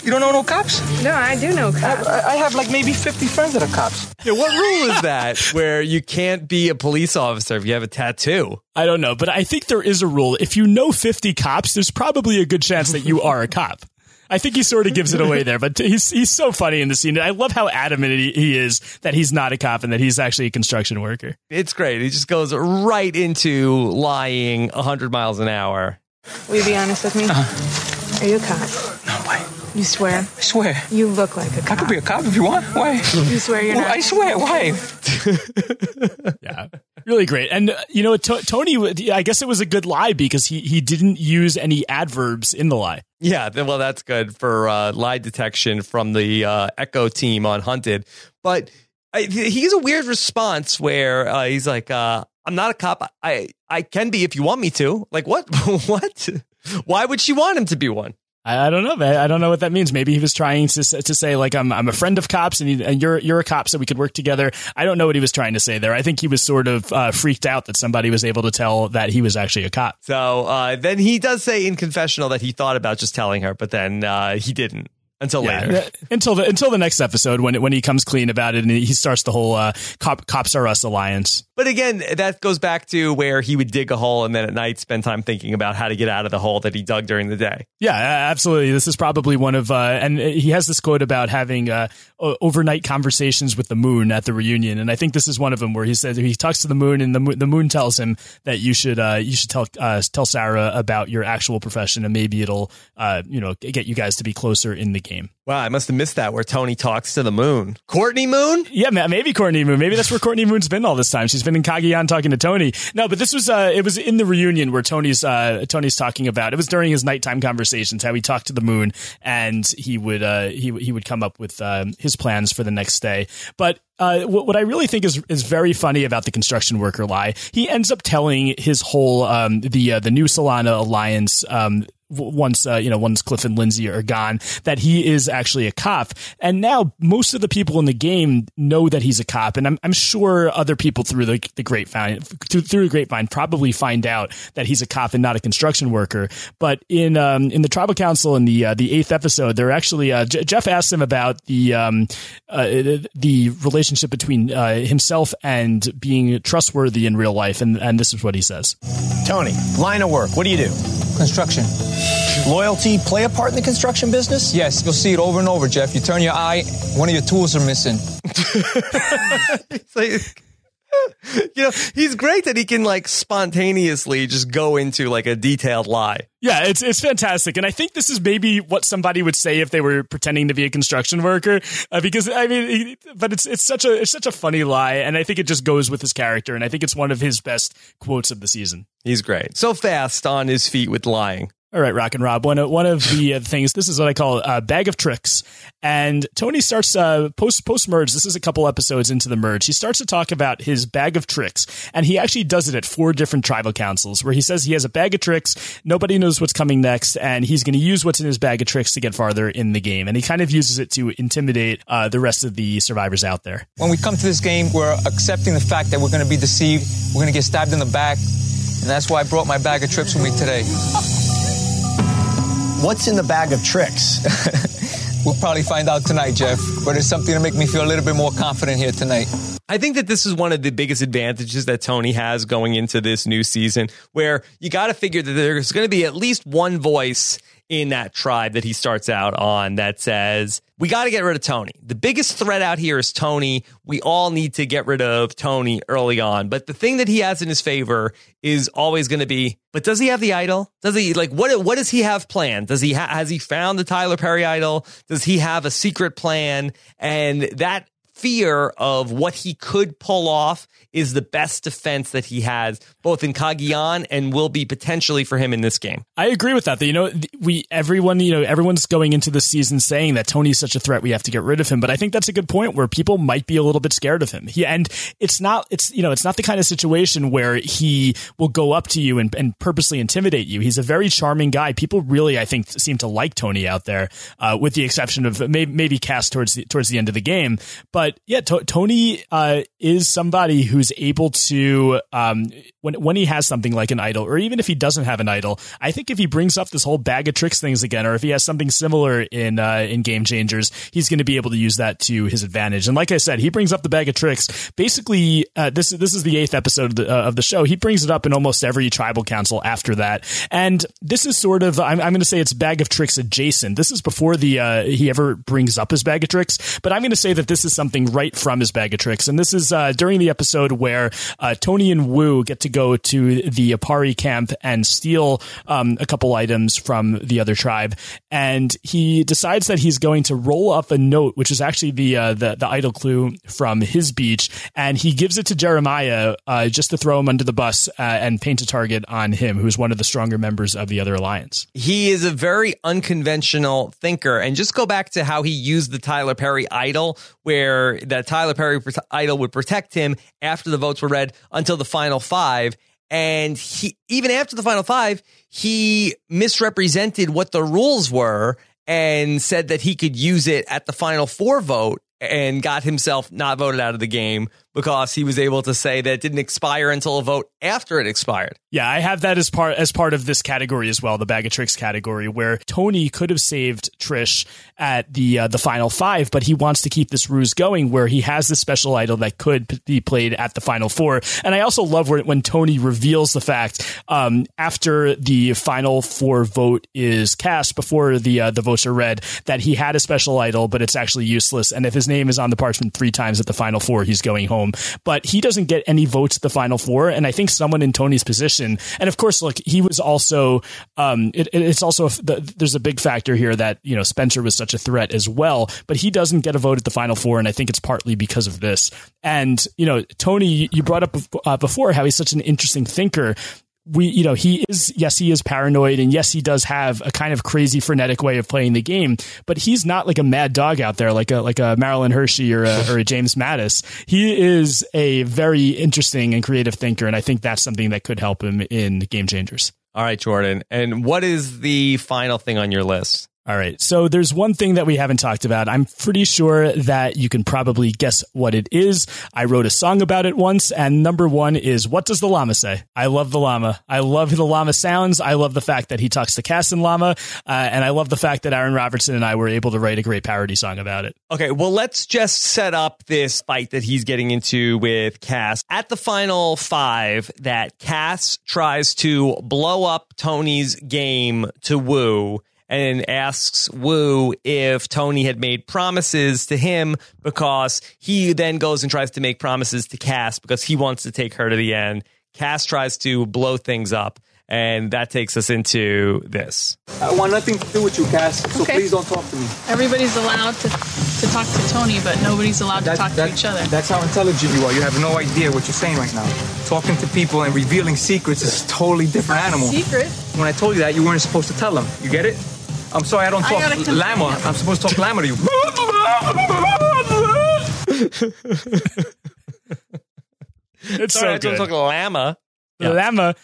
You don't know no cops? No, I do know cops. I, I have like maybe 50 friends that are cops. Yeah, what rule is that where you can't be a police officer if you have a tattoo? I don't know, but I think there is a rule. If you know 50 cops, there's probably a good chance that you are a cop. I think he sort of gives it away there, but he's he's so funny in the scene. I love how adamant he, he is that he's not a cop and that he's actually a construction worker. It's great. He just goes right into lying 100 miles an hour. Will you be honest with me? Uh-huh. Are you a cop? No, why? You swear? I swear. You look like a I cop. I could be a cop if you want. Why? You swear you're Well, not? I swear. Why? Yeah, really great. And uh, you know, to- Tony, I guess it was a good lie because he he didn't use any adverbs in the lie. Yeah, well, that's good for uh, lie detection from the uh, Echo team on Hunted. But I, he's a weird response where uh, he's like, uh, "I'm not a cop. I I can be if you want me to." Like, what? what? Why would she want him to be one? I, don't know. man. I don't know what that means. Maybe he was trying to to say like I'm I'm a friend of cops and, he, and you're you're a cop, so we could work together. I don't know what he was trying to say there. I think he was sort of uh, freaked out that somebody was able to tell that he was actually a cop. So uh, then he does say in confessional that he thought about just telling her, but then uh, he didn't until Yeah, later. until the until the next episode when when he comes clean about it and he starts the whole uh, cop, cops are us alliance. But again, that goes back to where he would dig a hole and then at night spend time thinking about how to get out of the hole that he dug during the day. Yeah, absolutely. This is probably one of, uh, and he has this quote about having uh, overnight conversations with the moon at the reunion, and I think this is one of them where he says he talks to the moon, and the moon, the moon tells him that you should uh, you should tell uh, tell Sarah about your actual profession, and maybe it'll uh, you know get you guys to be closer in the game. Wow, I must have missed that where Tony talks to the moon. Courtney Moon? Yeah, maybe Courtney Moon. Maybe that's where Courtney Moon's been all this time. She's been in Cagayan talking to Tony. No, but this was uh, it was in the reunion where Tony's uh, Tony's talking about. It was during his nighttime conversations how he talked to the moon and he would uh, he he would come up with um, his plans for the next day. But uh, what, I really think is is very funny about the construction worker lie, he ends up telling his whole um, the uh, the new Solana alliance. Um, once uh, you know once Cliff and Lindsey are gone that he is actually a cop. And now most of the people in the game know that he's a cop, and I'm, I'm sure other people through the the grapevine through, through the grapevine probably find out that he's a cop and not a construction worker. But in um, in the tribal council in the uh, the eighth episode, they're actually uh, J- Jeff asked him about the um, uh, the relationship between uh, himself and being trustworthy in real life, and and this is what he says. Tony, line of work. What do you do? Construction. Loyalty play a part in the construction business? Yes, you'll see it over and over, Jeff. You turn your eye, one of your tools are missing. It's like, you know, he's great that he can like spontaneously just go into like a detailed lie. Yeah, it's it's fantastic, and I think this is maybe what somebody would say if they were pretending to be a construction worker, uh, because I mean, he, but it's it's such a it's such a funny lie, and I think it just goes with his character, and I think it's one of his best quotes of the season. He's great. So fast on his feet with lying. All right, Rock and Rob. One of one of the uh, things. This is what I call a bag of tricks. And Tony starts uh, post post merge. This is a couple episodes into the merge. He starts to talk about his bag of tricks, and he actually does it at four different tribal councils, where he says he has a bag of tricks. Nobody knows what's coming next, and he's going to use what's in his bag of tricks to get farther in the game. And he kind of uses it to intimidate uh, the rest of the survivors out there. When we come to this game, we're accepting the fact that we're going to be deceived. We're going to get stabbed in the back. And that's why I brought my bag of tricks with me today. What's in the bag of tricks? we'll probably find out tonight, Jeff. But it's something to make me feel a little bit more confident here tonight. I think that this is one of the biggest advantages that Tony has going into this new season, where you got to figure that there's going to be at least one voice in that tribe that he starts out on that says, we got to get rid of Tony. The biggest threat out here is Tony. We all need to get rid of Tony early on. But the thing that he has in his favor is always going to be, but does he have the idol? Does he like what what does he have planned? Does he ha- has he found the Tyler Perry idol? Does he have a secret plan? And that fear of what he could pull off is the best defense that he has, both in Cagayan and will be potentially for him in this game. I agree with that. You know, we everyone, you know, everyone's going into the season saying that Tony's such a threat, we have to get rid of him. But I think that's a good point where people might be a little bit scared of him. He, and it's not, it's you know, it's not the kind of situation where he will go up to you and, and purposely intimidate you. He's a very charming guy. People really, I think, seem to like Tony out there, uh, with the exception of maybe, maybe Kass towards the, towards the end of the game. But yeah, to- Tony uh, is somebody who's able to um, when when he has something like an idol, or even if he doesn't have an idol. I think if he brings up this whole bag of tricks things again, or if he has something similar in uh, in Game Changers, he's going to be able to use that to his advantage. And like I said, he brings up the bag of tricks. Basically, uh, this this is the eighth episode of the, uh, of the show. He brings it up in almost every tribal council after that, and this is sort of I'm, I'm going to say it's bag of tricks adjacent. This is before the uh, he ever brings up his bag of tricks, but I'm going to say that this is something right from his bag of tricks, and this is uh, during the episode where uh, Tony and Wu get to go to the Aparri camp and steal um, a couple items from the other tribe, and he decides that he's going to roll up a note, which is actually the uh, the, the idol clue from his beach, and he gives it to Jeremiah uh, just to throw him under the bus uh, and paint a target on him, who's one of the stronger members of the other alliance. He is a very unconventional thinker. And just go back to how he used the Tyler Perry idol, where that Tyler Perry idol would protect him after the votes were read until the final five. And he, even after the final five, he misrepresented what the rules were and said that he could use it at the final four vote and got himself not voted out of the game because he was able to say that it didn't expire until a vote after it expired. Yeah, I have that as part as part of this category as well, the bag of tricks category, where Tony could have saved Trish at the uh, the final five, but he wants to keep this ruse going, where he has this special idol that could be played at the final four. And I also love where, when Tony reveals the fact um, after the final four vote is cast, before the uh, the votes are read, that he had a special idol, but it's actually useless. And if his name is on the parchment three times at the final four, he's going home. But he doesn't get any votes at the final four, and I think someone in Tony's position, and of course, look, he was also. Um, it, it's also there's a big factor here that you know Spencer was such a threat as well, but he doesn't get a vote at the final four, and I think it's partly because of this. And you know, Tony, you brought up uh, before how he's such an interesting thinker we you know he is yes he is paranoid and yes he does have a kind of crazy frenetic way of playing the game but he's not like a mad dog out there like a like a Marilyn Hershey or a, or a James Mattis he is a very interesting and creative thinker and I think that's something that could help him in game changers All right, Jordan. And what is the final thing on your list? All right. So there's one thing that we haven't talked about. I'm pretty sure that you can probably guess what it is. I wrote a song about it once, and number one is What Does the Llama Say? I love the llama. I love the llama sounds. I love the fact that he talks to Kass and Llama. Uh, and I love the fact that Aaron Robertson and I were able to write a great parody song about it. Okay, well, let's just set up this fight that he's getting into with Kass. At the final five, that Kass tries to blow up Tony's game to Woo and asks Woo if Tony had made promises to him because he then goes and tries to make promises to Kass because he wants to take her to the end. Kass tries to blow things up. And that takes us into this. I want nothing to do with you, Kass. So Okay. please don't talk to me. Everybody's allowed to, to talk to Tony, but nobody's allowed to talk to each other. That's how intelligent you are. You have no idea what you're saying right now. Talking to people and revealing secrets is a totally different animal. Secret? When I told you that, you weren't supposed to tell them. You get it? I'm sorry, I don't talk gotta llama. I'm supposed to talk llama to you. It's Sorry, I so don't good. talk llama. Llama.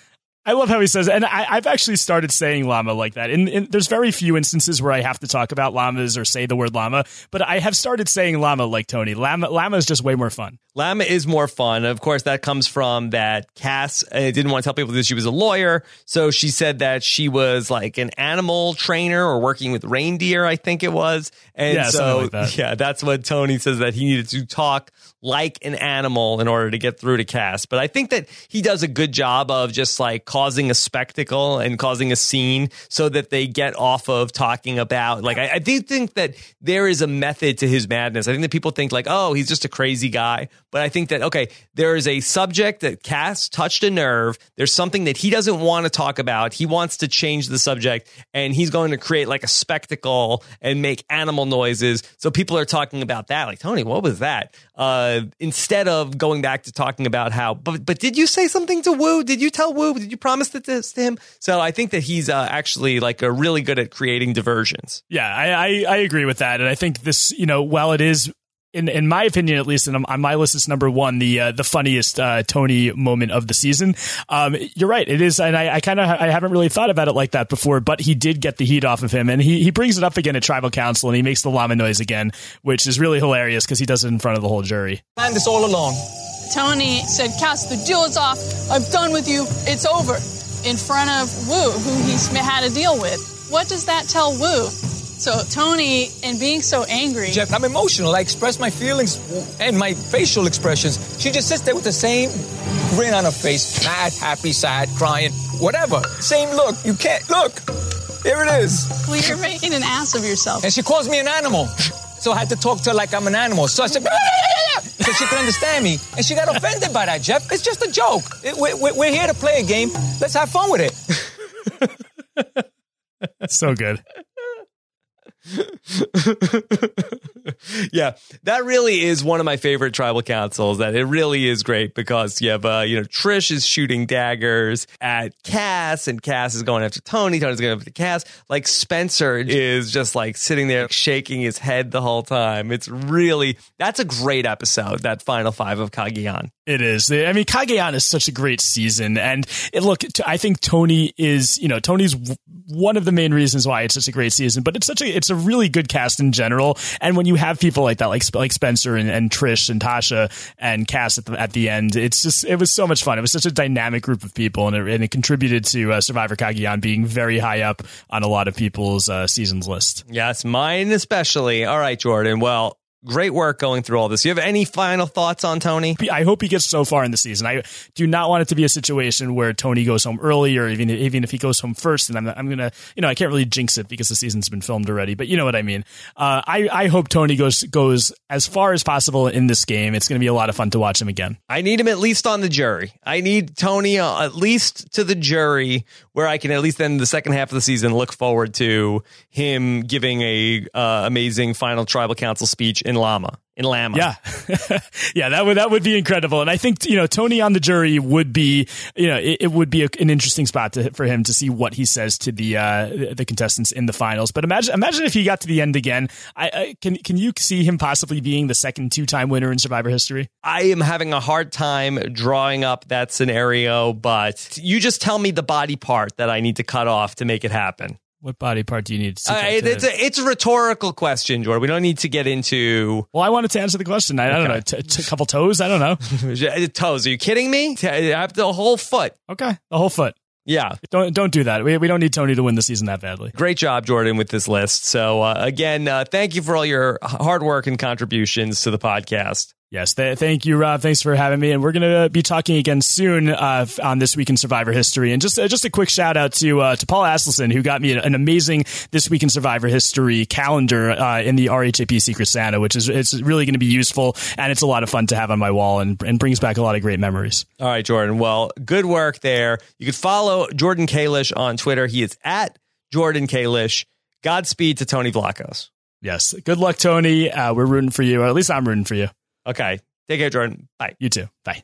I love how he says, and I, I've actually started saying llama like that. And, there's very few instances where I have to talk about llamas or say the word llama, but I have started saying llama like Tony. Llama, llama is just way more fun. Llama is more fun. Of course, that comes from that Kass uh, didn't want to tell people that she was a lawyer. So she said that she was like an animal trainer or working with reindeer, I think it was. And Yeah, so, like that. yeah, that's what Tony says that he needed to talk like an animal in order to get through to Kass. But I think that he does a good job of just like causing a spectacle and causing a scene so that they get off of talking about, like, I, I do think that there is a method to his madness. I think that people think like, oh, he's just a crazy guy. But I think that, okay, there is a subject that Kass touched a nerve. There's something that he doesn't want to talk about. He wants to change the subject and he's going to create like a spectacle and make animal noises. So people are talking about that. Like, Tony, what was that? Uh, instead of going back to talking about how, but, but did you say something to Woo? Did you tell Woo? Did you promise that this to him? So I think that he's uh, actually like a really good at creating diversions. Yeah, I, I, I agree with that. And I think this, you know, while it is in in my opinion, at least, and on my list is number one, the uh, the funniest uh, Tony moment of the season. Um, you're right, it is, and I, I kind of I haven't really thought about it like that before, but he did get the heat off of him, and he he brings it up again at tribal council, and he makes the llama noise again, which is really hilarious because he does it in front of the whole jury. Planned this all along. Tony said, Kass, the deal is off. I'm done with you. It's over. In front of Woo, who he's had a deal with. What does that tell Woo? So Tony, in being so angry, Jeff, I'm emotional. I express my feelings and my facial expressions. She just sits there with the same grin on her face mad, happy, sad, crying, whatever. Same look. You can't. Look. Here it is. well, you're making an ass of yourself. And she calls me an animal. So I had to talk to her like I'm an animal. So I said, so she could understand me. And she got offended by that, Jeff. It's just a joke. It- we- we- We're here to play a game. Let's have fun with it. so good. yeah, that really is one of my favorite tribal councils. That it really is great because you have, uh, you know, Trish is shooting daggers at Kass, and Kass is going after Tony. Tony's going after Kass. Like Spencer is just like sitting there shaking his head the whole time. It's really that's a great episode. That final five of Cagayan. It is. I mean, Cagayan is such a great season, and it, look, I think Tony is, you know, Tony's one of the main reasons why it's such a great season. But it's such a, it's a really good cast in general. And when you have people like that, like like Spencer and, and Trish and Tasha and Kass at the at the end, it's just it was so much fun. It was such a dynamic group of people, and it, and it contributed to uh, Survivor Cagayan being very high up on a lot of people's uh, seasons list. Yes, mine especially. All right, Jordan. Well, great work going through all this. You have any final thoughts on Tony? I hope he gets so far in the season. I do not want it to be a situation where Tony goes home early, or even even if he goes home first. And I'm I'm gonna, you know, I can't really jinx it because the season's been filmed already. But you know what I mean. Uh, I I hope Tony goes goes as far as possible in this game. It's gonna be a lot of fun to watch him again. I need him at least on the jury. I need Tony uh, at least to the jury where I can at least then the second half of the season look forward to him giving a uh, amazing final tribal council speech in llama in llama. Yeah, yeah, that would that would be incredible, and I think you know Tony on the jury would be you know it, it would be a, an interesting spot to, for him to see what he says to the uh, the contestants in the finals. But imagine imagine if he got to the end again. I, I can can you see him possibly being the second two time winner in Survivor history? I am having a hard time drawing up that scenario, but you just tell me the body part that I need to cut off to make it happen. What body part do you need to? Uh, it's, a, it's a rhetorical question, Jordan. We don't need to get into. Well, I wanted to answer the question. I, I don't know, t- t- a couple toes. I don't know. toes. Are you kidding me? I have the whole foot. Okay, the whole foot. Yeah. Don't don't do that. We, we don't need Tony to win the season that badly. Great job, Jordan, with this list. So uh, again, uh, thank you for all your hard work and contributions to the podcast. Yes, th- thank you, Rob. Thanks for having me, and we're going to be talking again soon uh, on this week in Survivor history. And just uh, just a quick shout out to uh, to Paul Asselson, who got me an amazing this week in Survivor history calendar uh, in the RHAP Secret Santa, which is it's really going to be useful and it's a lot of fun to have on my wall and and brings back a lot of great memories. All right, Jordan. Well, good work there. You can follow Jordan Kalish on Twitter. He is at Jordan Kalish. Godspeed to Tony Vlachos. Yes, good luck, Tony. Uh, we're rooting for you, or at least I'm rooting for you. Okay. Take care, Jordan. Bye. You too. Bye.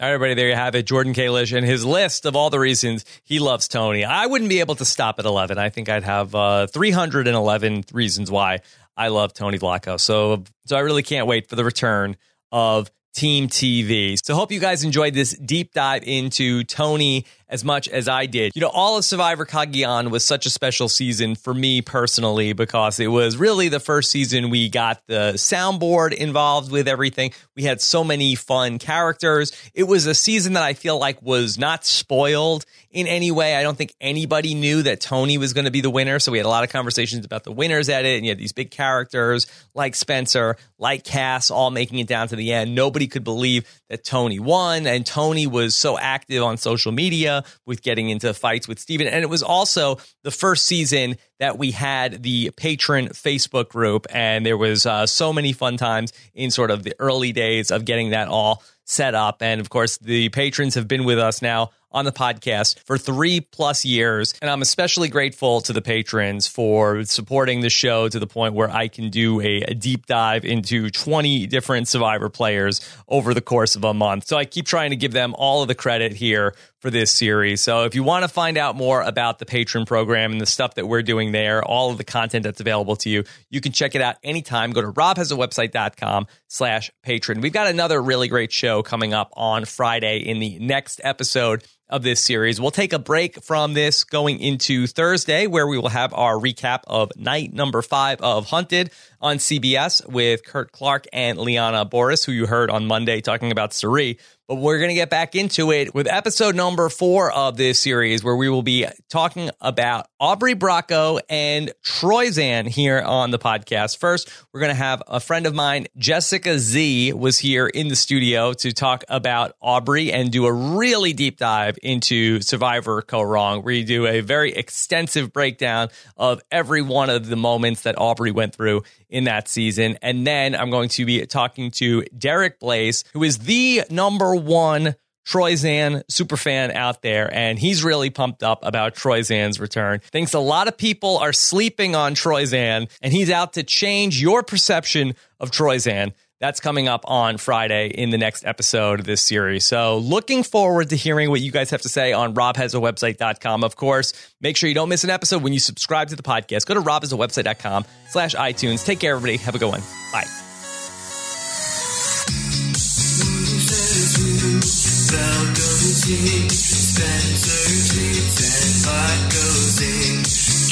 All right, everybody, there you have it. Jordan Kalish and his list of all the reasons he loves Tony. I wouldn't be able to stop at 11. I think I'd have uh, 311 reasons why I love Tony Vlachos. So, so I really can't wait for the return of Team TV. So hope you guys enjoyed this deep dive into Tony as much as I did. You know, all of Survivor Cagayan was such a special season for me personally because it was really the first season we got the soundboard involved with everything. We had so many fun characters. It was a season that I feel like was not spoiled in any way. I don't think anybody knew that Tony was going to be the winner. So we had a lot of conversations about the winners at it. And you had these big characters like Spencer, like Kass, all making it down to the end. Nobody could believe that Tony won. And Tony was so active on social media with getting into fights with Stephen. And it was also the first season that we had the patron Facebook group. And there was uh, so many fun times in sort of the early days of getting that all set up. And of course, the patrons have been with us now on the podcast for three plus years. And I'm especially grateful to the patrons for supporting the show to the point where I can do a, a, deep dive into 20 different Survivor players over the course of a month. So I keep trying to give them all of the credit here for this series. So if you want to find out more about the patron program and the stuff that we're doing there, all of the content that's available to you, you can check it out anytime. Go to robhasawebsite.com slash patron. We've got another really great show coming up on Friday in the next episode of this series. We'll take a break from this going into Thursday, where we will have our recap of night number five of Hunted on CBS with Kurt Clark and Liana Boris, who you heard on Monday talking about Suri. But we're going to get back into it with episode number four of this series, where we will be talking about Aubrey Bracco and Troyzan here on the podcast. First, we're going to have a friend of mine, Jessica Z, was here in the studio to talk about Aubrey and do a really deep dive into Survivor Kaoh Rong, where you do a very extensive breakdown of every one of the moments that Aubrey went through in that season. And then I'm going to be talking to Derek Blaze, who is the number one Troy Troyzan superfan out there, and he's really pumped up about Troyzan's return. Thinks a lot of people are sleeping on Troyzan, and he's out to change your perception of Troyzan. That's coming up on Friday in the next episode of this series. So, looking forward to hearing what you guys have to say on robhasawebsite.com. Of course, make sure you don't miss an episode when you subscribe to the podcast. Go to robhasawebsite.com slash iTunes. Take care, everybody. Have a good one. Bye.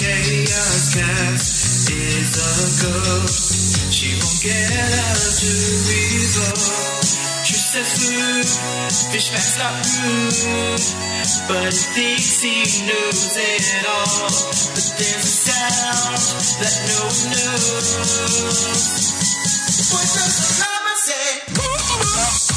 Chaos Kass is a ghost. She won't get out to resolve. She says food, fish facts not rude. But thinks he knows it all. But there's a sound that no one knows. What does the llama say?